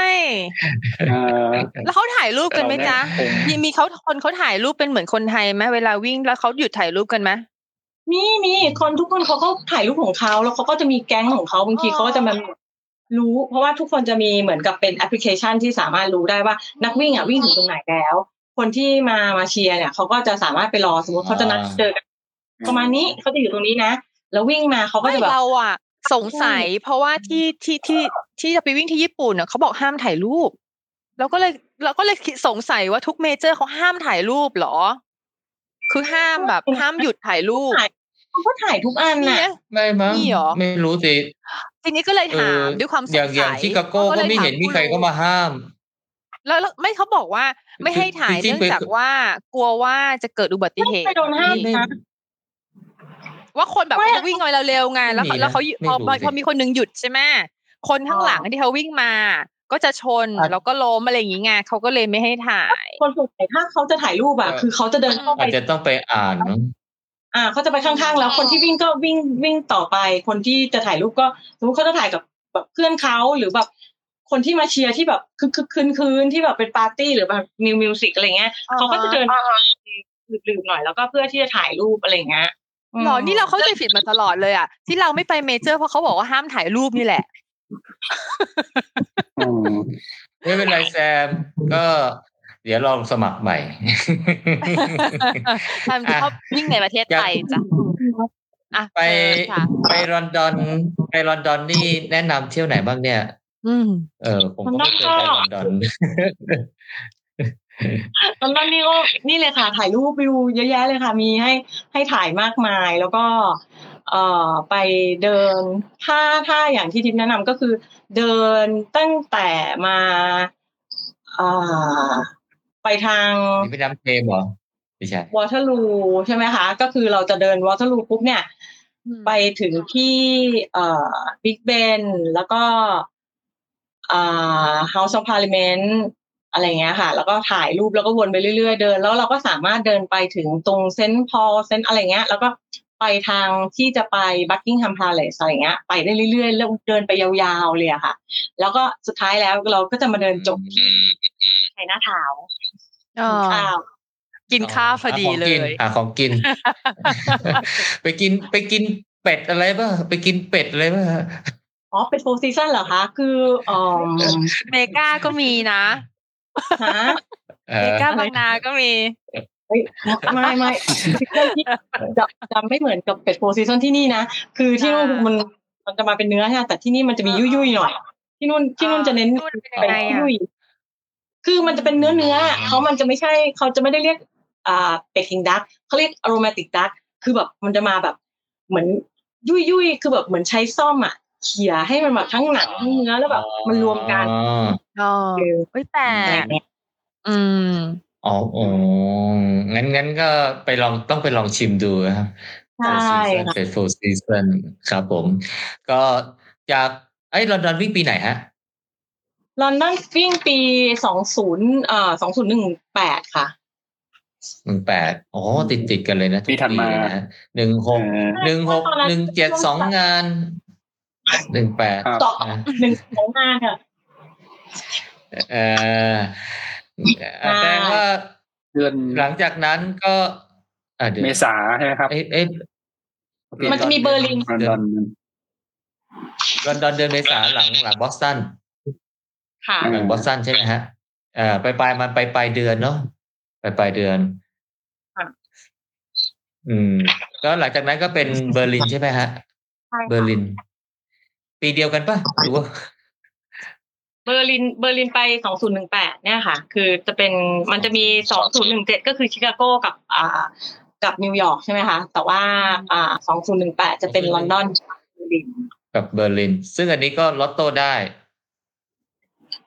[SPEAKER 5] เออ
[SPEAKER 6] แล้วเขาถ่ายรูปกันไหมจ๊ะ
[SPEAKER 5] เราได้
[SPEAKER 6] มีมีเขาคนเขาถ่ายรูปเป็นเหมือนคนไทยไหมเวลาวิ่งแล้วเขาหยุดถ่ายรูปกันไหม
[SPEAKER 4] มีมีคนทุกคนเขาก็ถ่ายรูปของเขาแล้วเขาก็จะมีแก๊งของเขาบางที
[SPEAKER 6] อ๋อ
[SPEAKER 4] เขาก็จะมารู้ เพราะว่าทุกคนจะมีเหมือนกับเป็นแอปพลิเคชันที่สามารถรู้ได้ว่านักวิ่งอะวิ่งถึงตรงไหนแล้ว คนที่มามาเชียร์เนี่ยเขาก็จะสามารถไปรอสมมติเขาจะนัดเจอกัน ประมาณนี้เขาจะอยู่ตรงนี้นะ แล้ววิ่งมาเขาก็
[SPEAKER 6] ไม่
[SPEAKER 4] จะแบบ
[SPEAKER 6] เราอะสงสัย เพราะว่าที่ที่ที่ที่จะไปวิ่งที่ญี่ปุ่นอะเขาบอกห้ามถ่ายรูปเราก็เลยเราก็เลยคิดสงสัยว่าทุกเมเจอร์เขาห้ามถ่ายรูปเหรอ คือห้ามแบบห้ามหยุดถ่ายรูป
[SPEAKER 4] เขาก็ถ่ายทุกอัน
[SPEAKER 6] มี
[SPEAKER 4] น่ะ
[SPEAKER 6] ไหม
[SPEAKER 3] ไม่มั้ง
[SPEAKER 6] มีเหรอ
[SPEAKER 3] ไม่รู้สิ
[SPEAKER 6] ทีนี้ก็เลย
[SPEAKER 3] เอ
[SPEAKER 6] ถาม
[SPEAKER 3] อ
[SPEAKER 6] ด้วยความสง
[SPEAKER 3] อย่างอ
[SPEAKER 6] สั
[SPEAKER 3] ย่าง
[SPEAKER 6] ย
[SPEAKER 3] ชิคาโก้
[SPEAKER 6] ก็
[SPEAKER 3] ก็
[SPEAKER 6] เลย
[SPEAKER 3] ไม่
[SPEAKER 6] ถา
[SPEAKER 3] เห็นมีใครเข้ามาห้าม
[SPEAKER 6] แล้วแล้วไม่เขาบอกว่าไม่ให้ถ่าย
[SPEAKER 3] จริง
[SPEAKER 6] เนื่อง
[SPEAKER 3] ๆไป
[SPEAKER 6] จากว่ากลัวว่าจะเกิดอุบัติเหตุ
[SPEAKER 4] ไม่โดนห้าม
[SPEAKER 3] ไม่
[SPEAKER 4] นะ
[SPEAKER 6] ว่าคนแบบ
[SPEAKER 4] ไม่
[SPEAKER 6] เขาจะวิ่งมาเร็วๆไงแล้ว
[SPEAKER 3] ไม่มีนะ
[SPEAKER 6] แล้วเขา
[SPEAKER 3] ไม่
[SPEAKER 6] พอ
[SPEAKER 3] รู้
[SPEAKER 6] พอ
[SPEAKER 3] สิ
[SPEAKER 6] พอมีคนหนึงหยุดใช่ไหมคนข้างหลังที่เขาวิ่งมาก็จะชน
[SPEAKER 3] อาจ
[SPEAKER 6] แล้วก็ล้มอะไรอย่างงี้ไงเขาก็เลยไม่ให้ถ่าย
[SPEAKER 4] คนส่วนใหญ่ถ้าเขาจะถ่ายรูปอะ
[SPEAKER 3] เออ
[SPEAKER 4] คือเขาจะเดินเข้าไป
[SPEAKER 3] อาจจะต้องไปอ่านมั้ง
[SPEAKER 4] อ่าเขาจะไปข้างๆ แล้วคนที่วิ่งก็วิ่งวิ่งต่อไป คนที่จะถ่ายรูปก็สมมติเขาจะถ่ายกับแบบเพื่อนเขาหรือแบบคนที่มาเชียร์ที่แบบคือคือคืนคืนที่แบบเป็นปาร์ตี้หรือแบบมิว music อะไรเงี้ย
[SPEAKER 6] อ่าฮะ
[SPEAKER 4] เขาก็จะเดินลืมๆหน่อยแล้วก็เพื่อที่จะถ่ายรูปอะไรเงี้ยม
[SPEAKER 6] หรอนี่เราเข้าใจผิดมาตลอดเลยอะ ที่เราไม่ไป major เพราะเขาบอกว่าห้ามถ่ายรูปนี่แหละ
[SPEAKER 5] อืม
[SPEAKER 3] ไม่เป็นไรแซม ก็เดี๋ยวลองสมัครใหม่
[SPEAKER 6] ทำที่เขาวิ่งในประเทศไทยจ้ะอะ
[SPEAKER 3] ไป
[SPEAKER 6] เชิญค่ะ
[SPEAKER 3] ไปลอนดอน ไปลอนดอนนี่แนะนำเที่ยวไหนบ้างเนี่ย
[SPEAKER 6] อืม
[SPEAKER 3] เออผมก็ไม่เคยไปลอนดอน
[SPEAKER 4] ตอนนั้นนี่ก็นี่เลยค่ะถ่ายรูปวิวเยอะแยะเลยค่ะ มีให้ให้ถ่ายมากมายแล้วก็ เอ่อไปเดินถ้าถ้าอย่างที่ทิพย์แนะนำก็คือ เดินตั้งแต่มาเอ่อไปทาง
[SPEAKER 3] นี่ไปน้ำเทมเหรอไม่ใช่
[SPEAKER 4] วอเตอร์ลูใช่ไหมคะ ก็คือเราจะเดินวอเตอร์ลูปุ๊บเนี่ย ไปถึงที่เอ่อบิ๊กเบนแล้วก็อ่า House of Parliament อะไรเงี้ยค่ะ แล้วก็ถ่ายรูปแล้วก็วนไปเรื่อยๆเดิน แล้วเราก็สามารถเดินไปถึงตรงเซนต์พอลเซนต์อะไรเงี้ย แล้วก็ไปทางที่จะไปบักกิงแฮมพาเลสอะไรเงี้ย ไปได้เรื่อยๆแล้วเดินไปยาวๆเลยอะค่ะ แล้วก็สุดท้ายแล้วเราก็จะมาเดินจบที่ไชน่าทาวน์
[SPEAKER 6] อ๋อ
[SPEAKER 4] ข้าว
[SPEAKER 6] กินข้าวพอดีเล
[SPEAKER 3] หาของกิน
[SPEAKER 6] ย
[SPEAKER 3] หาของกิน ไปกินไปกินเป็ดอะไรบ้างไปกินเป็ดอะไรบ้าง
[SPEAKER 4] อ๋อเป็นโฟร์ซีซันเหรอคะ คือเอ่อ
[SPEAKER 6] เมกาก็มีนะ
[SPEAKER 4] ฮะ
[SPEAKER 3] เอ
[SPEAKER 6] เม
[SPEAKER 3] อ
[SPEAKER 6] กาบางนาก็มี
[SPEAKER 4] เฮ้ยไม่ไม่ซีซั่นที่จะจะไม่เหมือนกับเป็ดโฟซีซันที่นี่นะ คือที่นู่นมันมันจะมาเป็นเนื้อใช่ไหมแต่ที่นี่มันจะมียุ่ยยุ่ยๆหน่อย ที่นู่นที่นู่นจะเน้น
[SPEAKER 6] ที่นู่นเป็นยังไงอะ
[SPEAKER 4] ยุ่ยคือมันจะเป็นเนื้อเนื้อเขามันจะไม่ใช่เขาจะไม่ได้เรียก อ่าเป็ดคิงดักเขาเรียกอโรมาติกดักคือแบบมันจะมาแบบ เหมือนยุ่ยยุ่ยๆคือแบบเหมือนใช้ซ่อมอะ เขี่ยให้มันแบบทั้งหนังทั้งเนื้อแล้วแบบมันรวมกัน
[SPEAKER 3] อ๋อ
[SPEAKER 6] อ๋อ
[SPEAKER 4] เออ
[SPEAKER 6] เฮ้ยแต่
[SPEAKER 4] อะไรเงี้ย
[SPEAKER 6] อืม
[SPEAKER 3] อ๋ออ๋องั้นงั้นก็ไปลองต้องไปลองชิมดูนะครับ
[SPEAKER 4] ใช่ค่ะ
[SPEAKER 3] เป็น full season ครับผม ก็จากไอ้ลอนดอนวิ่งปีไหนฮะ
[SPEAKER 4] ลอนดอนวิ่งปีสองศูนย์เอ่อสองศูนย์หนึ่งแปดค่ะ
[SPEAKER 3] หนึ่งแปดอ๋อติดติดกันเลยนะ
[SPEAKER 5] ปีถัดมา
[SPEAKER 3] ทุกเลยนะฮะหนึ่งหก
[SPEAKER 5] เออ
[SPEAKER 3] หนึ่งหกหนึ่งเจ็ดสองงาน หนึ่งแปด
[SPEAKER 5] ครับ
[SPEAKER 4] ต่อหนึ่งสองงานค่ะ
[SPEAKER 3] เออแสดงว่า
[SPEAKER 5] เดือน
[SPEAKER 3] หลังจากนั้นก็อะเดี๋ยว
[SPEAKER 5] เมษาใช่ไหมครับ
[SPEAKER 3] เอ๊ะเอ๊ะ
[SPEAKER 4] มันจะมีเบอร์ลิน
[SPEAKER 5] ลอนดอน
[SPEAKER 3] ลอนดอนเดือนเมษาหลังหลังบอสตัน
[SPEAKER 4] ค่ะ
[SPEAKER 3] หลังบอสตันใช่ไหมฮะเอ่าไปปลายมันไปปลายเดือนเนาะไปปลายเดือน
[SPEAKER 4] ค่ะ
[SPEAKER 3] อืม ก็หลังจากนั้นก็เป็นเบอร์ลินใช่ไหมฮะ
[SPEAKER 4] ใช่
[SPEAKER 3] เบอร์ลิน ปีเดียวกันปะหรือว่า
[SPEAKER 4] เบอร์ลินเบอร์ลินไปสองศูนย์หนึ่งแปดเนี่ยค่ะ คือจะเป็นมันจะมีสองศูนย์หนึ่งเจ็ดก็คือชิคาโกกับอ่ากับนิวยอร์กใช่ไหมคะแต่ว่าอ่าสองศูนย์หนึ่งแปดจะเป็นลอนดอนเบอร์ลิน
[SPEAKER 3] กับเบอร์ลิน ซึ่งอันนี้ก็ลอตโต้ได้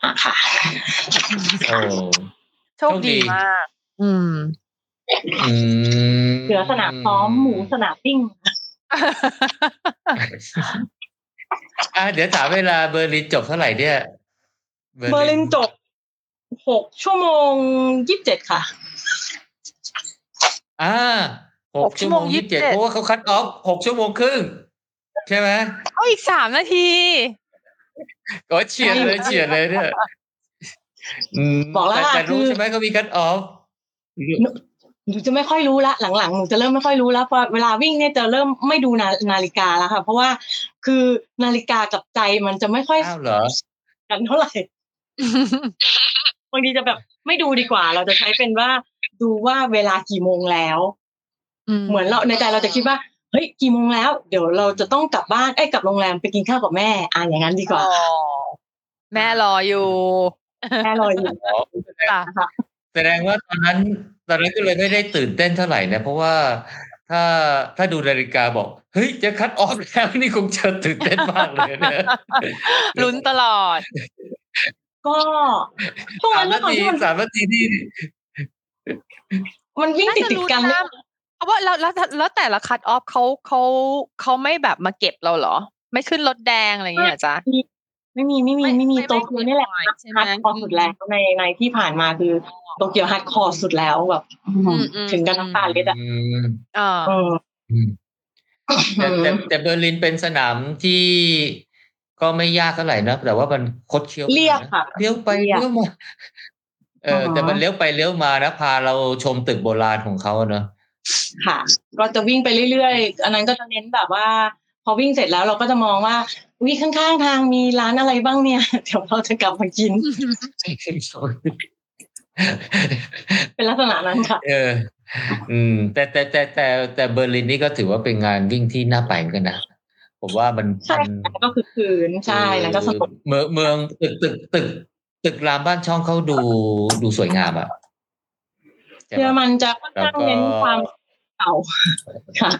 [SPEAKER 4] อะค่ะ
[SPEAKER 3] โอ้
[SPEAKER 6] โชคดีมาก อืม
[SPEAKER 3] อืม
[SPEAKER 4] เหลือสนามซ้อมหมูสนามปิ้ง
[SPEAKER 3] อะเดี๋ยวถามเวลาเบอร์ลินจบเท่าไหร่เนี่ย
[SPEAKER 4] เบอร์ลินจบหกชั่วโมงยี่สิบเจ็ดค่ะ
[SPEAKER 3] อ่าหก
[SPEAKER 6] หกชั่
[SPEAKER 3] ชั่ว
[SPEAKER 6] ว
[SPEAKER 3] โม
[SPEAKER 6] โม
[SPEAKER 3] ง
[SPEAKER 6] ง
[SPEAKER 3] ยี่สิบเจ็ด
[SPEAKER 6] 27
[SPEAKER 3] เพราะว่าเขา cut off หกชั่วโมงครึ่งใช่ไหม
[SPEAKER 6] เอาอีกสามนาที
[SPEAKER 3] ก็เฉียดเลยเฉียดเลยเนี่ยม
[SPEAKER 4] บอกแล้ว
[SPEAKER 3] ต่
[SPEAKER 4] ว่า
[SPEAKER 3] แต่รู้
[SPEAKER 4] คือ
[SPEAKER 3] ใช่ไหมเขามี cut off
[SPEAKER 4] หนูจะไม่ค่อยรู้ละหลังๆหนูจะเริ่มไม่ค่อยรู้แล้วพอเวลาวิ่งเนี่ยจะเริ่มไม่ดูนานาฬิกาแล้วค่ะเพราะว่าคือนาฬิกากับใจมันจะไม่ค่อย
[SPEAKER 3] อ้าวเหรอ
[SPEAKER 4] กันเท่าไหร่บางทีจะแบบไม่ดูดีกว่า เราจะใช้เป็นว่าดูว่าเวลากี่โมงแล้วเหมือนเราในใจเราจะคิดว่าเฮ้ยกี่โมงแล้ว เดี๋ยวเราจะต้องกลับบ้านไอ้ยกลับโรงแรมไปกินข้าวกับแม่อ่าอย่างนั้นดีกว่า
[SPEAKER 6] อ๋อแม่รออยู่
[SPEAKER 4] แม่รออยู่
[SPEAKER 3] อ๋อ
[SPEAKER 6] ค่ะ
[SPEAKER 4] นะคะ
[SPEAKER 3] แสดงว่าตอนนั้น ตอนนั้นก็เลยไม่ได้ตื่นเต้นเท่าไหร่นะ เพราะว่าถ้าถ้าดูนาฬิกาบอก เฮ้ย จะคัดออฟแล้วนี่คงจะตื่นเต้นมากเลยนะ
[SPEAKER 6] ลุ้นตลอด
[SPEAKER 4] ก็ช่วง
[SPEAKER 3] สา
[SPEAKER 4] นั้
[SPEAKER 3] ม
[SPEAKER 4] นเมื่
[SPEAKER 3] นา
[SPEAKER 4] อก่อน
[SPEAKER 3] ที
[SPEAKER 4] ที่มัน
[SPEAKER 3] สามนาทีที่
[SPEAKER 4] มันวิ่งติดติดๆกัน
[SPEAKER 6] น่าจะรู้นะเพราะว่าแล้วแล้วแล้วแต่ละคัตออฟเขาเขาเขาไม่แบบมาเก็บเราเหรอ ไม่ขึ้นรถแดงอะไรอย่างเงี้ยเหรอจ๊ะ
[SPEAKER 4] ไม่มีไม่มี
[SPEAKER 6] ไม่
[SPEAKER 4] ไม่มี
[SPEAKER 6] ไม่
[SPEAKER 4] โตเกียวนี่แหละ
[SPEAKER 6] ไม่
[SPEAKER 4] ฮั
[SPEAKER 6] ใช่ไหม
[SPEAKER 4] ดคอร์สุดแล้วในในที่ผ่านมาคือโตเกียวฮัดคอร์สุดแล้วแบบ
[SPEAKER 6] อืมอืม
[SPEAKER 4] ถึงกันน้ำตาเล็ดอะ
[SPEAKER 3] อืม
[SPEAKER 6] อ่า
[SPEAKER 4] เออ
[SPEAKER 3] อืมแต่แต่แต่เบอร์ลินเป็นสนามที่ก็ไม่ยากเท่าไหร่นะแต่ว่ามันคดเคี้ยว
[SPEAKER 4] เรียบค่ะ
[SPEAKER 3] เลี้ยวไป
[SPEAKER 4] เรียบ
[SPEAKER 3] เลี้ยวมาเออ
[SPEAKER 4] อฮะ
[SPEAKER 3] แต่มันเลี้ยวไปเลี้ยวมานะพาเราชมตึกโบราณของเขาอะเนอะ
[SPEAKER 4] ค่ะ ก็จะวิ่งไปเรื่อยๆ อันนั้นก็จะเน้นแบบว่า พอวิ่งเสร็จแล้วเราก็จะมองว่าวิข้างๆ ทางมีร้านอะไรบ้างเนี่ย เดี๋ยวเราจะกลับมากิน เป็นลักษณะนั้นค่ะ
[SPEAKER 3] เออ อืม แต่แต่แต่แต่แต่เบอร์ลินนี่ก็ถือว่าเป็นงานวิ่งที่น่าไปเหมือนกันนะผมว่ามัน
[SPEAKER 4] ใช่
[SPEAKER 3] มัน
[SPEAKER 4] ค่ะก็คือคืนใช่แล้วก็สนุก
[SPEAKER 3] เมืองเมืองตึกตึกตึกตึกรามบ้านช่องเขาดูดูสวยงามอะใช่
[SPEAKER 4] เยอร
[SPEAKER 3] ปะ
[SPEAKER 4] มันจะค่อนข้างเน้นความเก่าค่ะ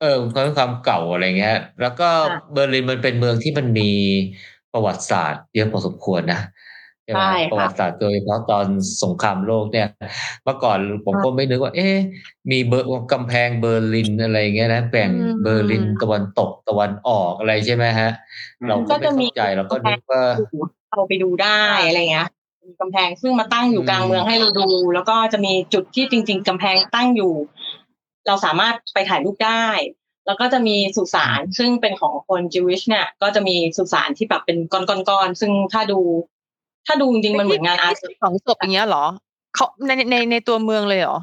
[SPEAKER 3] เออเขาเป็นความเก่าอะไรเงี้ย แล้วก็
[SPEAKER 4] ค่ะ
[SPEAKER 3] เบอร์ลินมันเป็นเมืองที่มันมีประวัติศาสตร์เยอะพอสมควรนะใช่ไหม
[SPEAKER 4] ใช่ค่ะ
[SPEAKER 3] ประวัติศาสตร์โดยเฉพาะตอนสงครามโลกเนี่ย เมื่อก่อนผมก็ไม่นึกว่า เอ๊ะมีเบอร์กำแพงเบอร์ลินอะไรเงี้ยนะแบ่ง
[SPEAKER 6] อืม
[SPEAKER 3] เบอร์ลินตะวันตกตะวันออกอะไรใช่ไหมฮะเราก็ไม่เข้าใจเราก็นึกว่า
[SPEAKER 4] เราไปดูได้อะไรเงี้ยมีกำแพงซึ่งมาตั้งอยู่
[SPEAKER 3] อืม
[SPEAKER 4] กลางเมืองให้เราดู แล้วก็จะมีจุดที่จริง ๆกำแพงตั้งอยู่ เราสามารถไปถ่ายรูปได้ แล้วก็จะมีสุสานซึ่งเป็นของคน Jewish เนี่ย ก็จะมีสุสานที่แบบเป็นก้อนๆๆซึ่งถ้าดู ถ้าดูจริงๆมันเหมือนงาน art
[SPEAKER 6] ที่ของศพอย่างเงี้ยเหรอเขาในในในในตัวเมืองเลยเหรอ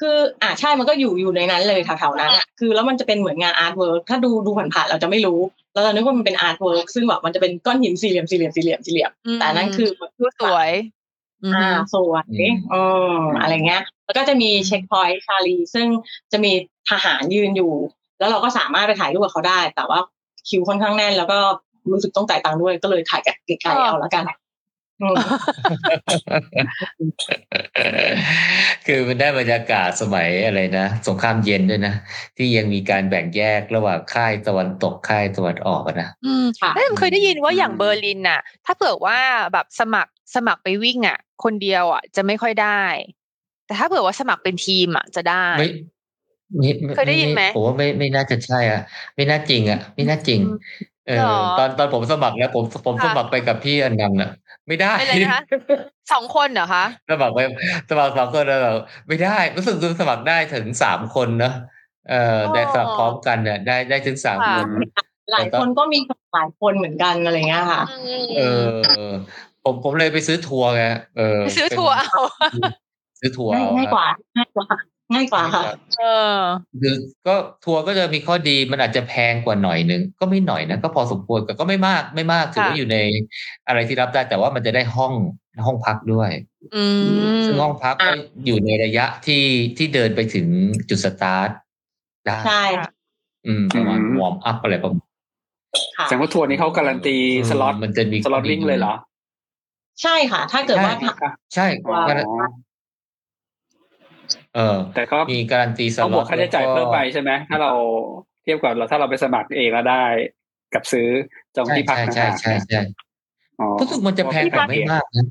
[SPEAKER 4] คืออ่าใช่มันก็อยู่อยู่ในนั้นเลยแถวๆนั้นอะคือแล้วมันจะเป็นเหมือนงาน artwork ถ้าดูดูผ่านๆเราจะไม่รู้แล้วเรานึกว่ามันเป็น artwork ซึ่งแบบมันจะเป็นก้อนหินสี่เหลี่ยมสี่เหลี่ยมสี่เหลี่ยมสี่เหลี่ยม
[SPEAKER 6] อืม
[SPEAKER 4] แต่อันนั้นคือ
[SPEAKER 6] ดูสวยอืม
[SPEAKER 4] อ่าสวย
[SPEAKER 3] อืม
[SPEAKER 4] อืมอะไรเงี้ย แล้วก็จะมี Checkpoint Charlie ซึ่งจะมีทหารยืนอยู่ แล้วเราก็สามารถไปถ่ายรูปกับเขาได้ แต่ว่าคิวค่อนข้างแน่น แล้วก็รู้สึกต้องจ่ายตังค์ด้วย ก็เลยถ่ายกับไกลๆเอาแล้วกันอืม
[SPEAKER 3] คือมันได้บรรยากาศสมัยอะไรนะสงครามเย็นด้วยนะที่ยังมีการแบ่งแยกระหว่างค่ายตะวันตกค่ายตะวันออกอะนะ
[SPEAKER 6] อืม
[SPEAKER 4] ค่ะ
[SPEAKER 6] เอ้ยเคยได้ยินว่าอย่างเบอร์ลินน่ะ ถ้าเผื่อว่าแบบสมัครสมัครไปวิ่งอะ คนเดียวอะจะไม่ค่อยได้ แต่ถ้าเผื่อว่าสมัครเป็นทีมอะจะได้
[SPEAKER 3] ไม่ไม่ม่
[SPEAKER 6] เคยได้ยินไหม
[SPEAKER 3] ผมว่าไม่ไม่น่าจะใช่อะ ไม่น่าจริงอะ ไม่น่าจริง เอ
[SPEAKER 6] หร
[SPEAKER 3] อ
[SPEAKER 6] อ
[SPEAKER 3] ตอนตอนผมสมัครแล้วผมผมส
[SPEAKER 6] ค่ะ
[SPEAKER 3] มัครไปกับพี่อันนันต์อะ ไม่ได้
[SPEAKER 6] เป็นไรนะคะสองคนเหรอคะ
[SPEAKER 3] สมัครไปสมัครสองคนแล้วแบบไม่ได้รู้สึกสมัครได้ถึงสามคนเนอะเออได้สมัครพร้อมกันเนี่ยได้ได้ถึงสาม
[SPEAKER 6] ค่ะ
[SPEAKER 3] คน
[SPEAKER 4] หลายคนก็มีหลายคนเหมือนกันอะไรเงี้ยค่ะ
[SPEAKER 3] เออผมผมเลยไปซื้อทัวร์ไงเออ
[SPEAKER 6] ไปซื้อทัวร์เอา
[SPEAKER 3] ซื้อทัวร์
[SPEAKER 4] ง่าย
[SPEAKER 3] เอ
[SPEAKER 4] ง่ายกว่าง่ายกว่า ง่ายกว่าค่ะ
[SPEAKER 6] เออ
[SPEAKER 3] คือก็ทัวร์ก็จะมีข้อดีมันอาจจะแพงกว่าหน่อยนึงก็ไม่หน่อยนะก็พอสมควรแต่ก็ไม่มากไม่มากถือว่า
[SPEAKER 6] ค่ะ
[SPEAKER 3] อยู่ในอะไรที่รับได้แต่ว่ามันจะได้ห้องห้องพักด้วย
[SPEAKER 6] อืม
[SPEAKER 3] ซึ่งห้องพักก็
[SPEAKER 4] อะ
[SPEAKER 3] อยู่ในระยะที่ที่เดินไปถึงจุดสตาร์ทได้
[SPEAKER 4] ใช่
[SPEAKER 3] อืมประมาณ
[SPEAKER 5] อืม
[SPEAKER 3] warm up อะไรประมาณ
[SPEAKER 4] ค่ะ
[SPEAKER 5] แสดงว่าทัวร์นี้เขาการันตีสล็อต
[SPEAKER 3] มันจะมี
[SPEAKER 5] สล็อตวิ่งเลยเหรอ
[SPEAKER 4] ใช่ค่ะ ถ้าเกิดว่า
[SPEAKER 3] ใช่
[SPEAKER 5] อ๋อ
[SPEAKER 3] เออ
[SPEAKER 5] แต่ก็
[SPEAKER 3] มีการันตีส
[SPEAKER 5] ต้อง
[SPEAKER 3] ล็
[SPEAKER 5] บ
[SPEAKER 3] อ
[SPEAKER 5] ว
[SPEAKER 3] ต
[SPEAKER 5] กค่าใช้จ่ายเพิ่มไปใช่ไหมถ้าเราเทียบกับเราถ้าเราไปสมัครเองก็ได้ กับซื้อจอง
[SPEAKER 3] ใช่
[SPEAKER 5] ที่พัก
[SPEAKER 3] ใช่
[SPEAKER 5] ต่าง
[SPEAKER 3] ใช่
[SPEAKER 5] หาก
[SPEAKER 3] ใช่ใช่
[SPEAKER 5] อ๋อ
[SPEAKER 3] รู้สึกมันจะแพงแต่ไม่มากนะ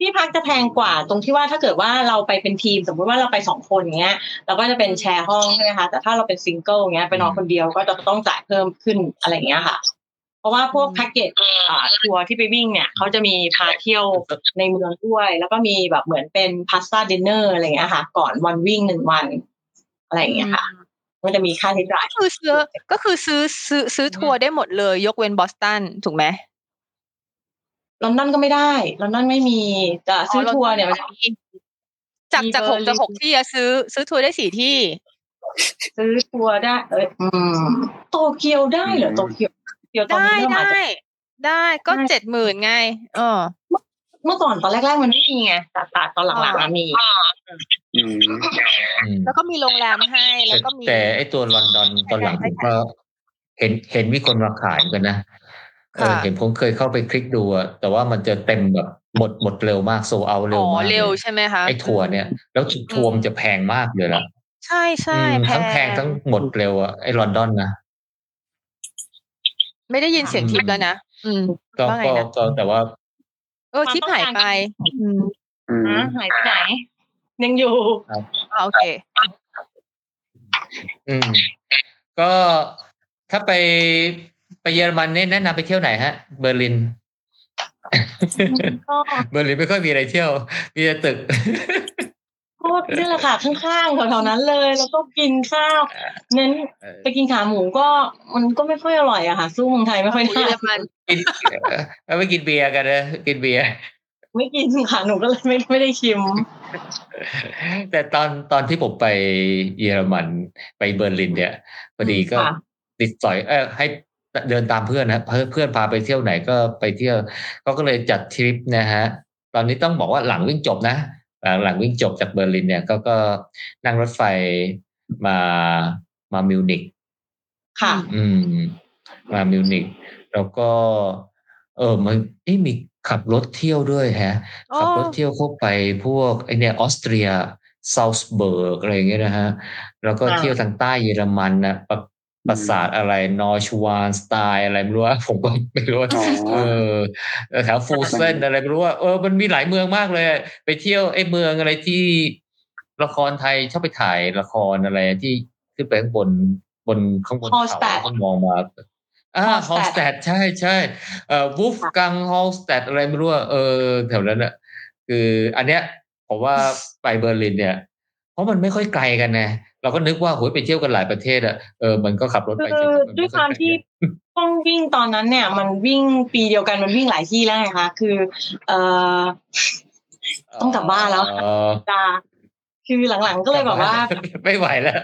[SPEAKER 4] ที่พักจะแพงกว่าตรงที่ว่าถ้าเกิดว่าเราไปเป็นทีม สมมุติว่าเราไปสองคนอย่างเงี้ยเราก็จะเป็นแชร์ห้องใช่ไหมคะแต่ถ้าเราเป็นซิงเกิลอย่างเงี้ยไปนอนคนเดียวก็จะต้องจ่ายเพิ่มขึ้นอะไรอย่างเงี้ยค่ะ เพราะว่าพวกแพ็กเกจอ่าทัวร์ที่ไปวิ่งเนี่ยเขาจะมีพาเที่ยวในเมืองด้วย แล้วก็มีแบบเหมือนเป็น pasta dinner อะไรอย่างเงี้ยค่ะ ก่อนวันวิ่งหนึ่งวัน อะไรอย่างเงี้ยค่ะมันจะมีค่าใช้จ่าย
[SPEAKER 6] ก็คือซื้อก็คือซื้อซื้อซื้อทัวร์ได้หมดเลย ยกเว้นบอสตันถูกไหม
[SPEAKER 4] ลอนดอนก็ไม่ได้ลอนดอนไม่มีแต่ซื้อทัวร์เนี่ยมันจะมี
[SPEAKER 6] จาก
[SPEAKER 4] มี
[SPEAKER 6] จากหก
[SPEAKER 4] เบอร์ลิน
[SPEAKER 6] จากหกที่อะซื้อ ซื้อทัวร์ได้สี่ที่
[SPEAKER 4] ซื้อทัวร์ได้ เอยอืมโตเกียวได้เหรอโตเกียว เกียวตอน
[SPEAKER 6] ได้
[SPEAKER 4] นี้เริ่มอาจ
[SPEAKER 6] ได้
[SPEAKER 4] จะ
[SPEAKER 6] ได้ก็
[SPEAKER 4] ได้
[SPEAKER 6] เจ็ดหมื่นไงเออ
[SPEAKER 4] เมื่อก่อนตอนแรกๆมันไม่มีไงแต่แต่ตอนหลังๆมันมี
[SPEAKER 5] อืม
[SPEAKER 3] อืม
[SPEAKER 6] แล้วก็มีโรงแรมให้แล้วก็มี
[SPEAKER 3] แต่ไอตัวลอนดอนตอนหลังผมก็เห็นเห็นมีคนมาขายกันนะเออ
[SPEAKER 6] ค่ะ
[SPEAKER 3] เห็นผมเคยเข้าไปคลิกดูอะแต่ว่ามันจะเต็มแบบหมดหมดเร็วมากโซเอาเร็
[SPEAKER 6] อ๋
[SPEAKER 3] ว
[SPEAKER 6] อ
[SPEAKER 3] มากลย
[SPEAKER 6] เร็วใช่ไหมคะ
[SPEAKER 3] ไอทัวร์เนี่ย แล้วทัวร์มันจะแพงมากเลยล่ะ
[SPEAKER 6] ใช่ใช่
[SPEAKER 3] อืม
[SPEAKER 6] แพ
[SPEAKER 3] ทั้งแพง
[SPEAKER 6] ง
[SPEAKER 3] ทั้งหมดเร็วอะไอลอนดอนนะ
[SPEAKER 6] ไม่ได้ยินเสียงทิปแล้วนะอืม
[SPEAKER 3] ก็
[SPEAKER 6] ว่าไง
[SPEAKER 3] ก็
[SPEAKER 6] นะ
[SPEAKER 3] ก็แต่ว่า
[SPEAKER 6] เออทิปหายไปอืม
[SPEAKER 5] อืม
[SPEAKER 4] ฮะหายไปไหน ยังอยู่
[SPEAKER 6] อ่าโอเค
[SPEAKER 3] อืม ก็ถ้าไปไปเยอรมันเนี่ยแนะนำไปเที่ยวไหนฮะ เบอร์ลิน
[SPEAKER 4] ก็
[SPEAKER 3] เบอร์ลินไม่ค่อยมีอะไรเที่ยว มีแต่ตึก
[SPEAKER 4] ก็นี่แหละค่ะข้างๆแถวๆนั้นเลย แล้วก็กินข้าวเน้นไปกินขาหมูก็มันก็ไม่ค่อยอร่อยอะค่ะ สู้เมืองไทยไม่ค่อย
[SPEAKER 6] เย
[SPEAKER 4] ได้
[SPEAKER 6] อรมัน
[SPEAKER 3] กินเออไม่กินเบียร์กันนะกินเบียร์
[SPEAKER 4] ไม่กินค่ะหนูก็เลยไม่ไม่ได้ชิม
[SPEAKER 3] แต่ตอนตอนที่ผมไปเยอรมันไปเบอร์ลินเนี่ยพอดีก็
[SPEAKER 4] ค่ะ
[SPEAKER 3] ติดสอยเออให้เดินตามเพื่อนนะเพื่อนเพื่อนพาไปเที่ยวไหนก็ไปเที่ยวเขาก็เลยจัดทริปนะฮะ ตอนนี้ต้องบอกว่าหลังวิ่งจบนะ หลังหลังวิ่งจบจากเบอร์ลินเนี่ยก็ก็นั่งรถไฟมามามิวนิก
[SPEAKER 4] ค่ะ
[SPEAKER 3] อืม มามิวนิกแล้วก็ เออมันเอ้มีขับรถเที่ยวด้วยแฮะ
[SPEAKER 6] อ๋อ
[SPEAKER 3] ขับรถเที่ยวเข้าไปพวกไอเนี่ยออสเตรียซาส์เบิร์กอะไรอย่างเงี้ยนะฮะ แล้วก็
[SPEAKER 4] อ่า
[SPEAKER 3] เที่ยวทางใต้เยอรมันนะ ปะปราสาทอะไร Neuschwanstein อะไรไม่รู้ว่าผมก็ไม่รู้ว่า
[SPEAKER 5] อ๋อ
[SPEAKER 3] เออแถว Füssen อะไรไม่รู้ว่าเออมันมีหลายเมืองมากเลย ไปเที่ยวไอ้เมืองอะไรที่ละครไทยชอบไปถ่ายละครอะไรที่ขึ้นไปข้างบนบนข้างบนเขา
[SPEAKER 4] Hallstatt
[SPEAKER 3] ก็มองมาอ่าฮอล
[SPEAKER 4] Hallstatt
[SPEAKER 3] สแตดใช่ใช่เอ่อวูฟกังฮอลสแตดอะไรไม่รู้ว่าเออแถวนั้นอะคือ อันเนี้ยผมว่าไปเบอร์ลินเนี่ย เพราะมันไม่ค่อยไกลกันไง เราก็นึกว่าโหยไปเที่ยวกันหลายประเทศอะเออมันก็ขับรถไป
[SPEAKER 4] คือ
[SPEAKER 3] ถึงน
[SPEAKER 4] ด้วยความ
[SPEAKER 3] ไไกล
[SPEAKER 4] ที่ต้องวิ่งตอนนั้นเนี่ย มันวิ่งปีเดียวกันมันวิ่งหลายที่แล้วไงคะคือ เอ่อต้องกลับบ้านแล้ว
[SPEAKER 3] เออ
[SPEAKER 4] จาคือหลังๆก็เลยแบบว่า
[SPEAKER 3] ไม่ไหวแล้ว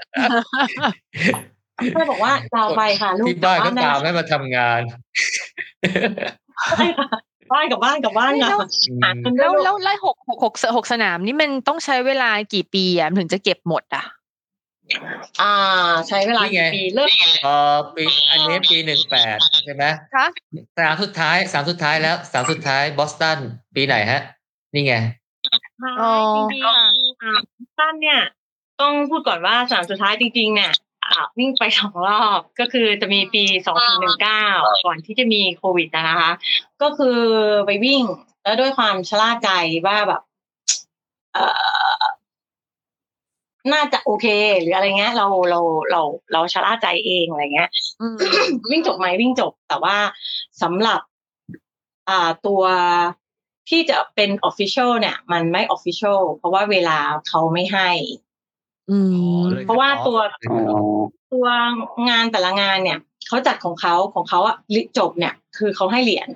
[SPEAKER 4] ก็เลยบอกว่าจะเอาไปค่ะลูก
[SPEAKER 3] ที่บ้านก็
[SPEAKER 4] กลั
[SPEAKER 3] ตาม
[SPEAKER 4] ได้
[SPEAKER 3] ให้มาทำงาน
[SPEAKER 4] ใช่ค่ะบ้านกลับบ้านกลับบ้านค่ะ
[SPEAKER 6] แล้ว
[SPEAKER 4] หาคนด้
[SPEAKER 6] แล้ว
[SPEAKER 4] วย
[SPEAKER 6] แล้วไล่หกหกหกหกสนามนี่มันต้องใช้เวลากี่ปีอะถึงจะเก็บหมดอะ
[SPEAKER 4] อ่า ใช้เวลา
[SPEAKER 3] นี่ไง
[SPEAKER 4] กี่ปีเริ่ม
[SPEAKER 3] พอปีอันนี้ปีหนึ่งแปดใช่ไหม
[SPEAKER 6] คะ
[SPEAKER 3] สนามสุดท้ายสนามสุดท้ายแล้วสนามสุดท้ายบอสตันปีไหนฮะ นี่ไง
[SPEAKER 6] อ๋อ
[SPEAKER 4] จริงๆอ่าสั้นเนี่ย ต้องพูดก่อนว่าสนามสุดท้ายจริง ๆ เนี่ยอ่าวิ่งไปสองรอบก็คือจะมีปีสองพันหนึ่งเก้าก่อนที่จะมีโควิดนะคะ ก็คือไปวิ่งแล้วด้วยความชะล่าใจว่าแบบ เอ่อ น่าจะโอเค หรืออะไรเงี้ย เราเราเราเราชะล่าใจเองอะไรเงี้ย
[SPEAKER 6] อืม
[SPEAKER 4] วิ่งจบไหมวิ่งจบ แต่ว่าสำหรับ อ่าตัวที่จะเป็น official เนี่ย มันไม่ official เพราะว่าเวลาเขาไม่ให้
[SPEAKER 6] อืม
[SPEAKER 3] เลย
[SPEAKER 4] เพราะว่าตัว
[SPEAKER 5] อ๋อ
[SPEAKER 4] ตัวงานแต่ละงานเนี่ยเขาจัดของเขาของเขาอะลิจบเนี่ย คือเขาให้เหรียญ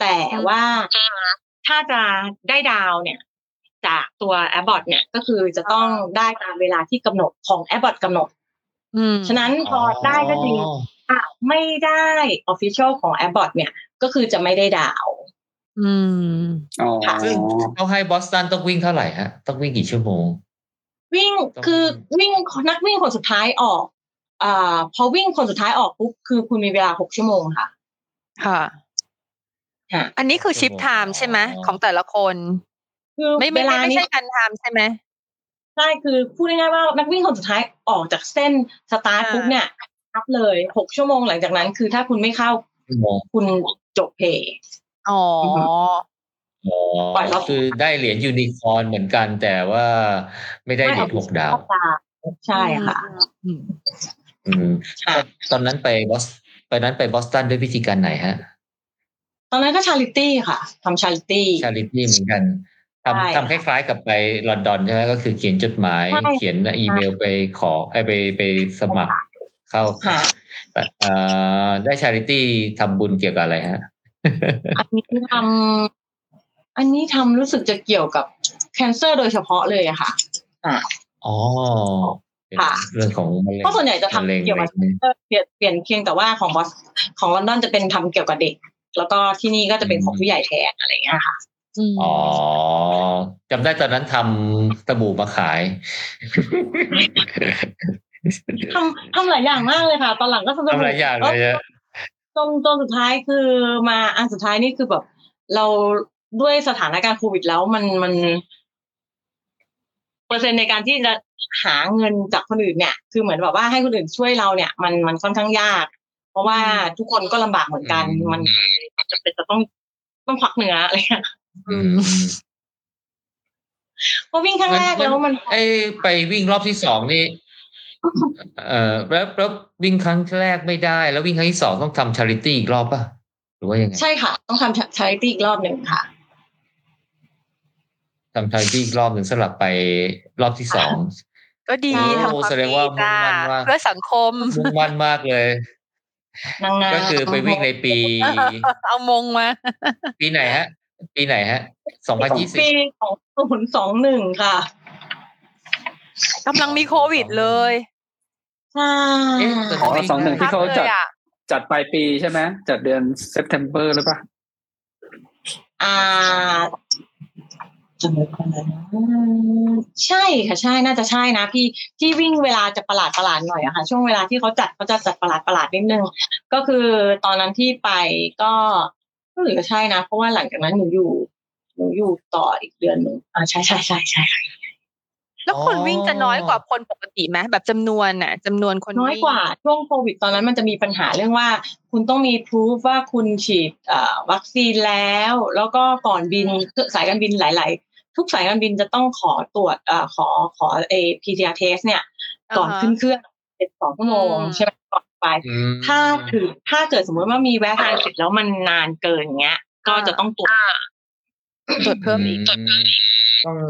[SPEAKER 4] แต่ว่าถ้าจะได้ดาวเนี่ย จากตัว a อบอ t เนี่ยก็คือจะต้องได้ตามเวลาที่กำหนดของ a อบอ t กำหนด
[SPEAKER 6] อืม
[SPEAKER 4] ฉะนั้นพอได้ก็จริงถ้าไม่ได้ official ของ a อบอ t เนี่ย ก็คือจะไม่ได้ดาว
[SPEAKER 6] อืม
[SPEAKER 5] อ๋อ
[SPEAKER 3] ซึ่งเขาให้บอสตันต้องวิ่งเท่าไหร่ฮะ ต้องวิ่งกี่ชั่วโมง
[SPEAKER 4] วิ่ง
[SPEAKER 3] ต้อง
[SPEAKER 4] คือวิ่งนักวิ่งคนสุดท้ายออกอ่าพอวิ่งคนสุดท้ายออกปุ๊บคือคุณมีเวลาหกชั่วโมงค่ะ
[SPEAKER 6] ค่ะ
[SPEAKER 4] ค่ะ
[SPEAKER 6] อันนี้คือชิปไทม์ใช่ไหมของแต่ละคน
[SPEAKER 4] คือ
[SPEAKER 6] ไม่
[SPEAKER 4] เว
[SPEAKER 6] ไม่ไม่
[SPEAKER 4] ลา
[SPEAKER 6] ไม่
[SPEAKER 4] นี้
[SPEAKER 6] ใช่การไทม์ใช่ไหม
[SPEAKER 4] ใช่คือพูดง่ายๆว่านักวิ่งคนสุดท้ายออกจากเส้นสตาร์ท
[SPEAKER 6] อ่า
[SPEAKER 4] ปุ๊บเนี่ยนับเลยหกชั่วโมงหลังจากนั้น คือถ้าคุณไม่เข้า
[SPEAKER 3] ชั่วโมง
[SPEAKER 4] คุณจบเพย์
[SPEAKER 6] อ๋อ
[SPEAKER 3] อ๋อ
[SPEAKER 4] ปล่อยรอบ
[SPEAKER 3] คือได้เหรียญยูนิคอร์นเหมือนกัน แต่ว่าไม่ได้เหรียญหกดาว
[SPEAKER 4] ใช่ค่ะ
[SPEAKER 6] อืม
[SPEAKER 3] อืม
[SPEAKER 4] ค่ะ
[SPEAKER 3] ตอนนั้นไปบอสตอนนั้นไปบอสตันด้วยวิธีการไหนฮะ
[SPEAKER 4] ตอนนั้นก็ charity ค่ะทำ
[SPEAKER 3] charity charity เหมือนกัน
[SPEAKER 4] ใช่
[SPEAKER 3] ทำทำคล้ายๆกับไปลอนดอนใช่ไหมก็คือเขียนจดหมาย
[SPEAKER 4] ใช่
[SPEAKER 3] เขียนอีเมลไปขอไอ้ไปไปสมัครเข้า
[SPEAKER 4] ค่ะ
[SPEAKER 3] เอ่อได้ charityทำบุญเกี่ยวกับอะไรฮะ
[SPEAKER 4] อันนี้ทำอันนี้ทำรู้สึกจะเกี่ยวกับ cancer โดยเฉพาะเลยอะค่ะ
[SPEAKER 3] อ๋อเป็น
[SPEAKER 4] ค่ะ
[SPEAKER 3] เรื่องของมะเร็ง
[SPEAKER 4] เพราะส่วนใหญ่จะทำ
[SPEAKER 3] มร็ง
[SPEAKER 4] เกี่ยวกับ
[SPEAKER 3] อะไรอย่างงี้
[SPEAKER 4] เออเปลี่ยนเปลี่ยนเพียงแต่ว่าของบอสของลอนดอนจะเป็นทำเกี่ยวกับเด็ก แล้วก็ที่นี่ก็จะเป็นของผู้ใหญ่แทนอะไรอย่างเงี้ยค่ะ
[SPEAKER 6] อืม
[SPEAKER 3] อ๋อจำได้ตอนนั้นทำสบู่มาขาย
[SPEAKER 4] ทำทำหลายอย่างมากเลยค่ะ ตอนหลังก็ทำ
[SPEAKER 3] ทำหลายอย่างเลยอะ
[SPEAKER 4] จนจนสุดท้ายคือมาอันสุดท้ายนี่คือแบบ เราด้วยสถานการณ์โควิดแล้วมันมัน เปอร์เซ็นต์ในการที่จะหาเงินจากคนอื่นเนี่ย คือเหมือนแบบว่าให้คนอื่นช่วยเราเนี่ย มันมันค่อนข้างยาก เพราะว่าทุกคนก็ลำบากเหมือนกัน มันมันจะเป็นจะต้องต้องพักเหนืออะไรเงี้ย
[SPEAKER 3] อืม
[SPEAKER 4] เพราะวิ่งครั้งแรกแล้วมัน
[SPEAKER 3] ไอ้ไปวิ่งรอบที่สองนี่เอ่อแล้วแล้ววิ่งครั้งแรกไม่ได้ แล้ววิ่งครั้งที่สองต้องทำชาริตี้อีกรอบป่ะหรือว่ายังไง
[SPEAKER 4] ใช่ค่ะ ต้องทำชาริตี้อีกรอบหนึ่งค่ะ
[SPEAKER 3] ทำชาริตี้อีกรอบหนึ่งสลับไปรอบที่สอง
[SPEAKER 6] ก็ดี
[SPEAKER 3] โอ้
[SPEAKER 6] ทำความ
[SPEAKER 3] แสดงว่า
[SPEAKER 6] ดีจ้า
[SPEAKER 3] มุ่งมั่นมาก
[SPEAKER 6] เพื่อสังคม
[SPEAKER 3] มุ่งมั่นมากเลย
[SPEAKER 4] นางงาม
[SPEAKER 3] ก็คือไปวิ่งในปี
[SPEAKER 6] เอามงมา
[SPEAKER 3] ปีไหนฮะ ปีไหนฮะสองพันยี่สิบ
[SPEAKER 4] ปีของศูนย์สองหนึ่งค่ะ
[SPEAKER 6] กำลังมีโควิดเลย
[SPEAKER 4] ใช่
[SPEAKER 3] เอ๊ะแต่
[SPEAKER 5] อ๋อสองหนึ่งที่เขาจัด
[SPEAKER 6] พักลยอะ
[SPEAKER 5] จัดปลายปีใช่ไหมจัดเดือน September หรือเปล่า
[SPEAKER 4] อ่าจำไม่ได้แล้วนะใช่ค่ะใช่น่าจะใช่นะพี่ที่วิ่งเวลาจะประหลาดประหลาดหน่อยอะค่ะ ช่วงเวลาที่เขาจัดเขาจะจัดประหลาดประหลาดนิดนึง ก็คือตอนนั้นที่ไปก็ ก็หรือใช่นะ เพราะว่าหลังจากนั้นหนูอยู่หนูอยู่ต่ออีกเดือนหนึ่งอ่าใช่ใช่ใช่ใช่ค่ะ
[SPEAKER 6] แล้วคนวิ่งจะน้อยกว่าคนปกติไหมแบบจำนวนน่ะจำนวนคน
[SPEAKER 4] น้อย
[SPEAKER 6] วิ่ง
[SPEAKER 4] กว่าช่วงโควิดตอนนั้นมันจะมีปัญหาเรื่องว่า คุณต้องมีพิสูจว่าคุณฉีดเอ่อวัคซีนแล้ว แล้วก็ก่อนบินสายการบินหลาย ๆ ทุกสายการบินจะต้องขอตรวจเอ่อขอขอเอ PCR test เนี่ย ก่อนขึ้นเครื่องเป็นสองชั่วโมงใช่ไหมก่อน ไป
[SPEAKER 3] อืม
[SPEAKER 4] ถ้าถือถ้าเกิดสมมติว่ามีแวะทานเสร็จแล้วมันนานเกินอย่างเงี้ย ก็จะต้องตรวจ
[SPEAKER 6] ตรวจเพิ่มอีก
[SPEAKER 3] ต้อง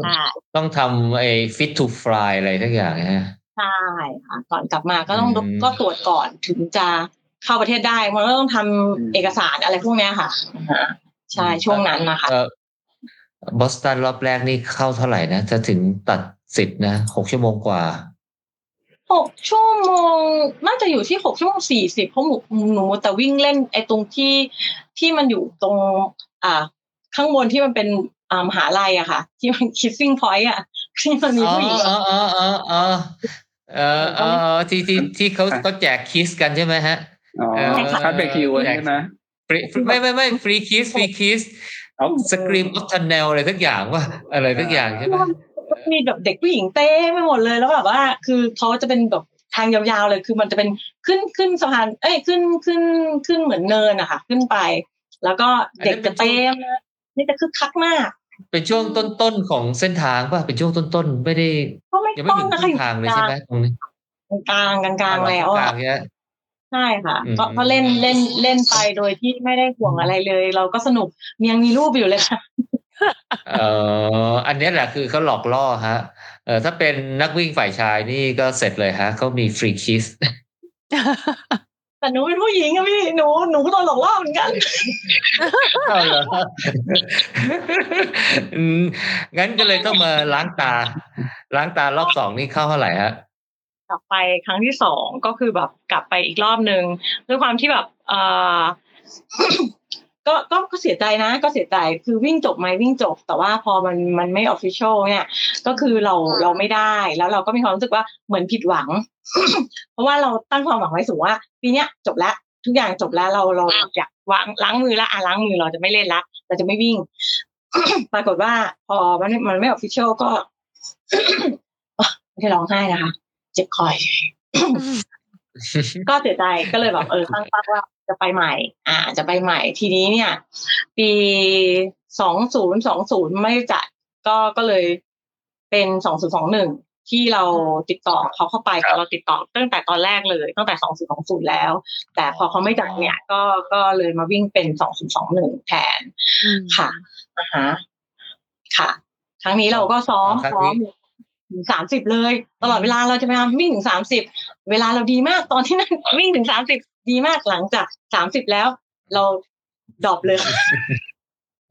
[SPEAKER 4] ใช่
[SPEAKER 3] ต้องทำไอ้ fit to fly อะไรทักอย่างนะฮะ
[SPEAKER 4] ใช่ค่ะก่อนกลับมาก็ต้อง
[SPEAKER 3] อืม
[SPEAKER 4] ก็ตรวจก่อนถึงจะเข้าประเทศได้มันก็ต้องทำเอกสารอะไรพวกเนี้ยค่ะอ่าฮะใช่ช่วงนั้นนะคะ
[SPEAKER 3] เออบอสตันรอบแรกนี่เข้าเท่าไหร่นะจะถึงตัดสิทธิ์นะหกชั่วโมงกว่า
[SPEAKER 4] หกชั่วโมงน่าจะอยู่ที่หกชั่วโมงสี่สิบเพราะหนูหนูแต่วิ่งเล่นไอ้ตรงที่ที่มันอยู่ตรง อ่า ข้างบนที่มันเป็นอ่ามหาลัยอะค่ะ ที่มัน kissing point อะที่มันมี
[SPEAKER 3] อ๋อ
[SPEAKER 4] ผู้หญิง
[SPEAKER 3] อ๋ออ๋ออ๋ออ๋อเออเออที่ที่ที่เขาเขาแจกคิสกันใช่ไหมฮะ
[SPEAKER 5] อ๋อ
[SPEAKER 3] เออ
[SPEAKER 5] คัดเบรคิวใช่ไหม
[SPEAKER 3] ฟรีไม่ไม่ไม่ฟรีคิสฟรีคิส
[SPEAKER 5] เอา
[SPEAKER 3] สกรีมออฟทันแนลอะไรทักอย่างว่าอะไรทักอย่างใช่ไหม
[SPEAKER 4] มีแบบเด็กผู้หญิงเต้ไปหมดเลยแล้วแบบว่า คือเขาจะเป็นแบบทางยาวๆเลย คือมันจะเป็นขึ้นขึ้นสะพาน เอ้ยขึ้นขึ้นขึ้นเหมือนเนินอะค่ะขึ้นไป แล้วก็เด็กจะเต็มเลยนี่จะคึกคักมาก
[SPEAKER 3] เป็นช่วงต้นๆของเส้นทางป่ะเป็นช่วงต้นๆไม่ได้
[SPEAKER 4] ก็ไม่
[SPEAKER 3] ยังไม่
[SPEAKER 4] ต้อง
[SPEAKER 3] ถึง
[SPEAKER 4] นะ
[SPEAKER 3] ค
[SPEAKER 4] คะ
[SPEAKER 3] รึ่
[SPEAKER 4] องยู่
[SPEAKER 3] ทางเลยใช่ไหมตรงนี้
[SPEAKER 4] กลางกลางกลางๆแล้ว
[SPEAKER 3] ก
[SPEAKER 4] อะ
[SPEAKER 3] ลางๆเนี่ย
[SPEAKER 4] ใช่ค่ะ
[SPEAKER 3] อืม
[SPEAKER 4] ก็ก็เล่นเล่นเล่นไปโดยที่ไม่ได้ห่วงอะไรเลย เราก็สนุกยังมีรูปอยู่เลยค่ะ
[SPEAKER 3] เอ่ออันเนี้ยแหละคือเขาหลอกล่อฮะ เออถ้าเป็นนักวิ่งฝ่ายชายนี่ก็เสร็จเลยฮะเขามีฟรีคิส
[SPEAKER 4] แต่หนูเป็นผู้หญิงอะพี่หนูหนูก็โดนหลอกล่อเหมือนกัน
[SPEAKER 3] เอาเหรออืมงั้นก็เลยต้องมาล้างตา ล้างตารอบสองนี่เข้าเท่าไหร่ฮะ
[SPEAKER 4] กลับไปครั้งที่สองก็คือแบบกลับไปอีกรอบหนึ่งด้วยความที่แบบ เออ ก็ก็ก็เสียใจนะก็เสียใจคือวิ่งจบไหมวิ่งจบ แต่ว่าพอมันมันไม่ official เนี่ย ก็คือเราเราไม่ได้แล้วเราก็มีความรู้สึกว่าเหมือนผิดหวัง เพราะว่าเราตั้งความหวังไว้สูงว่าปีเนี้ยจบแล้วทุกอย่างจบแล้วเราเราอยากวางล้างมือละอะล้างมือเราจะไม่เล่นละเราจะไม่วิ่ง ปรากฏว่า พอมันมันไม่ official ก็ไม่ได้ร้องไห้นะคะ เจ็บคอย ก็เสียใจก็เลยแบบเออตั้งเป้าว่า จะไปใหม่ อ่า จะไปใหม่ ทีนี้เนี่ย ปีสองศูนย์สองศูนย์ไม่จัด ก็ก็เลยเป็นสองศูนย์สองหนึ่งที่เราติดต่อเขาเข้าไปแต่เราติดต่อตั้งแต่ตอนแรกเลยตั้งแต่สองศูนย์สองศูนย์แล้ว แต่พอเขาไม่จัดเนี่ย ก็ก็เลยมาวิ่งเป็นสองศูนย์สองหนึ่งแทนค่ะอ่าฮะค่ะ ครั้งนี้เราก็ซ้อม
[SPEAKER 3] ครั้ง
[SPEAKER 4] ซ้อ
[SPEAKER 3] นี้
[SPEAKER 4] มถึงสามสิบเลย ตลอดเวลาเราจะพยายามวิ่งถึงสามสิบเวลาเราดีมากตอนที่นั่นวิ่งถึงสามสิบ ดีมากหลังจากสามสิบแล้ว เราดรอปเลย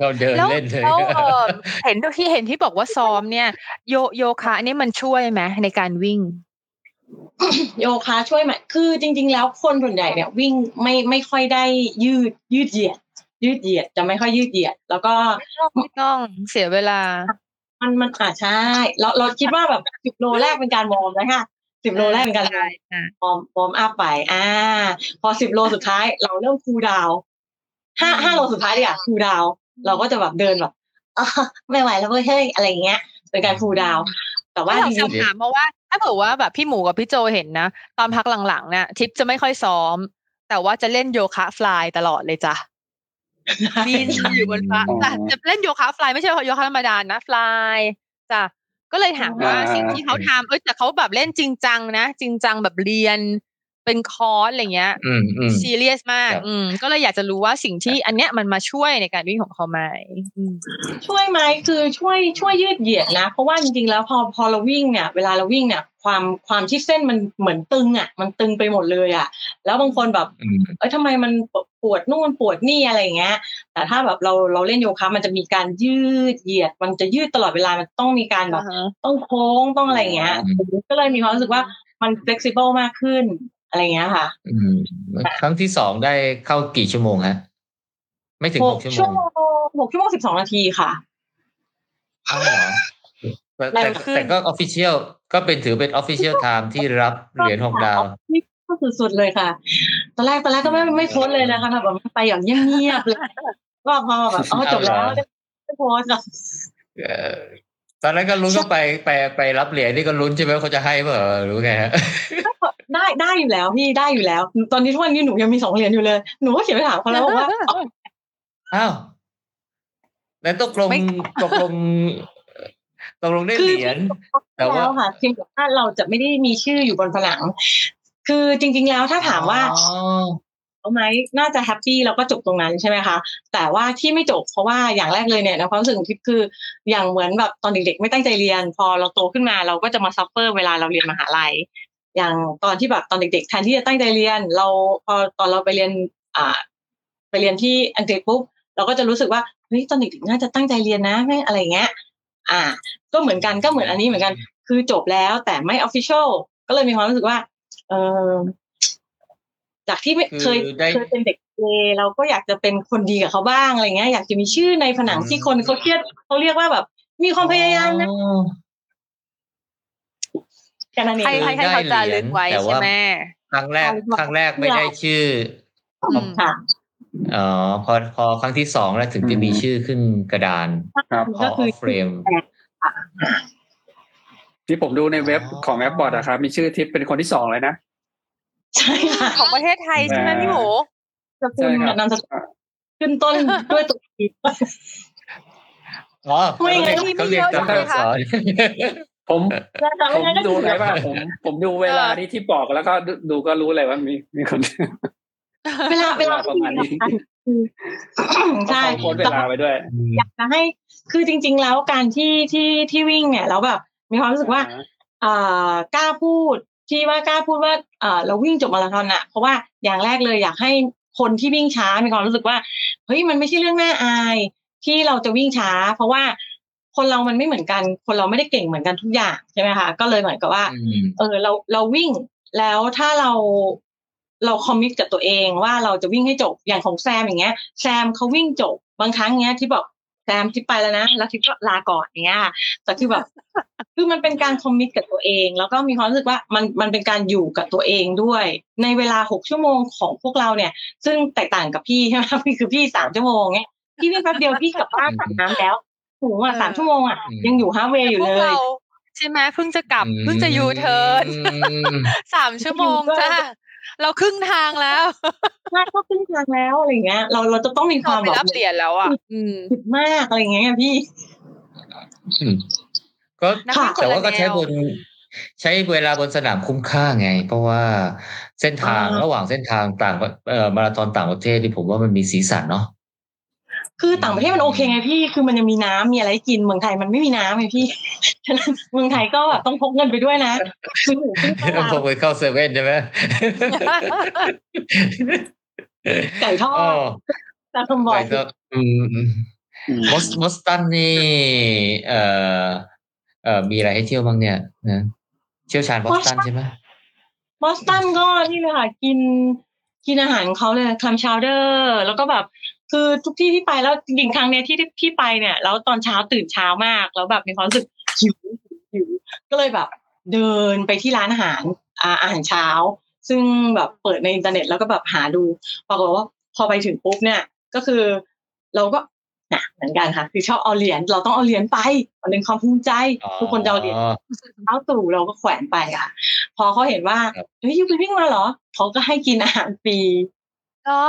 [SPEAKER 3] เราเดิน
[SPEAKER 6] แล้ว
[SPEAKER 3] เล่นเลย
[SPEAKER 6] แล้วเออเห็นที่เห็นที่บอกว่าซ้อมเนี่ย โยโยคะนี่มันช่วยไหมในการวิ่ง
[SPEAKER 4] โยคะช่วยไหมคือจริง ๆ แล้วคนส่วนใหญ่เนี่ย วิ่งไม่ไม่ค่อยได้ยืดยืดเหยียด ยืดเหยียดจะไม่ค่อยยืดเหยียด แล้วก็
[SPEAKER 6] ไม่ต้องเสียเวลา
[SPEAKER 4] มันมันอ่าใช่เราเราคิดว่าแบบสิบโลแรกเป็นการ warm นะคะ สิบโลแรกเป็นการ warm
[SPEAKER 6] ใช่ใช่
[SPEAKER 4] warm warm up ไป อ่า พอสิบโลสุดท้าย เราเริ่ม cool down ห้าห้าโลสุดท้ายดีกว่า cool down เราก็จะแบบเดินแบบอ๋อไม่ไหวแล้วเว้ยเฮ้ยอะไรอย่างเงี้ย เป็นการ cool down แต่ว่า
[SPEAKER 6] ไม่เรา
[SPEAKER 4] จริง
[SPEAKER 6] จะถามเพราะว่า ถ้าเผื่อว่าแบบพี่หมูกับพี่โจเห็นนะตอนพักหลังๆเนี่ยทิปจะไม่ค่อยซ้อม แต่ว่าจะเล่นโยคะฟลายตลอดเลยจ้ะ
[SPEAKER 4] ๆ
[SPEAKER 6] บินอยู่บนฟ้าแต่จะเล่นโยคะฟลายไม่ใช่โยคะธรรมดานะฟลายจ้ะ ก็เลยถามว่า
[SPEAKER 5] อ่า
[SPEAKER 6] สิ่งที่เขาทำเอ้ยแต่เขาแบบเล่นจริงจังนะจริงจังแบบเรียน เป็นคอร์สอะไรเงี้ย
[SPEAKER 3] อืมอืม
[SPEAKER 6] ซีเรียสมาก
[SPEAKER 3] ครับ
[SPEAKER 6] อืมก็เลยอยากจะรู้ว่าสิ่งที่อันเนี้ยมันมาช่วยในการวิ่งของเขาไหมอืม
[SPEAKER 4] ช่วยไหมคือช่วยช่วยยืดเหยียดนะ เพราะว่าจริงๆแล้วพอพอเราวิ่งเนี่ย เวลาเราวิ่งเนี่ยความความที่เส้นมันเหมือนตึงอะ มันตึงไปหมดเลยอะ แล้วบางคนแบบ
[SPEAKER 3] อืม
[SPEAKER 4] เอ้ยทำไมมันปวดนู่นปวดนี่อะไรอย่างเงี้ย แต่ถ้าแบบเราเราเล่นโยคะมันจะมีการยืดเหยียด มันจะยืดตลอดเวลามันต้องมีการแบบ
[SPEAKER 6] อ่าฮะ
[SPEAKER 4] ต้องโค้งต้องอะไรอย่างเงี้ยก็เลยมีความรู้สึกว่ามัน flexible มากขึ้น อะไรอย่างเงี้ยค่ะ
[SPEAKER 3] อืมครั้งที่สองได้เข้ากี่ชั่วโมงฮะไม่ถึง
[SPEAKER 4] ห
[SPEAKER 3] ห
[SPEAKER 4] ก
[SPEAKER 3] กชั่
[SPEAKER 4] ชั่
[SPEAKER 3] ว
[SPEAKER 4] ว
[SPEAKER 3] โม
[SPEAKER 4] โม
[SPEAKER 3] ง
[SPEAKER 4] งหกชั่วโมงสิบสองนาทีค่ะ
[SPEAKER 3] อ้าวเหรอแต่แต่
[SPEAKER 4] เร็วขึ้น
[SPEAKER 3] แต่ก็ official ก็เป็นถือเป็น official time ที่รับเหรียญหกดาว
[SPEAKER 4] นี่ก็สุดๆเลยค่ะ ตอนแรกตอนแรกก็ไม่ไม่โพสต์เลยนะคะแบบไปอย่างเงียบๆเลยก็พอแบบอ๋อจบแล้ว
[SPEAKER 3] เอาเหรอ
[SPEAKER 4] ได้โพสต์ อะ
[SPEAKER 3] เอ่อตอนนั้นก็ลุ้นก็ไปไปไปรับเหรียญนี่ก็ลุ้นใช่ไหมว่าเขาจะให้เปล่าหรือไงฮะ
[SPEAKER 4] ได้ได้อยู่แล้วพี่ได้อยู่แล้ว ตอนนี้ทุกวันนี้หนูยังมีสองเหรียญอยู่เลย หนูก็เขียนไปถามเขาแล้วบอกว่าอ๋อ
[SPEAKER 3] อ้าวแล้วตกลง
[SPEAKER 6] ไม่
[SPEAKER 3] ตกลงตกลงได้เหรียญแต่ว่า
[SPEAKER 4] แล้วค่ะเพียงแต่ว่าเราจะไม่ได้มีชื่ออยู่บนผนัง คือจริง ๆ แล้วถ้าถามว่า
[SPEAKER 3] อ๋อ
[SPEAKER 4] เอาไหมน่าจะ happy แล้วก็จบตรงนั้นใช่ไหมคะ แต่ว่าที่ไม่จบเพราะว่าอย่างแรกเลยเนี่ยในความรู้สึกของทิพย์คือ อย่างเหมือนแบบตอนเด็กๆ ไม่ตั้งใจเรียน พอเราโตขึ้นมาเราก็จะมา suffer เวลาเราเรียนมหาลัย อย่างตอนที่แบบตอนเด็กๆแทนที่จะตั้งใจเรียน เราพอตอนเราไปเรียนอ่าไปเรียนที่อังกฤษปุ๊บเราก็จะรู้สึกว่าเฮ้ยตอนเด็กๆน่าจะตั้งใจเรียนนะไม่อะไรเงี้ย อ่า ก็เหมือนกันก็เหมือนอันนี้เหมือนกัน คือจบแล้วแต่ไม่ออฟฟิเชียลก็เลยมีความรู้สึกว่า เออ จากที่ไม่เคย
[SPEAKER 3] คือได้
[SPEAKER 4] เคยเป็นเด็กเอเราก็อยากจะเป็นคนดีกับเขาบ้างอะไรเงี้ยอยากจะมีชื่อในผนังที่คนเขาเครียดเขาเรียกว่าแบบ มีความพยายามนะ
[SPEAKER 3] อ๋อ
[SPEAKER 4] แค่นั้นเอ
[SPEAKER 6] ให้
[SPEAKER 4] ง
[SPEAKER 6] ให้ให้เขาจารึกไว้
[SPEAKER 3] แต่ว่า
[SPEAKER 6] ใช่ไหม
[SPEAKER 3] ครั้งแรกครั้งแรกไม่ได้ชื่อ
[SPEAKER 6] อืม
[SPEAKER 4] ค่ะ
[SPEAKER 3] อ๋อพอพอครั้งที่สองแล้วถึงจะมีชื่อขึ้นกระดาน
[SPEAKER 5] ครับ
[SPEAKER 3] พอ
[SPEAKER 4] ก็คือ
[SPEAKER 3] เฟรม
[SPEAKER 5] ที่ผมดูในเว็บ
[SPEAKER 3] อ๋อ
[SPEAKER 5] ของแอปบอร์ดอะครับมีชื่อทิปเป็นคนที่สองเลยนะ
[SPEAKER 4] ใช่ค่ะ
[SPEAKER 6] ของประเทศไทยใช่ไหมพี่หมู
[SPEAKER 4] สกุล
[SPEAKER 5] ใช่ครับ
[SPEAKER 4] นามสกุลขึ้นต้นด้วยตัวอี
[SPEAKER 3] อ๋อ
[SPEAKER 4] ไม่
[SPEAKER 3] เขาเรียก
[SPEAKER 6] ไม่
[SPEAKER 3] เขาเรียก
[SPEAKER 6] เยอะ
[SPEAKER 3] ตัว
[SPEAKER 6] ใช่ไหม
[SPEAKER 3] อัก
[SPEAKER 6] คะ
[SPEAKER 3] ษร
[SPEAKER 5] ผม
[SPEAKER 4] แต่
[SPEAKER 5] ผ
[SPEAKER 4] ไม่
[SPEAKER 5] ม
[SPEAKER 4] งั้นก็
[SPEAKER 5] ดู
[SPEAKER 4] ถือ
[SPEAKER 5] ไงว่าผมผมดูเวลาที่ที่บอกแล้วก็ดูดูก็รู้เลยว่ามีมีคน
[SPEAKER 4] เวลาเวลา
[SPEAKER 5] ประมาณนี้
[SPEAKER 4] คือใช่
[SPEAKER 5] เขาโค้ดเวลาไปด้วย
[SPEAKER 4] อยากจะให้คือจริง ๆ แล้วการที่ที่ที่วิ่งเนี่ยแล้วแบบมีความรู้สึกว่าอ่ากล้าพูด ที่ว่ากล้าพูดว่าอ่าเราวิ่งจบมาราธอนอะเพราะว่าอย่างแรกเลยอยากให้คนที่วิ่งช้ามีความรู้สึกว่าเฮ้ยมันไม่ใช่เรื่องน่าอายที่เราจะวิ่งช้า เพราะว่าคนเรามันไม่เหมือนกัน คนเราไม่ได้เก่งเหมือนกันทุกอย่างใช่ไหมคะก็เลยเหมือนกับว่า
[SPEAKER 3] อืม
[SPEAKER 4] เออเราเราวิ่งแล้วถ้าเราเราคอมมิตกับตัวเองว่าเราจะวิ่งให้จบอย่างของแซมอย่างเงี้ย แซมเขาวิ่งจบบางครั้งเงี้ยที่บอก แซมที่ไปแล้วนะ แล้วที่ก็ลาก่อนอย่างเงี้ยค่ะแต่คือแบบ คือมันเป็นการคอมมิตกับตัวเอง แล้วก็มีความรู้สึกว่ามันมันเป็นการอยู่กับตัวเองด้วย ในเวลาหกชั่วโมงของพวกเราเนี่ย ซึ่งแตกต่างกับพี่ใช่ไหมพี่คือพี่สามชั่วโมงเงี้ยพี่วิ่งแป๊บเดียวพี่กลับบ้านอาบน้ำแล้วหนูอะสามชั่วโมงอะยังอยู่ฮาเวย์อยู่
[SPEAKER 6] พว
[SPEAKER 4] เล
[SPEAKER 6] ก
[SPEAKER 4] ย
[SPEAKER 6] เราใช่ไหมเพิ่งจะกลับเพิ่งจะยูเทิร์น
[SPEAKER 3] อืม
[SPEAKER 6] สามชั่วโมงจ้า เราครึ่งทางแล้ว
[SPEAKER 4] ใช่ก็ขึ้นทางแล้วอะไรเงี้ย เราเราจะต้องมีความ
[SPEAKER 6] ไป
[SPEAKER 4] แบบ
[SPEAKER 6] รับเหรียญแล้วอะอืม
[SPEAKER 4] ผิดมากอะไรเงี้ยพี่
[SPEAKER 3] อืมก็
[SPEAKER 6] นักวิ่งคนละ
[SPEAKER 3] แต่ว่าก็ใช้
[SPEAKER 6] แนว
[SPEAKER 3] บนใช้เวลาบนสนามคุ้มค่าไง เพราะว่าเส้นทาง
[SPEAKER 4] อ่า
[SPEAKER 3] ระหว่างเส้นทางต่างเอ่อมาราธอนต่างประเทศที่ผมว่ามันมีสีสันเนาะ
[SPEAKER 4] คือต่างประเทศมันโอเคไงพี่ คือมันยังมีน้ำมีอะไรให้กิน เมืองไทยมันไม่มีน้ำไงพี่ ฉะนั้นเมืองไทยก็แบบต้องพกเงินไปด้วยนะคือหนูขึ้นต
[SPEAKER 3] ต้อง
[SPEAKER 4] ลาด
[SPEAKER 3] พกไปเข้าเซเว่นใช่ไหม
[SPEAKER 4] ไก่ทอ
[SPEAKER 3] อ๋อ
[SPEAKER 4] ดตาคำบอย
[SPEAKER 3] ไปก็อืมอืมบอสบอสตันนี่ เอ่อ เอ่อ มีอะไรให้เที่ยวบ้างเนี่ยนะเชี่ยวชาญบอสตันใช่ไหม
[SPEAKER 4] บอสตันก็นี่เลยค่ะ กินกินอาหารของเขาเลย clam chowder แล้วก็แบบ คือทุกที่ที่ไปแล้วจริงๆครั้งเนี้ยที่ที่ไปเนี่ยแล้วตอนเช้าตื่นเช้ามาก แล้วแบบมีความรู้สึกหิวหิวหิวก็เลยแบบ เดินไปที่ร้านอาหารอ่าอาหารเช้า ซึ่งแบบเปิดในอินเทอร์เน็ตแล้วก็แบบหาดูปรากฏว่าพอไปถึงปุ๊บเนี่ย ก็คือเราก็นะเหมือนกันค่ะ คือชอบเอาเหรียญเราต้องเอาเหรียญไปมันเป็นความภูมิใจทุกคนจะเอาเหรียญเท้าตู่เราก็แขวนไปอะ พอเขาเห็นว่า
[SPEAKER 3] ครับ
[SPEAKER 4] เฮ้ยยูไปวิ่งมาเหรอเขาก็ให้กินอาหารฟรี
[SPEAKER 6] เหรอ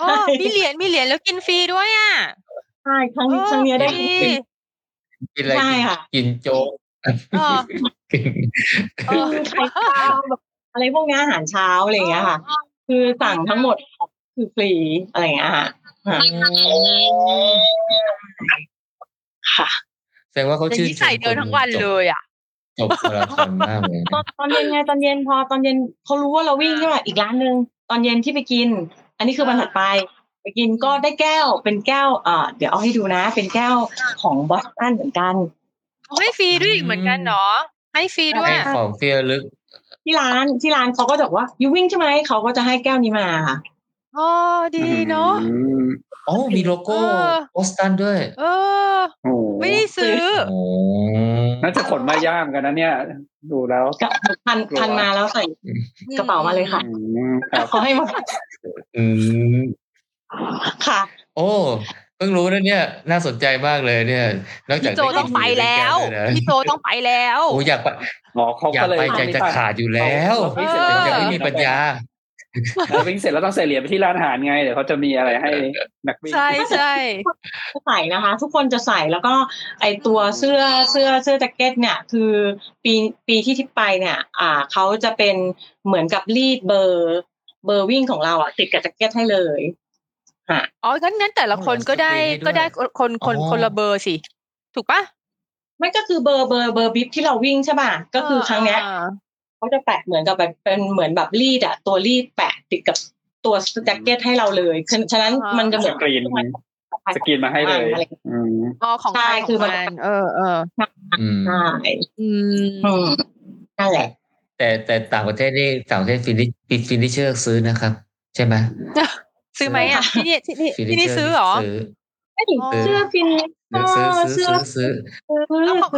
[SPEAKER 3] ฮะ
[SPEAKER 6] อ๋อมีเหรียญ มีเหรียญแล้วกินฟรีด้วยอะ
[SPEAKER 4] ใช่ ครั้งนี้ครั้งเนี้ยได้
[SPEAKER 6] ดี
[SPEAKER 3] กินอะไร
[SPEAKER 4] ใช่ค่ะ
[SPEAKER 3] กินโจ๊ก
[SPEAKER 6] อ๋อ
[SPEAKER 3] กิน
[SPEAKER 6] เออ
[SPEAKER 4] ไข่ดาวแบบอะไรพวกเนี้ยอาหารเช้าอะไรอย่างเงี้ยค่ะคือสั่งทั้งหมดคือฟรีอะไรอย่างเงี้ยค่ะค่ะ
[SPEAKER 3] แสดงว่าเขา
[SPEAKER 6] อย่าง
[SPEAKER 3] ชื่น
[SPEAKER 6] นี้
[SPEAKER 3] ชม
[SPEAKER 6] ใส่เดินทั้งวันเลยอะ
[SPEAKER 3] จบมาราธอนมากเลย
[SPEAKER 4] ตอนตอนเย็นไงตอนเย็นพอตอนเย็นเขารู้ว่าเราวิ่งใช่ไหมอีกร้านหนึ่งตอนเย็นที่ไปกิน อันนี้คือวันถัดไปไปกินก็ได้แก้วเป็นแก้วอ่าเดี๋ยวเอาให้ดูนะ เป็นแก้วของบอสตันเหมือนกัน
[SPEAKER 6] เขาให้ฟรีด้วยอีกเหมือนกันเนาะให้ฟรีด้วย
[SPEAKER 3] ให้ของเที่ยวลึก
[SPEAKER 4] ที่ร้านที่ร้านเขาก็จะบอกว่ายูวิ่งใช่ไหมเขาก็จะให้แก้วนี้มาค่ะ
[SPEAKER 6] อ๋อดีเนาะ
[SPEAKER 5] อืม
[SPEAKER 3] อ๋อมีโลโก้
[SPEAKER 6] เออ
[SPEAKER 3] บอสตันด้วย
[SPEAKER 6] เออ
[SPEAKER 5] โอ้โห
[SPEAKER 6] ไม่ได้ซื้อ
[SPEAKER 3] โอ้
[SPEAKER 5] น่าจะขนมาย่ามกันนะเนี่ย ดูแล้ว
[SPEAKER 4] ก็พัน
[SPEAKER 5] กลัว
[SPEAKER 4] พันมาแล้วใส่กระเป๋ามาเลยค่ะ
[SPEAKER 5] อืมครับ
[SPEAKER 4] เขาให้มา
[SPEAKER 3] อืม
[SPEAKER 4] ค่ะ
[SPEAKER 3] โอ้ เพิ่งรู้นะเนี่ย น่าสนใจมากเลยเนี่ย นอกจาก
[SPEAKER 6] พี่โจต้องไปแล้ว
[SPEAKER 3] ได้กิน
[SPEAKER 6] พี่โจต้องไปแล้ว
[SPEAKER 3] โอ้อยากไป
[SPEAKER 5] อ๋อเขา
[SPEAKER 3] อยา
[SPEAKER 5] ก็
[SPEAKER 3] ก
[SPEAKER 5] เลย
[SPEAKER 3] ไปใจจะขาดอยู่แล้ว
[SPEAKER 5] เราวิ่งเสร็จ
[SPEAKER 6] เออ
[SPEAKER 3] แต่ยังไม่มีปัญญา
[SPEAKER 5] เราวิ่งเสร็จแล้วต้องใส่เหรียญไปที่ร้านอาหารไง เดี๋ยวเขาจะมีอะไรให้นักวิ่ง
[SPEAKER 6] ใช่ใช่
[SPEAKER 4] ใส่นะคะ ทุกคนจะใส่แล้วก็ไอตัวเสื้อเสื้อเสื้อแจ็คเก็ตเนี่ย คือปีปีที่ทิปไปเนี่ย อ่าเขาจะเป็นเหมือนกับรีดเบอร์ เบอร์วิ่งของเราอะติดกับแจ็คเก็ตให้เลย
[SPEAKER 6] อ๋องั้นงั้นแต่ละคนก็ได้
[SPEAKER 3] สกรีนให้ด้วย
[SPEAKER 6] ก็ได้คนคน
[SPEAKER 3] อ๋อ
[SPEAKER 6] คนละเบอร์สิ ถูกปะ
[SPEAKER 4] ไม่ก็คือเบอร์เบอร์เบอร์ bib ที่เราวิ่งใช่ป่ะก็คือครั้งเนี้ย
[SPEAKER 6] อ่า
[SPEAKER 4] เขาจะแปะเหมือนกับแบบเป็นเหมือนแบบรีดอะตัวรีดแปะติดกับตัวแจ็คเก็ตให้เราเลยฉะฉะนั้นมันจะเหมือนส
[SPEAKER 5] กรีนสกรีนมาให้เลย
[SPEAKER 4] อะไร
[SPEAKER 5] อืม
[SPEAKER 6] อ๋อของ
[SPEAKER 4] ใช่
[SPEAKER 6] ใคร
[SPEAKER 4] คือ
[SPEAKER 6] ของ
[SPEAKER 4] มัน
[SPEAKER 6] มันเออเออ
[SPEAKER 3] อืม
[SPEAKER 4] ใช่
[SPEAKER 6] อืม
[SPEAKER 4] อืมนั่นแหละ
[SPEAKER 3] แต่ แต่ต่างประเทศนี่ต่างประเทศฟินิชฟินิชเชอร์ซื้อนะครับ ใช่ไหม
[SPEAKER 6] ซื้อไหมอะที่นี่ที่นี่
[SPEAKER 3] ฟินิ
[SPEAKER 6] ที่
[SPEAKER 3] เจ
[SPEAKER 6] นี่ซื้อเหรอ
[SPEAKER 3] ซื้อ
[SPEAKER 4] ไม่ถึง
[SPEAKER 6] อ๋อ
[SPEAKER 4] เสื้อฟินก็
[SPEAKER 3] ซื้อซื้
[SPEAKER 4] เสื้
[SPEAKER 3] อ
[SPEAKER 4] อ
[SPEAKER 3] ซื้อซื้อ
[SPEAKER 4] ซื้อ
[SPEAKER 6] แล้วของ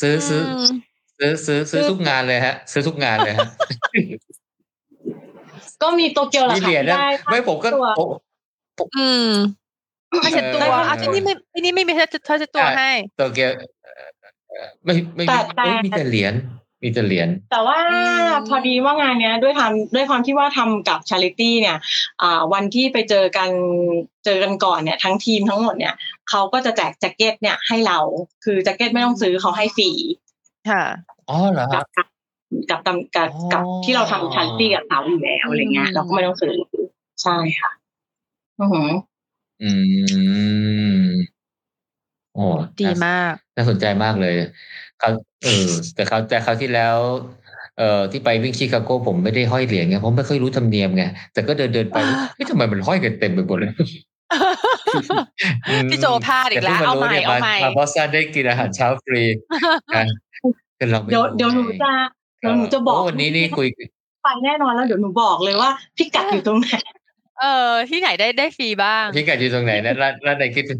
[SPEAKER 4] ซื้อ
[SPEAKER 3] ซื้อซื้อ
[SPEAKER 6] ม
[SPEAKER 3] ซื้อซื้อซื้อทุกงานเลยฮะ ซื้อทุกงานเลยฮะ
[SPEAKER 4] ก็มีโตเกียวรา
[SPEAKER 3] มี
[SPEAKER 4] คา
[SPEAKER 3] เหรียญนะ
[SPEAKER 4] ได้
[SPEAKER 3] ไม่ผมก็
[SPEAKER 4] ตัว
[SPEAKER 3] ผม
[SPEAKER 6] อืมผ้าเช็ดตัว
[SPEAKER 3] เออ
[SPEAKER 6] อะที่นี่ไม่ที่นี่ไม่มีผ้าเช็ดผ้าเช็ดตัว
[SPEAKER 3] อะ
[SPEAKER 6] ให้
[SPEAKER 3] โตเกียวเอ่อไม่ไม่
[SPEAKER 4] แต่
[SPEAKER 3] มี
[SPEAKER 4] แต่
[SPEAKER 3] เอ้ยมีแต่เหรียญ มีแต่เหรียญ
[SPEAKER 4] แต่ว่า
[SPEAKER 6] อืม
[SPEAKER 4] พอดีว่างานเนี้ยด้วยทำด้วยความที่ว่าทำกับ charity เนี่ยอ่าวันที่ไปเจอกันเจอกันก่อนเนี่ยทั้งทีมทั้งหมดเนี่ยเขาก็จะแจกแจ็คเก็ตเนี่ยให้เรา คือแจ็คเก็ตไม่ต้องซื้อเขาให้ฟรี
[SPEAKER 6] ค่ะ
[SPEAKER 3] อ๋อเหรอ
[SPEAKER 4] กับกับกับกับกับ
[SPEAKER 3] อ๋อ
[SPEAKER 4] กับที่เราทำ charity กับเขาอยู่แล้วอะไรเงี้ย
[SPEAKER 6] อืม
[SPEAKER 4] เราก็ไม่ต้องซื้อใช่ค่ะอือหือ
[SPEAKER 3] อืมโอ้
[SPEAKER 6] ดี
[SPEAKER 3] น่
[SPEAKER 6] มาก
[SPEAKER 3] น่าสนใจมากเลย เขาเออแต่เขาแต่คราวที่แล้ว เอ่อที่ไปวิ่งชิคาโกผมไม่ได้ห้อยเหรียญไงเพราะไม่ค่อยรู้ธรรมเนียมไงแต่ก็เดินเดินไปเฮ้ยทำไมมันห้อยกันเต็มไปหมดเลย
[SPEAKER 6] พี่โจพลาดอีกแล้ว
[SPEAKER 3] แต่
[SPEAKER 6] เอา
[SPEAKER 3] พิ่ง
[SPEAKER 6] ใหม่
[SPEAKER 3] รู้นี่ย
[SPEAKER 6] เอาใหม่
[SPEAKER 3] มาบอสตันได้กินอาหารเช้าฟรีนะก็เราไม่
[SPEAKER 4] เดี๋ยว
[SPEAKER 3] รู้
[SPEAKER 4] เดี๋ยวหนู
[SPEAKER 3] ไง
[SPEAKER 4] จะเดี๋ยวหนูจะบอก
[SPEAKER 3] โวันนี้นี่คุย
[SPEAKER 4] ไปแน่นอนแล้วเดี๋ยวหนูบอกเลยว่าพิกัดอยู่ตรงไหน
[SPEAKER 6] เออที่ไหนได้ได้ฟรีบ้าง
[SPEAKER 3] พี่กัดอยู่ตรงไหนนะร้านร้านไหนคิดเป็น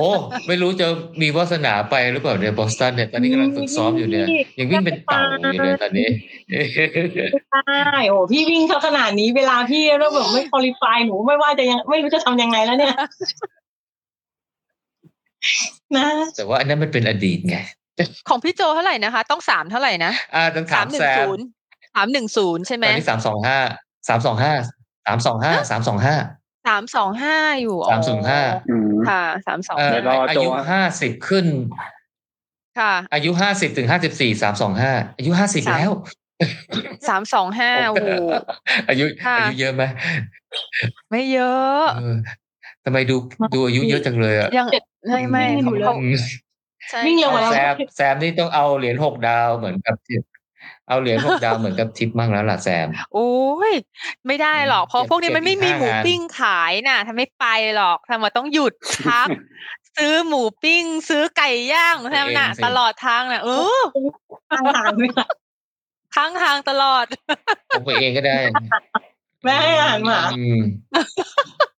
[SPEAKER 3] โอ้ไม่รู้จะมีวาสนาไปหรือเปล่าเนี่ยบอสตันเนี่ยตอนนี้กำลังฝึกซ้อมอยู่เนี่ยยังวิ่งเป็นเต่าอยู่เลยตอนนี้
[SPEAKER 4] ใช่โอ้พี่วิ่งเขาขนาดนี้เวลาพี่แล้วแบบไม่คอลิฟายหนูไม่ว่าจะยังไม่รู้จะทำยังไงแล้วเนี่ยนะ
[SPEAKER 3] แต่ว่าอันนั้นมันเป็นอดีตไง
[SPEAKER 6] ของพี่โจเท่าไหร่นะคะ ต้องสามเท่าไหร่นะ
[SPEAKER 3] อ่าต้องถา
[SPEAKER 6] สาม
[SPEAKER 3] ม
[SPEAKER 6] หนึ่
[SPEAKER 3] แซ
[SPEAKER 6] ง
[SPEAKER 3] ม
[SPEAKER 6] ศูนย์สามหนึ่งศูนย์ใช่ไหม
[SPEAKER 3] ตอนนี้สามสองห้าสามสองห้าสามสองห้าสามสองห้า
[SPEAKER 6] สามสองห้าอยู่อ๋อ
[SPEAKER 3] สามศูนย์ห้า
[SPEAKER 5] อืม
[SPEAKER 6] ค่ะสามสอง
[SPEAKER 3] เอ่อ
[SPEAKER 5] เดี๋ยวรอ
[SPEAKER 3] อา
[SPEAKER 5] โจ
[SPEAKER 3] ยุห้าสิบขึ้น
[SPEAKER 6] ค่ะ
[SPEAKER 3] อายุห้าสิบถึงห้าสิบสี่สามสองห้าอายุห้าสิบ
[SPEAKER 6] สาม
[SPEAKER 3] แล้ว
[SPEAKER 6] สามสองห้าโอ้โห
[SPEAKER 3] อายุ
[SPEAKER 6] ค่ะ
[SPEAKER 3] อายุเยอะไหม
[SPEAKER 6] ไม่เยอะ
[SPEAKER 3] เออทำไมดูดูอายุเยอะจังเลยอะ
[SPEAKER 6] ยังไม่ไม่
[SPEAKER 4] วิ่ง
[SPEAKER 6] เขา
[SPEAKER 4] อยู่เลย
[SPEAKER 6] เขา
[SPEAKER 3] อืม
[SPEAKER 6] ใช่
[SPEAKER 4] วิ่งเร็วกว่า
[SPEAKER 3] แซมแซมนี่ต้องเอาเหรียญหกดาวเหมือนกับทิป เอาเหรียญหกดาวเหมือนกับทิปมั่งแล้วล่ะแซม
[SPEAKER 6] โอ้ยไม่ได้หรอกเพราะ
[SPEAKER 3] เจ็ด
[SPEAKER 6] พวกนี้มันไม่มี
[SPEAKER 3] เจ็ด
[SPEAKER 6] หมู
[SPEAKER 3] ห้างาน
[SPEAKER 6] ปิ้งขายน่ะทำไม่ไปหรอกทำมาต้องหยุดพัก ซื้อหมูปิ้ง ซื้อไก่ย่างทำน่ะตลอดทางน่ะเออ
[SPEAKER 4] ทางทางไม่ได้
[SPEAKER 6] ข้างทางตลอด
[SPEAKER 3] ผมไปเองก็ได้
[SPEAKER 4] แม่ให้อาหารหมา
[SPEAKER 3] อืม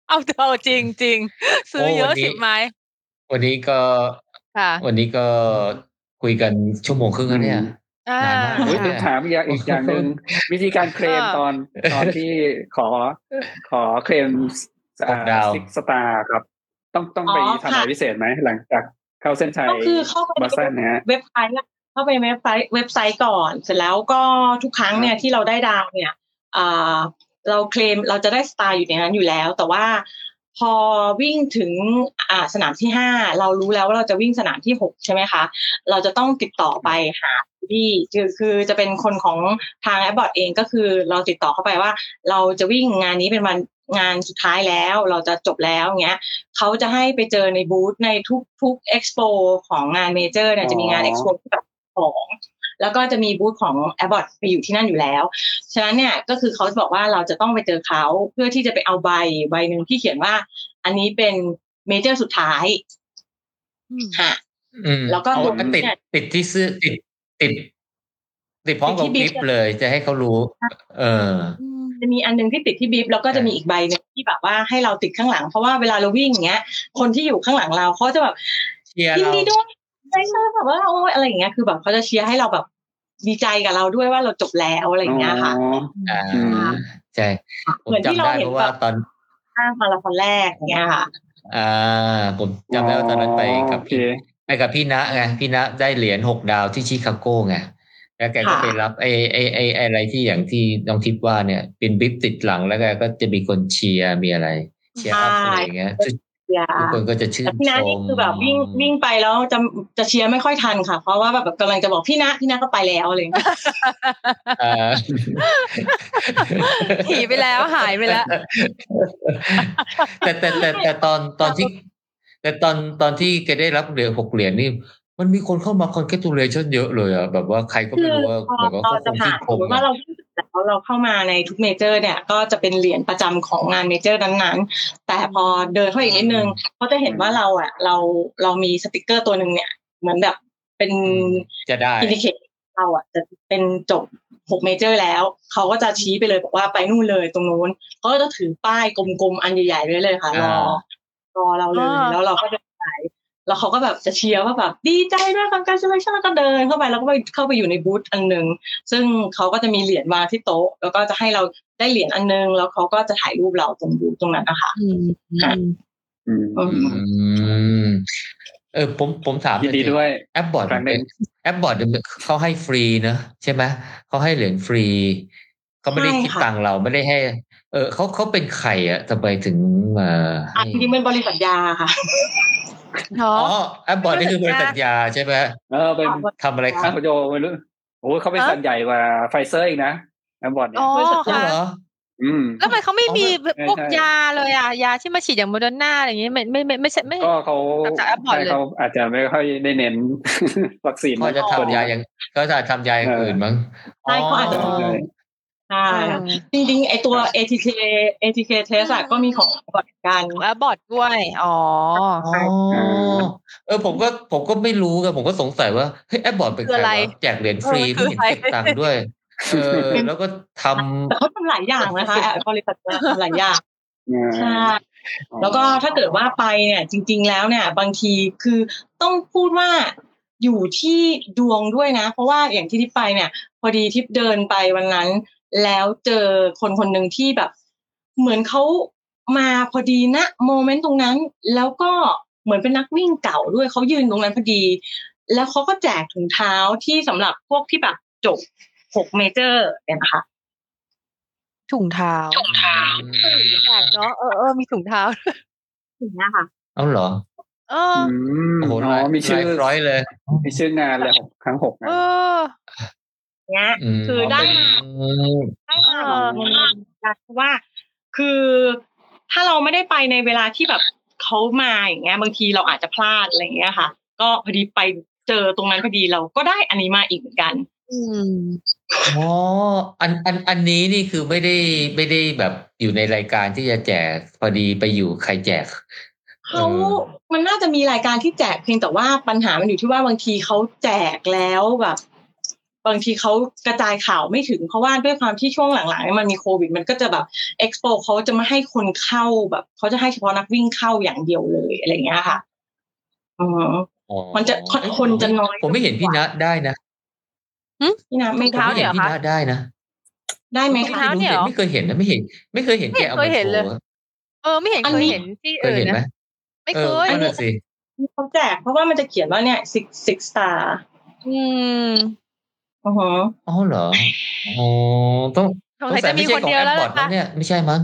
[SPEAKER 6] เอาเถอะจริงจริงซื้อ
[SPEAKER 3] โอ้
[SPEAKER 6] เยอะ
[SPEAKER 3] วันนี้
[SPEAKER 6] สิบไม้
[SPEAKER 3] วันนี้ก็
[SPEAKER 6] ค่ะ
[SPEAKER 3] วันนี้ก็คุยกันชั่วโมงครึ่งแล้วเนี่ย
[SPEAKER 6] อ่านา
[SPEAKER 3] นมาก
[SPEAKER 5] อุ๊ย
[SPEAKER 3] เนี่
[SPEAKER 5] เดี๋ยวยถามอีกอย่างอีกอย่างหนึ่งวิธีการเคลม
[SPEAKER 6] อ่า
[SPEAKER 5] ตอนตอนที่ขอขอเคลม
[SPEAKER 3] หกดาว
[SPEAKER 5] Six Star ครับ ต้องต้องไป
[SPEAKER 4] อ๋อ
[SPEAKER 5] ทำอะไร
[SPEAKER 4] ค่ะ
[SPEAKER 5] พิเศษไหมหลังจากเข้าเส้นชัย
[SPEAKER 4] ก็คือเข้าไป
[SPEAKER 5] บอสตันนะฮะ
[SPEAKER 4] เว็บไซต์อะเข้าไปเว็บไซต์เว็บไซต์ก่อน เสร็จแล้วก็ทุกครั้งเนี่ยที่เราได้ดาวเนี่ยอ่าเราเคลมเราจะได้สตาร์อยู่ในนั้นอยู่แล้ว แต่ว่าพอวิ่งถึงอ่าสนามที่ห้าเรารู้แล้วว่าเราจะวิ่งสนามที่หกใช่ไหมคะ เราจะต้องติดต่อไปหา ที่คือคือจะเป็นคนของทางแอปบอร์ดเองก็คือเราติดต่อเข้าไปว่า เราจะวิ่งงานนี้เป็นวันงานสุดท้ายแล้วเราจะจบแล้วเงี้ยเขาจะให้ไปเจอในบูธในทุกทุกเอ็กซ์โปของงาน major เนี่ยจะมีงาน
[SPEAKER 5] อ๋อ
[SPEAKER 4] เอ็กซ์โปที่แบบของแล้วก็จะมีบูธของแอ b บอ t ไปอยู่ที่นั่นอยู่แล้ว ฉะนั้นเนี่ยก็คือเขาจะบอกว่าเราจะต้องไปเจอเขาเพื่อที่จะไปเอาใบใบหนึ่งที่เขียนว่า อันนี้เป็น major สุดท้าย
[SPEAKER 6] อืม
[SPEAKER 4] ฮะ
[SPEAKER 3] อืม
[SPEAKER 4] แล้วก็
[SPEAKER 3] เอา
[SPEAKER 4] รวม
[SPEAKER 3] ติด
[SPEAKER 4] เนี่ย
[SPEAKER 3] ติดที่เสื้อติด ติด ติดพร้อมกับ
[SPEAKER 4] ติดที่
[SPEAKER 3] คลิป
[SPEAKER 4] bib
[SPEAKER 3] เลย จะให้เขารู้ เออ
[SPEAKER 6] อืม
[SPEAKER 4] จะมีอันหนึงที่ติดที่ bib แล้วก็จะมีอีกใบหนึ่งที่แบบว่าให้เราติดข้างหลัง เพราะว่าเวลาเราวิ่งอย่างเงี้ย คนที่อยู่ข้างหลังเราเขาจะแบบ
[SPEAKER 3] เชียร์
[SPEAKER 4] ยิน
[SPEAKER 3] เรา
[SPEAKER 4] ดีด้วยใช่ใช่แบบว่าโอ้ยอะไรอย่างเงี้ยคือแบบเขาจะเชียร์ให้เราแบบดีใจกับเราด้วยว่าเราจบแล้วอะไรอย่างเงี้ยค่ะ
[SPEAKER 5] อ๋อ
[SPEAKER 3] อ่า
[SPEAKER 5] อืม
[SPEAKER 3] ใช่ผม
[SPEAKER 4] เหมือนที่
[SPEAKER 3] จำ
[SPEAKER 4] เรา
[SPEAKER 3] ได้
[SPEAKER 4] เห็
[SPEAKER 3] เพ
[SPEAKER 4] น
[SPEAKER 3] ราะว่า
[SPEAKER 4] แบบ
[SPEAKER 3] ตอน
[SPEAKER 4] ข้างมาราธอนแรกอย่างเงี้ยค่ะ
[SPEAKER 3] อ่า ผมจำได้ว่าตอนนั้นไปกับ
[SPEAKER 5] โอเค
[SPEAKER 3] พี่ ไปกับพี่ณะไงพี่ณะได้เหรียญหกดาวที่ชิคาโกไงแล้วแกก็
[SPEAKER 4] ค่ะ
[SPEAKER 3] ไปรับไอ้ไอ้ไอ้ไอ้อะไรที่อย่างที่น้องทิพย์ว่าเนี่ย เป็นบิ๊บติดหลังแล้วแกก็จะมีคนเชียร์มีอะไร เชียร์อัพอะไรอย่างเงี้ยทุก
[SPEAKER 4] เชียร์
[SPEAKER 3] ทุกคนก็จะชื่น
[SPEAKER 4] แต่พี่
[SPEAKER 3] ช
[SPEAKER 4] นานี่
[SPEAKER 3] ม
[SPEAKER 4] คือแบบวิ่งวิ่งไปแล้วจะจะเชียร์ไม่ค่อยทันค่ะ เพราะว่าแบบกำลังจะบอกพี่นะพี่นะก็ไปแล้วอะไรอย่างเงี้ย
[SPEAKER 3] อ่า
[SPEAKER 6] หนีไปแล้วหายไปแล้ว
[SPEAKER 3] แต่แต่แต่แต่ตอนตอนที่ แต่ตอนตอนที่แกได้รับเหรียญหกเหรียญนี่ มันมีคนเข้ามาคอนแกตูเลชันเยอะเลยอะแบบว่าใครก็
[SPEAKER 4] คื
[SPEAKER 3] ไม่
[SPEAKER 4] อ
[SPEAKER 3] รู้ว่า
[SPEAKER 4] พอ
[SPEAKER 3] แบบว่า
[SPEAKER 4] เรา
[SPEAKER 3] เขาค
[SPEAKER 4] จะ
[SPEAKER 3] ง
[SPEAKER 4] ผ่า
[SPEAKER 3] ชื่
[SPEAKER 4] น
[SPEAKER 3] นช
[SPEAKER 4] สม
[SPEAKER 3] ม
[SPEAKER 4] มติว่าเราวิ่งเสร็จแล้วเราเข้ามาในทุกเมเจอร์เนี่ย ก็จะเป็นเหรียญประจำของงานเมเจอร์นั้นๆ แต่พอเดินเข้าอีกนิดนึงเขาจะเห็นว่าเราอะ เราเรามีสติกเกอร์ตัวหนึ่งเนี่ย เหมือนแบบเป็น
[SPEAKER 3] จะได้
[SPEAKER 4] indicate เราอะจะเป็นจบหก major แล้ว เขาก็จะชี้ไปเลยบอกว่าไปนู่นเลยตรงนู้นเขาก็จะถือป้ายกลมๆอันใหญ่ๆไว้เลยค่ะรอ รอเราเลย
[SPEAKER 6] อ่า
[SPEAKER 4] แล้วเราก็เดินไปแล้วเขาก็แบบจะเชียร์ว่าแบบดีใจด้วยกับการ celebration แล้วก็เดินเข้าไปแล้วก็ไปเข้าไปอยู่ในบูธอันหนึ่งซึ่งเขาก็จะมีเหรียญวางที่โต๊ะ แล้วก็จะให้เราได้เหรียญอันหนึงแล้วเขาก็จะถ่ายรูปเราตรงบูธตรงนั้นนะคะ
[SPEAKER 6] อืมอืม
[SPEAKER 5] อืม
[SPEAKER 4] อืม
[SPEAKER 3] อืมเออผมผมถาม
[SPEAKER 5] ยินดีด้วย
[SPEAKER 3] Abbott
[SPEAKER 5] ครั้งหนึ่ง
[SPEAKER 3] Abbott เขาให้ฟรีเนอะใช่ไหมเขาให้เหรียญฟรีเขาไม่ได้
[SPEAKER 4] ใช่
[SPEAKER 3] คิด
[SPEAKER 4] ค่ะ
[SPEAKER 3] ตังค์เราไม่ได้ให้ เออเขาเขาเป็นใครอะทำไมถึงมา
[SPEAKER 4] อะ
[SPEAKER 3] ให้
[SPEAKER 4] จริงๆเป็นบริษัทยาค่ะ
[SPEAKER 6] เนาะ
[SPEAKER 3] อ๋อ Abbott นี่คือบริษัทยาใช่ไหม
[SPEAKER 5] เออเป็น
[SPEAKER 3] ทำอะไรค
[SPEAKER 5] ข้า
[SPEAKER 3] รับ
[SPEAKER 5] พโจไม่รู้โอ้ยเขาเป็น
[SPEAKER 6] ฮะ
[SPEAKER 5] สันใหญ่กว่าไฟเซอร์อีกนะ Abbott เนี่ย
[SPEAKER 6] อ๋อ
[SPEAKER 3] อ๋อ
[SPEAKER 6] ค่ะ
[SPEAKER 3] เหรอ
[SPEAKER 5] อืม
[SPEAKER 6] แล้วทำไมเขาไม่มี
[SPEAKER 3] อ๋อ
[SPEAKER 6] พวก
[SPEAKER 5] ใช่
[SPEAKER 6] ยาเลยอะยาที่มาฉีดอย่างโมเดอร์นาอะไรอย่างงี้ไม่ไม่ไม่ไม่ใช่ไม่
[SPEAKER 5] ก็เขา
[SPEAKER 6] จาก Airport
[SPEAKER 5] ใช่
[SPEAKER 6] เลย
[SPEAKER 5] เขาอาจจะไม่ค่อยได้เน้นวัคซีน
[SPEAKER 3] เขาจะ
[SPEAKER 5] ตัว
[SPEAKER 3] ทำ
[SPEAKER 5] นี้
[SPEAKER 3] ยาอย่างเขาจะทำยาอย่างอื่นมั้ง
[SPEAKER 4] ใช่เขาอาจจะ
[SPEAKER 3] อ๋อ
[SPEAKER 4] ใช่ค่ะจริงๆไอตัว ATK ATK test อะก็มีของบริการ
[SPEAKER 6] Abbott ด้วยอ๋อ
[SPEAKER 3] อ๋อเออผมก็ผมก็ไม่รู้กันผมก็สงสัยว่าเฮ้ย Abbott เป็น
[SPEAKER 6] คือ
[SPEAKER 3] ใคร
[SPEAKER 6] อะไร
[SPEAKER 3] วะแจกเหรียญฟรี
[SPEAKER 6] เออคือ
[SPEAKER 3] ไม่เห็น
[SPEAKER 6] อะไร
[SPEAKER 3] เก็บตังค์ด้วยเออแล้วก็ทำ
[SPEAKER 4] แต่เขาทำหลายอย่างนะคะ Abbott บริษัทยาทำหลายอย่าง
[SPEAKER 5] อ่า
[SPEAKER 4] ใช่แล้วก็ถ้าเกิดว่าไปเนี่ยจริง ๆ แล้วเนี่ย บางทีคือต้องพูดว่าอยู่ที่ดวงด้วยนะ เพราะว่าอย่างที่ทิพไปเนี่ย พอดีทิพเดินไปวันนั้น แล้วเจอคนคนหนึ่งที่แบบ เหมือนเขามาพอดีนะโมเมนต์ตรงนั้น แล้วก็เหมือนเป็นนักวิ่งเก่าด้วยเขายืนตรงนั้นพอดี แล้วเขาก็แจกถุงเท้าที่สำหรับพวกที่แบบจบหกเมเจอร์เนี่ยนะคะ
[SPEAKER 6] ถุงเท้า
[SPEAKER 4] ถุงเท้า
[SPEAKER 6] แปลกเนาะเออเออมีถุงเท้า
[SPEAKER 4] อย่างเงี้ยค่ะ
[SPEAKER 3] เอาเหรอ
[SPEAKER 6] เออ
[SPEAKER 5] อืม
[SPEAKER 3] โอ้โห
[SPEAKER 5] อ๋อมีชื่อ
[SPEAKER 3] ลายร้อยเลย
[SPEAKER 5] มีชื่องานเลยหกครั้งหก
[SPEAKER 6] เอ
[SPEAKER 5] นะ
[SPEAKER 6] อ
[SPEAKER 4] เงี้ย
[SPEAKER 3] ม
[SPEAKER 4] คือได้
[SPEAKER 3] อืม
[SPEAKER 4] ได้มาแบบงงๆเพราะว่า คือถ้าเราไม่ได้ไปในเวลาที่แบบเขามาอย่างเงี้ย บางทีเราอาจจะพลาดอะไรอย่างเงี้ยค่ะ ก็พอดีไปเจอตรงนั้นพอดีเราก็ได้อันนี้มาอีกเหมือนกัน
[SPEAKER 6] อืม
[SPEAKER 3] อ๋อ อันอันอันนี้นี่คือไม่ได้ไม่ได้แบบอยู่ในรายการที่จะแจกพอดีไปอยู่ใครแจก
[SPEAKER 4] เขา
[SPEAKER 3] เออ
[SPEAKER 4] มันน่าจะมีรายการที่แจกเพียงแต่ว่าปัญหามันอยู่ที่ว่าบางทีเขาแจกแล้วแบบ บางทีเขากระจายข่าวไม่ถึง เพราะว่าด้วยความที่ช่วงหลังๆเนี่ยมันมีโควิด มันก็จะแบบเอ็กซ์โปเขาจะไม่ให้คนเข้าแบบเขาจะให้เฉพาะนักวิ่งเข้าอย่างเดียวเลยอะไรอย่างเงี้ยค่ะอืม
[SPEAKER 3] อ๋อ
[SPEAKER 4] มันจะคน
[SPEAKER 3] เอ้ย
[SPEAKER 4] คนจะน้อย
[SPEAKER 3] ผมไม่เห็นพี่ณได้นะ
[SPEAKER 4] พี่นะไม่
[SPEAKER 3] ผม
[SPEAKER 6] เท้า
[SPEAKER 3] ไม่
[SPEAKER 6] เดี๋
[SPEAKER 3] เห็น
[SPEAKER 6] ยว
[SPEAKER 3] พี่
[SPEAKER 6] คะ
[SPEAKER 3] ณได้นะ
[SPEAKER 4] ได้ไหม
[SPEAKER 6] ถุง
[SPEAKER 4] คะ
[SPEAKER 6] เท้าเนี่ยเหรอ
[SPEAKER 3] ไม่เคยเห็นนะไม่เห็น ไม่เคยเห็นแกเอา
[SPEAKER 6] ไม่
[SPEAKER 3] มา
[SPEAKER 6] เคยเห็น
[SPEAKER 3] โช
[SPEAKER 6] เลย
[SPEAKER 3] ว์อะ
[SPEAKER 6] เออไม่เห็น
[SPEAKER 4] อัน
[SPEAKER 6] เคย
[SPEAKER 4] นี้
[SPEAKER 6] เห็นที่
[SPEAKER 3] เคย
[SPEAKER 6] อื่น
[SPEAKER 3] เห็นไหม
[SPEAKER 6] นะไม่
[SPEAKER 3] เอ
[SPEAKER 6] เค
[SPEAKER 3] อยนั่นน่ะสิ
[SPEAKER 4] เขาแจกเพราะว่ามันจะเขียนว่าเนี่ย six six star
[SPEAKER 6] อืม
[SPEAKER 4] อือฮะ
[SPEAKER 3] อ๋อเหรออ๋อต้อง
[SPEAKER 6] สงสัยจะมีคนเดียวแล้ว
[SPEAKER 3] สงสัยไม่ใช่ของแอปบอร์ด
[SPEAKER 6] ล่ะ
[SPEAKER 3] แล้วเนี่ยไม่ใช่มั้ง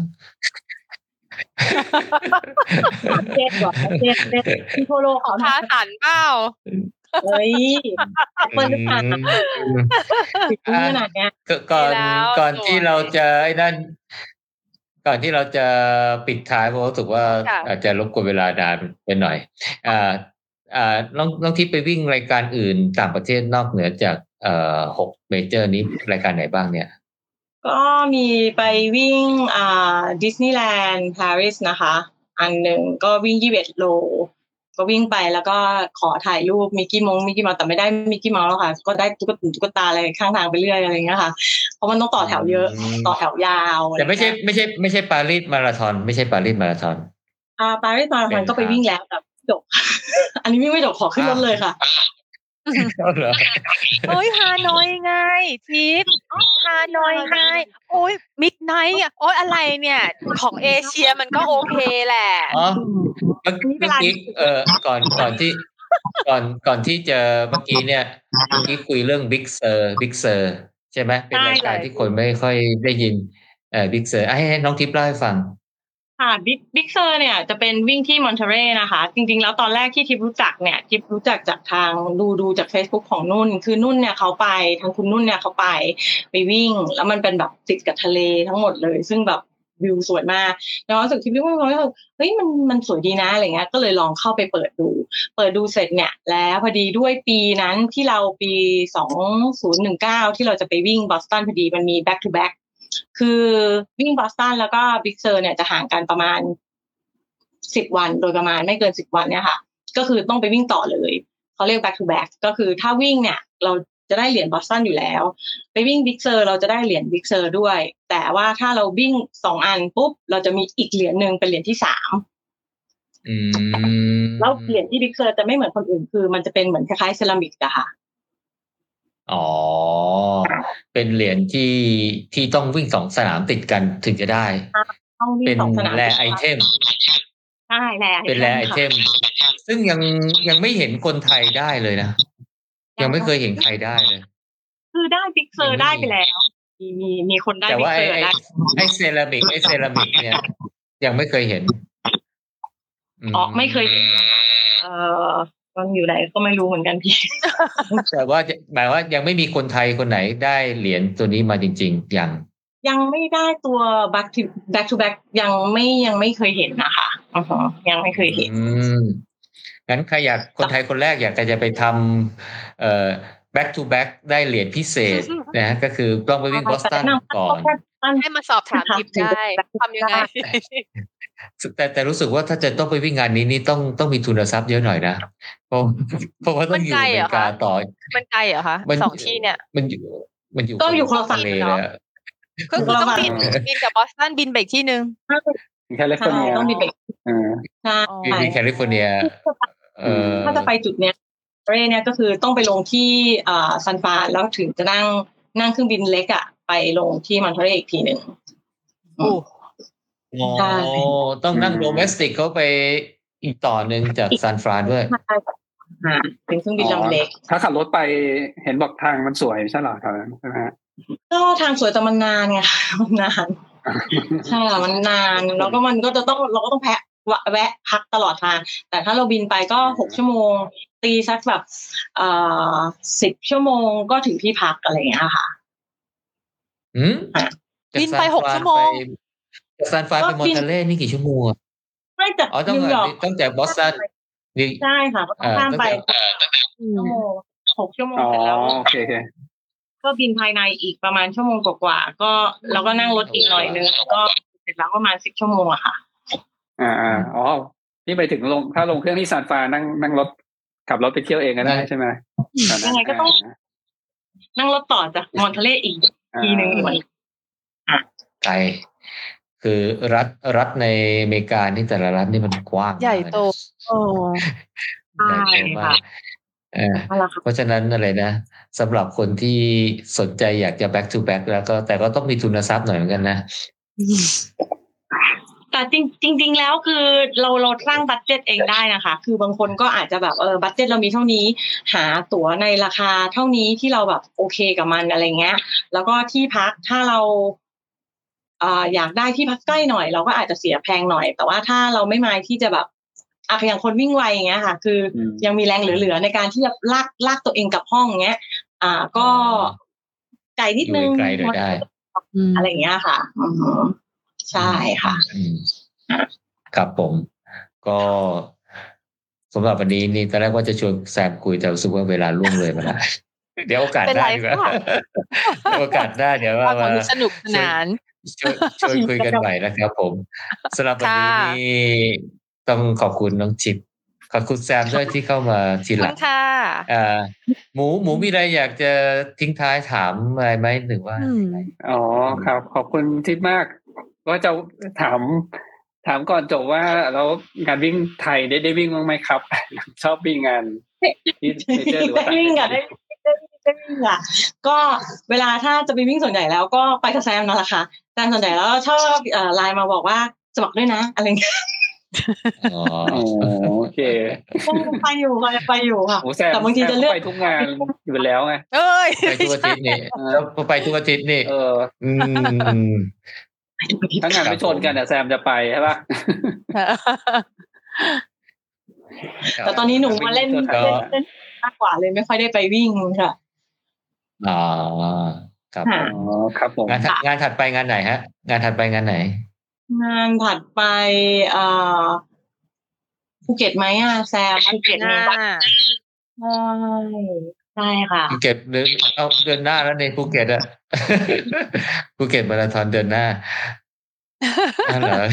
[SPEAKER 4] เจ็ดกว่าเจ็ดเจ็ดที่ทั่วโลก
[SPEAKER 6] ขอ
[SPEAKER 4] เขา
[SPEAKER 6] งท้าสันเปล่า
[SPEAKER 4] เฮ้ยเปิดหรือเปล่า
[SPEAKER 3] อืม
[SPEAKER 4] ติดขนาดเนี้ย
[SPEAKER 3] ก็ก่อน
[SPEAKER 6] ดีแล้ว
[SPEAKER 3] ก่อนที่
[SPEAKER 6] สวย
[SPEAKER 3] เราจะไอ้นั่น ก่อนที่เราจะปิดท้ายผมรู้สึกว่า
[SPEAKER 6] ค่ะ
[SPEAKER 3] อาจจะรบกวนเวลานานไปหน่อย อ่า อ่าลองลองที่ไปวิ่งรายการอื่นต่างประเทศนอกเหนือจาก เอ่อหก major นี้รายการไหนบ้างเนี่ย
[SPEAKER 4] ก็มีไปวิ่งอ่าดิสนีย์แลนด์ปารีสนะคะ อันหนึ่งก็วิ่งยี่สิบเอ็ดโล ก็วิ่งไปแล้วก็ขอถ่ายรูปมิกกี้มงมิกกี้เมาส์แต่ไม่ได้มิกกี้เมาส์แล้วค่ะ ก็ได้ตุ๊กตาตุ๊กตาอะไรข้างทางไปเรื่อยอะไรอย่างเงี้ยค่ะ เพราะมันต้องต่อแถวเยอะ
[SPEAKER 3] อืม
[SPEAKER 4] ต่อแถวยาว
[SPEAKER 3] แต่ไม่ใช่ไม่ใช่ไม่ใช่ปารีสมาราธอนไม่ใช่ปารีสมาราธอน
[SPEAKER 4] อ่าปารีสมาราธอนก็ไปวิ่งแล้วแต่ไม่จบอันนี้วิ่งไม่จบขอขึ้นรถเลยค่ะ
[SPEAKER 3] เอาเหรอ
[SPEAKER 6] เฮ้ยฮานอยไงทิปฮานอยไงโอ้ยมิดไนท์อะโอ้ยอะไรเนี่ย ของเอเชียมันก็โอเคแหละ
[SPEAKER 3] อ๋อเมื่อ
[SPEAKER 4] นี่เว
[SPEAKER 3] เมื่อ
[SPEAKER 4] ลา
[SPEAKER 3] กี้เอ่อก่อนก่อนที่ ก่อนก่อนที่จะเมื่อกี้เนี่ยเมื่อกี้คุยเรื่อง Big Sur Big Sur ใช่ไหมเป็นรายการที่คนไม่ค่อยได้ยินเอ่อ Big Sur ให้ให้น้องทิพย์เล่าให้ฟัง
[SPEAKER 4] ค่ะ Big Big Sur เนี่ยจะเป็นวิ่งที่มอนเทเรนะคะ จริงๆ แล้วตอนแรกที่ทิพรู้จักเนี่ยทิพรู้จักจากทางดูดูจาก Facebook ของนุ่น คือนุ่นเนี่ยเขาไปทางคุณนุ่นเนี่ยเขาไปไปวิ่ง แล้วมันเป็นแบบติดกับทะเลทั้งหมดเลย ซึ่งแบบวิวสวยมากแล้วรู้สึกทิพย์วิ่งวิ่งแล้วเฮ้ยมันมันสวยดีนะอะไรเงี้ย ก็เลยลองเข้าไปเปิดดู เปิดดูเสร็จเนี่ย แล้วพอดีด้วยปีนั้นที่เราปีสองศูนย์หนึ่งเก้าที่เราจะไปวิ่งบอสตันพอดีมันมี back to back คือวิ่งบอสตันแล้วก็ Big Sur เนี่ยจะห่างกันประมาณสิบวันโดยประมาณไม่เกินสิบวันเนี่ยค่ะ ก็คือต้องไปวิ่งต่อเลยเขาเรียก back to back ก็คือถ้าวิ่งเนี่ยเราจะได้เหรียญบอสตันอยู่แล้ว ไปวิ่ง Big Sur เราจะได้เหรียญ Big Sur ด้วย แต่ว่าถ้าเราวิ่งสองอันปุ๊บเราจะมีอีกเหรียญหนึ่งเป็นเหรียญที่สาม
[SPEAKER 3] อืม
[SPEAKER 4] แล้วเหรียญที่ Big Sur จะไม่เหมือนคนอื่นคือ มันจะเป็นเหมือนคล้ายๆเซรามิกอะค่ะ
[SPEAKER 3] อ๋อ เป็นเหรียญที่ที่ต้องวิ่งสองสนามติดกันถึงจะได้
[SPEAKER 4] ต้องวิ่
[SPEAKER 3] เป็น
[SPEAKER 4] งสองสนาม
[SPEAKER 3] rare item
[SPEAKER 4] ใช่ rare item เป็
[SPEAKER 3] น rare item ซึ่งยังยังไม่เห็นคนไทยได้เลยนะ ยังไม่เคยเห็นใครได้เลย
[SPEAKER 4] คือได้ Big Sur ได้ไปแล้วมีมีมีคนได้
[SPEAKER 3] แต่
[SPEAKER 4] บิ๊
[SPEAKER 3] ว่าก
[SPEAKER 4] เซ
[SPEAKER 3] ไอ้
[SPEAKER 4] อร์
[SPEAKER 3] ไอ้
[SPEAKER 4] ได้
[SPEAKER 3] ไอ้เซรามิกไอ้เซรามิกเนี่ย ยังไม่เคยเห็น
[SPEAKER 4] อ๋อไม่เคยเห็นเอ่อ มันอยู่ไหนก็ไม่รู้เหมือนกันพี่
[SPEAKER 3] แต่ว่าจะหมายว่ายังไม่มีคนไทยคนไหนได้เหรียญตัวนี้มาจริง ๆ ยัง
[SPEAKER 4] ยังไม่ได้ตัว back to back to back ยังไม่ยังไม่เคยเห็นนะคะอือฮึยังไม่เคยเห็น
[SPEAKER 3] อืมงั้นใครอยากคนไทยคนแรกอยากจะไปทำเอ่อ back to back ได้เหรียญพิเศษนะฮะก็คือต้องไปวิ่งบอสตันก่อน
[SPEAKER 6] ให้มาสอบถามทิปได้ทำยังไง
[SPEAKER 3] แต่แต่รู้สึกว่าถ้าจะต้องไปวิ่งงานนี้นี่ต้องต้องมีทุนทรัพย์เยอะหน่อยนะเพราะเพราะว่าต้องอยู่
[SPEAKER 6] มันไกล
[SPEAKER 3] อเม
[SPEAKER 6] เหรอ
[SPEAKER 3] ริกา
[SPEAKER 6] คะ
[SPEAKER 3] ต่อ
[SPEAKER 6] มันไกลเหรอคะ
[SPEAKER 3] มัน
[SPEAKER 6] สองที่เนี่ย
[SPEAKER 3] มันอยู่มันอยู่
[SPEAKER 4] ก็อยู่คนละฝั่ง
[SPEAKER 3] ทะเล
[SPEAKER 6] เน
[SPEAKER 3] เล
[SPEAKER 6] อะ
[SPEAKER 3] ยอะ
[SPEAKER 6] ก็คือต้องบินบินกับบอสตันบินไปอีกที่หนึ่ง
[SPEAKER 5] แคลิฟอร์
[SPEAKER 4] ใช่
[SPEAKER 5] เนีย
[SPEAKER 4] ต้องมีเบรก
[SPEAKER 5] เออ
[SPEAKER 4] ใช่
[SPEAKER 6] อ๋อ
[SPEAKER 3] อยู่ที่แคลิฟอร์เนียเออ
[SPEAKER 4] ถ้าจะไปจุดเนี้ย เรเนี่ยก็คือต้องไปลงที่อ่าซันฟรานแล้วถึงจะนั่งนั่งเครื่องบินเล็กอะไปลงที่มอนทเรอีกทีหนึ่ง
[SPEAKER 6] โอ้
[SPEAKER 3] อ๋อ
[SPEAKER 4] ใช่
[SPEAKER 3] ต้องนั่งโดเมสติกเขาไปอีกต่อหนึ่งจากซานฟรานด้วย
[SPEAKER 4] ใช่ค่ะอ่าเป็นเครื่องบินลำเล็ก
[SPEAKER 5] ถ้าขับรถไปเห็นบอกทางมันสวยใช่เหรอครับใช่ไหมฮะ
[SPEAKER 4] ก็ทางสวยแต่มันนานไงค่ะมันนานใช่ค่ะมันนานแล้วก็มันก็จะต้องเราก็ต้องแพะ แวะพักตลอดทาง แต่ถ้าเราบินไปก็หกชั่วโมง ตีสักแบบเอ่อสิบชั่วโมงก็ถึงที่พักอะไรอย่างเงี้ยค่ะ
[SPEAKER 3] อืม
[SPEAKER 4] อะ
[SPEAKER 3] จาก
[SPEAKER 6] บินไป
[SPEAKER 3] ซา
[SPEAKER 6] หก
[SPEAKER 3] ฟราน
[SPEAKER 6] ชั่วโมง
[SPEAKER 3] ไปจากซานฟรานไปมอนเทเล่นี่กี่ชั่วโมงอะ
[SPEAKER 4] ไม่จาก
[SPEAKER 3] อ๋อต้อง
[SPEAKER 4] นิวยอร์ก
[SPEAKER 3] ต้องจากบอสตันนี่
[SPEAKER 4] ใช่ค่ะก็ต้องข้ามไป
[SPEAKER 3] เอ่อ
[SPEAKER 4] ชั่วโมงหกชั่วโมง
[SPEAKER 5] อ๋อ
[SPEAKER 4] เสร็จแล้ว
[SPEAKER 5] โอเคโอเค
[SPEAKER 4] ก็บินภายในอีกประมาณชั่วโมงกว่าๆก็เราก็นั่งรถอีกหน่อยนึงก็เสร็จแล้วประมาณสิบชั่วโมงอะค่ะ
[SPEAKER 5] อ่าอ่าอ๋อนี่ไปถึงลงถ้าลงเครื่องที่ซานฟรานนั่งนั่งรถขับรถไปเที่ยวเองก็ได้ใช่ไหม
[SPEAKER 4] ยังไงก็ต้องนั่งรถต่อจากมอนทะเลอีกทีหนึ่งเหมือน
[SPEAKER 3] ไกลคือรัฐรัฐในอเมริกานี่แต่ละรัฐนี่มันกว้างมาก
[SPEAKER 6] ใหญ่โตโอ้
[SPEAKER 3] ใหญ่โตมากเออ
[SPEAKER 4] นั่นแหละค่ะ
[SPEAKER 3] เพราะฉะนั้นอะไรนะสำหรับคนที่สนใจอยากจะ back to back แล้วก็แต่ก็ต้องมีทุนทรัพย์หน่อยเหมือนกันนะ
[SPEAKER 4] แต่จริงจริงๆแล้วคือเราเราสร้าง budget เองได้นะคะ คือบางคนก็อาจจะแบบเออ budget เรามีเท่านี้ หาตั๋วในราคาเท่านี้ที่เราแบบโอเคกับมันอะไรเงี้ย แล้วก็ที่พักถ้าเราอ่าอยากได้ที่พักใกล้หน่อย เราก็อาจจะเสียแพงหน่อย แต่ว่าถ้าเราไม่มายที่จะแบบอะอย่างคนวิ่งไวอย่างเงี้ยค่ะ คืออ
[SPEAKER 5] ม
[SPEAKER 4] ยังมีแรงเหลือๆในการที่จะลากลากตัวเองกลับห้องเงี้ย อ่าก็ไกลนิดนึง
[SPEAKER 3] อยู่ไกลหน่อยได้
[SPEAKER 4] อะไรอย่างเงี้ยค่ะอือฮึ ใช่ค่ะ
[SPEAKER 3] อืมครับผม ก็สำหรับวันนี้นี่ตอนแรกว่าจะชวนแซมคุยแต่รู้สึกว่าเวลาล่วงเลยมาแล้วเดี๋ยวโอกาส
[SPEAKER 6] เป็น
[SPEAKER 3] ห
[SPEAKER 6] ไร
[SPEAKER 3] น้าดีกว่า
[SPEAKER 6] ค่ะ
[SPEAKER 3] โอกาสหน้าเดี๋ยวว่า
[SPEAKER 6] ฟัง
[SPEAKER 3] มา
[SPEAKER 6] สนุกสนาน
[SPEAKER 3] ชวนชวนคุยกันใหม่นะครับผมสำหรับวันนี้
[SPEAKER 6] ค่ะ
[SPEAKER 3] นี่ต้องขอบคุณน้องจิบขอบคุณแซมด้วยที่เข้ามาที
[SPEAKER 6] ขอบ
[SPEAKER 3] หลั
[SPEAKER 6] คุ
[SPEAKER 3] ง
[SPEAKER 6] ณค่ะ
[SPEAKER 3] อ่าหมูหมูมีอะไรอยากจะทิ้งท้ายถามอะไรไหมหรือว่า
[SPEAKER 6] อืม
[SPEAKER 5] อ๋อครับ ขอบคุณทิพย์มาก ก็จะถามถามก่อนจบว่าแล้วงานวิ่งไทยได้ได้วิ่งบ้างไหมครับ ชอบวิ่งงานที่เมเจอร์หรือว่า
[SPEAKER 4] ได้
[SPEAKER 5] ต่าง
[SPEAKER 4] วิ่ง
[SPEAKER 5] ประ
[SPEAKER 4] อะ
[SPEAKER 5] เท
[SPEAKER 4] ได้
[SPEAKER 5] ศ
[SPEAKER 4] ได้ได้วิ่งอะก็เวลาถ้าจะไปวิ่งส่วนใหญ่แล้วก็ไปกับแซมนั่นแหละค่ะแซมส่วนใหญ่แล้วชอบเอ่อไลน์มาบอกว่าสมัครด้วยนะอะไรเงี้ย
[SPEAKER 3] อ๋อ
[SPEAKER 5] อ๋อโอเค
[SPEAKER 4] ไปอยู่ค่ะไปอยู่ค่ะ
[SPEAKER 5] โอ้แซม
[SPEAKER 4] แต่บางทีจะเลือก
[SPEAKER 5] แซมไปทุกงานอยู่แล้วไง
[SPEAKER 6] เอ้ย
[SPEAKER 3] ไปทุกอาทิตย์นี่แล้วไปทุกอาทิตย์นี่
[SPEAKER 5] เออ
[SPEAKER 3] อืม
[SPEAKER 5] ถ้างานไม่ชนกันแต่แซมจะไปใช่ปะ
[SPEAKER 4] แต่ตอนนี้หนูมาเล่น
[SPEAKER 5] ก็
[SPEAKER 4] เล่นเล่นมากกว่าเลยไม่ค่อยได้ไปวิ่งค่ะ
[SPEAKER 3] อ๋อครับ
[SPEAKER 4] ค่ะ
[SPEAKER 5] อ๋อครับผม
[SPEAKER 3] งานถัดงานถัดไปงานไหนฮะ งานถัดไปงานไหน
[SPEAKER 4] งานถัดไปเอ่อภูเก็ตไหมอะแซมภูเก็ต
[SPEAKER 6] ห
[SPEAKER 4] มี
[SPEAKER 6] น้า
[SPEAKER 4] บ้างใช่ ใช่ค่ะ
[SPEAKER 3] ภูเก็ตเดือนเอาเดือนหน้าแล้วในภูเก็ตอะภูเก็ตมาราธอนเดือนหน้านั่นเหรอ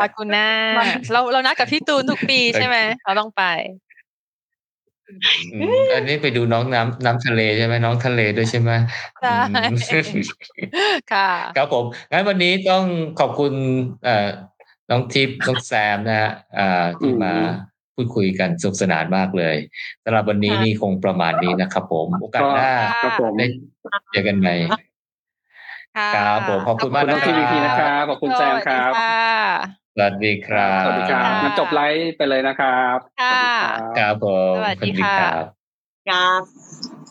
[SPEAKER 6] ลากูน่าเราเรานัดกับพี่ตูนทุกปีใช่ไหมเราต้องไป
[SPEAKER 3] อืมอันนี้ไปดูน้องน้ำน้ำทะเลใช่ไหมน้องทะเลด้วยใช่ไหม
[SPEAKER 6] ใช่
[SPEAKER 3] อืม
[SPEAKER 6] ค่ะ
[SPEAKER 3] ครับผมงั้นวันนี้ต้องขอบคุณเอ่อน้องทิพย์น้องแซมนะฮะอ่าที่มา พูดคุยกันสนุกสนานมากเลยสำหรับวันนี้
[SPEAKER 4] ค่ะ
[SPEAKER 3] นี่คงประมาณนี้นะครับผม โอกาสหน้า
[SPEAKER 5] ครับผม
[SPEAKER 3] ได้เจอกันใหม่
[SPEAKER 6] ค่ะ
[SPEAKER 3] ครับผมขอบคุณมาก
[SPEAKER 5] ขอบคุณน้องทีวีพีนะครับขอบคุณแซมครับ
[SPEAKER 6] สวัสดีค่ะ
[SPEAKER 3] สวัสดีครับ
[SPEAKER 5] สวัสดีครับ
[SPEAKER 6] ค่ะ
[SPEAKER 5] งั้นจบไลฟ์ไปเลยนะครับ
[SPEAKER 6] ค่ะ
[SPEAKER 5] สวัสดีครับ
[SPEAKER 3] ครับผม
[SPEAKER 6] สวัสดีค่ะ
[SPEAKER 3] รับ
[SPEAKER 4] ครับ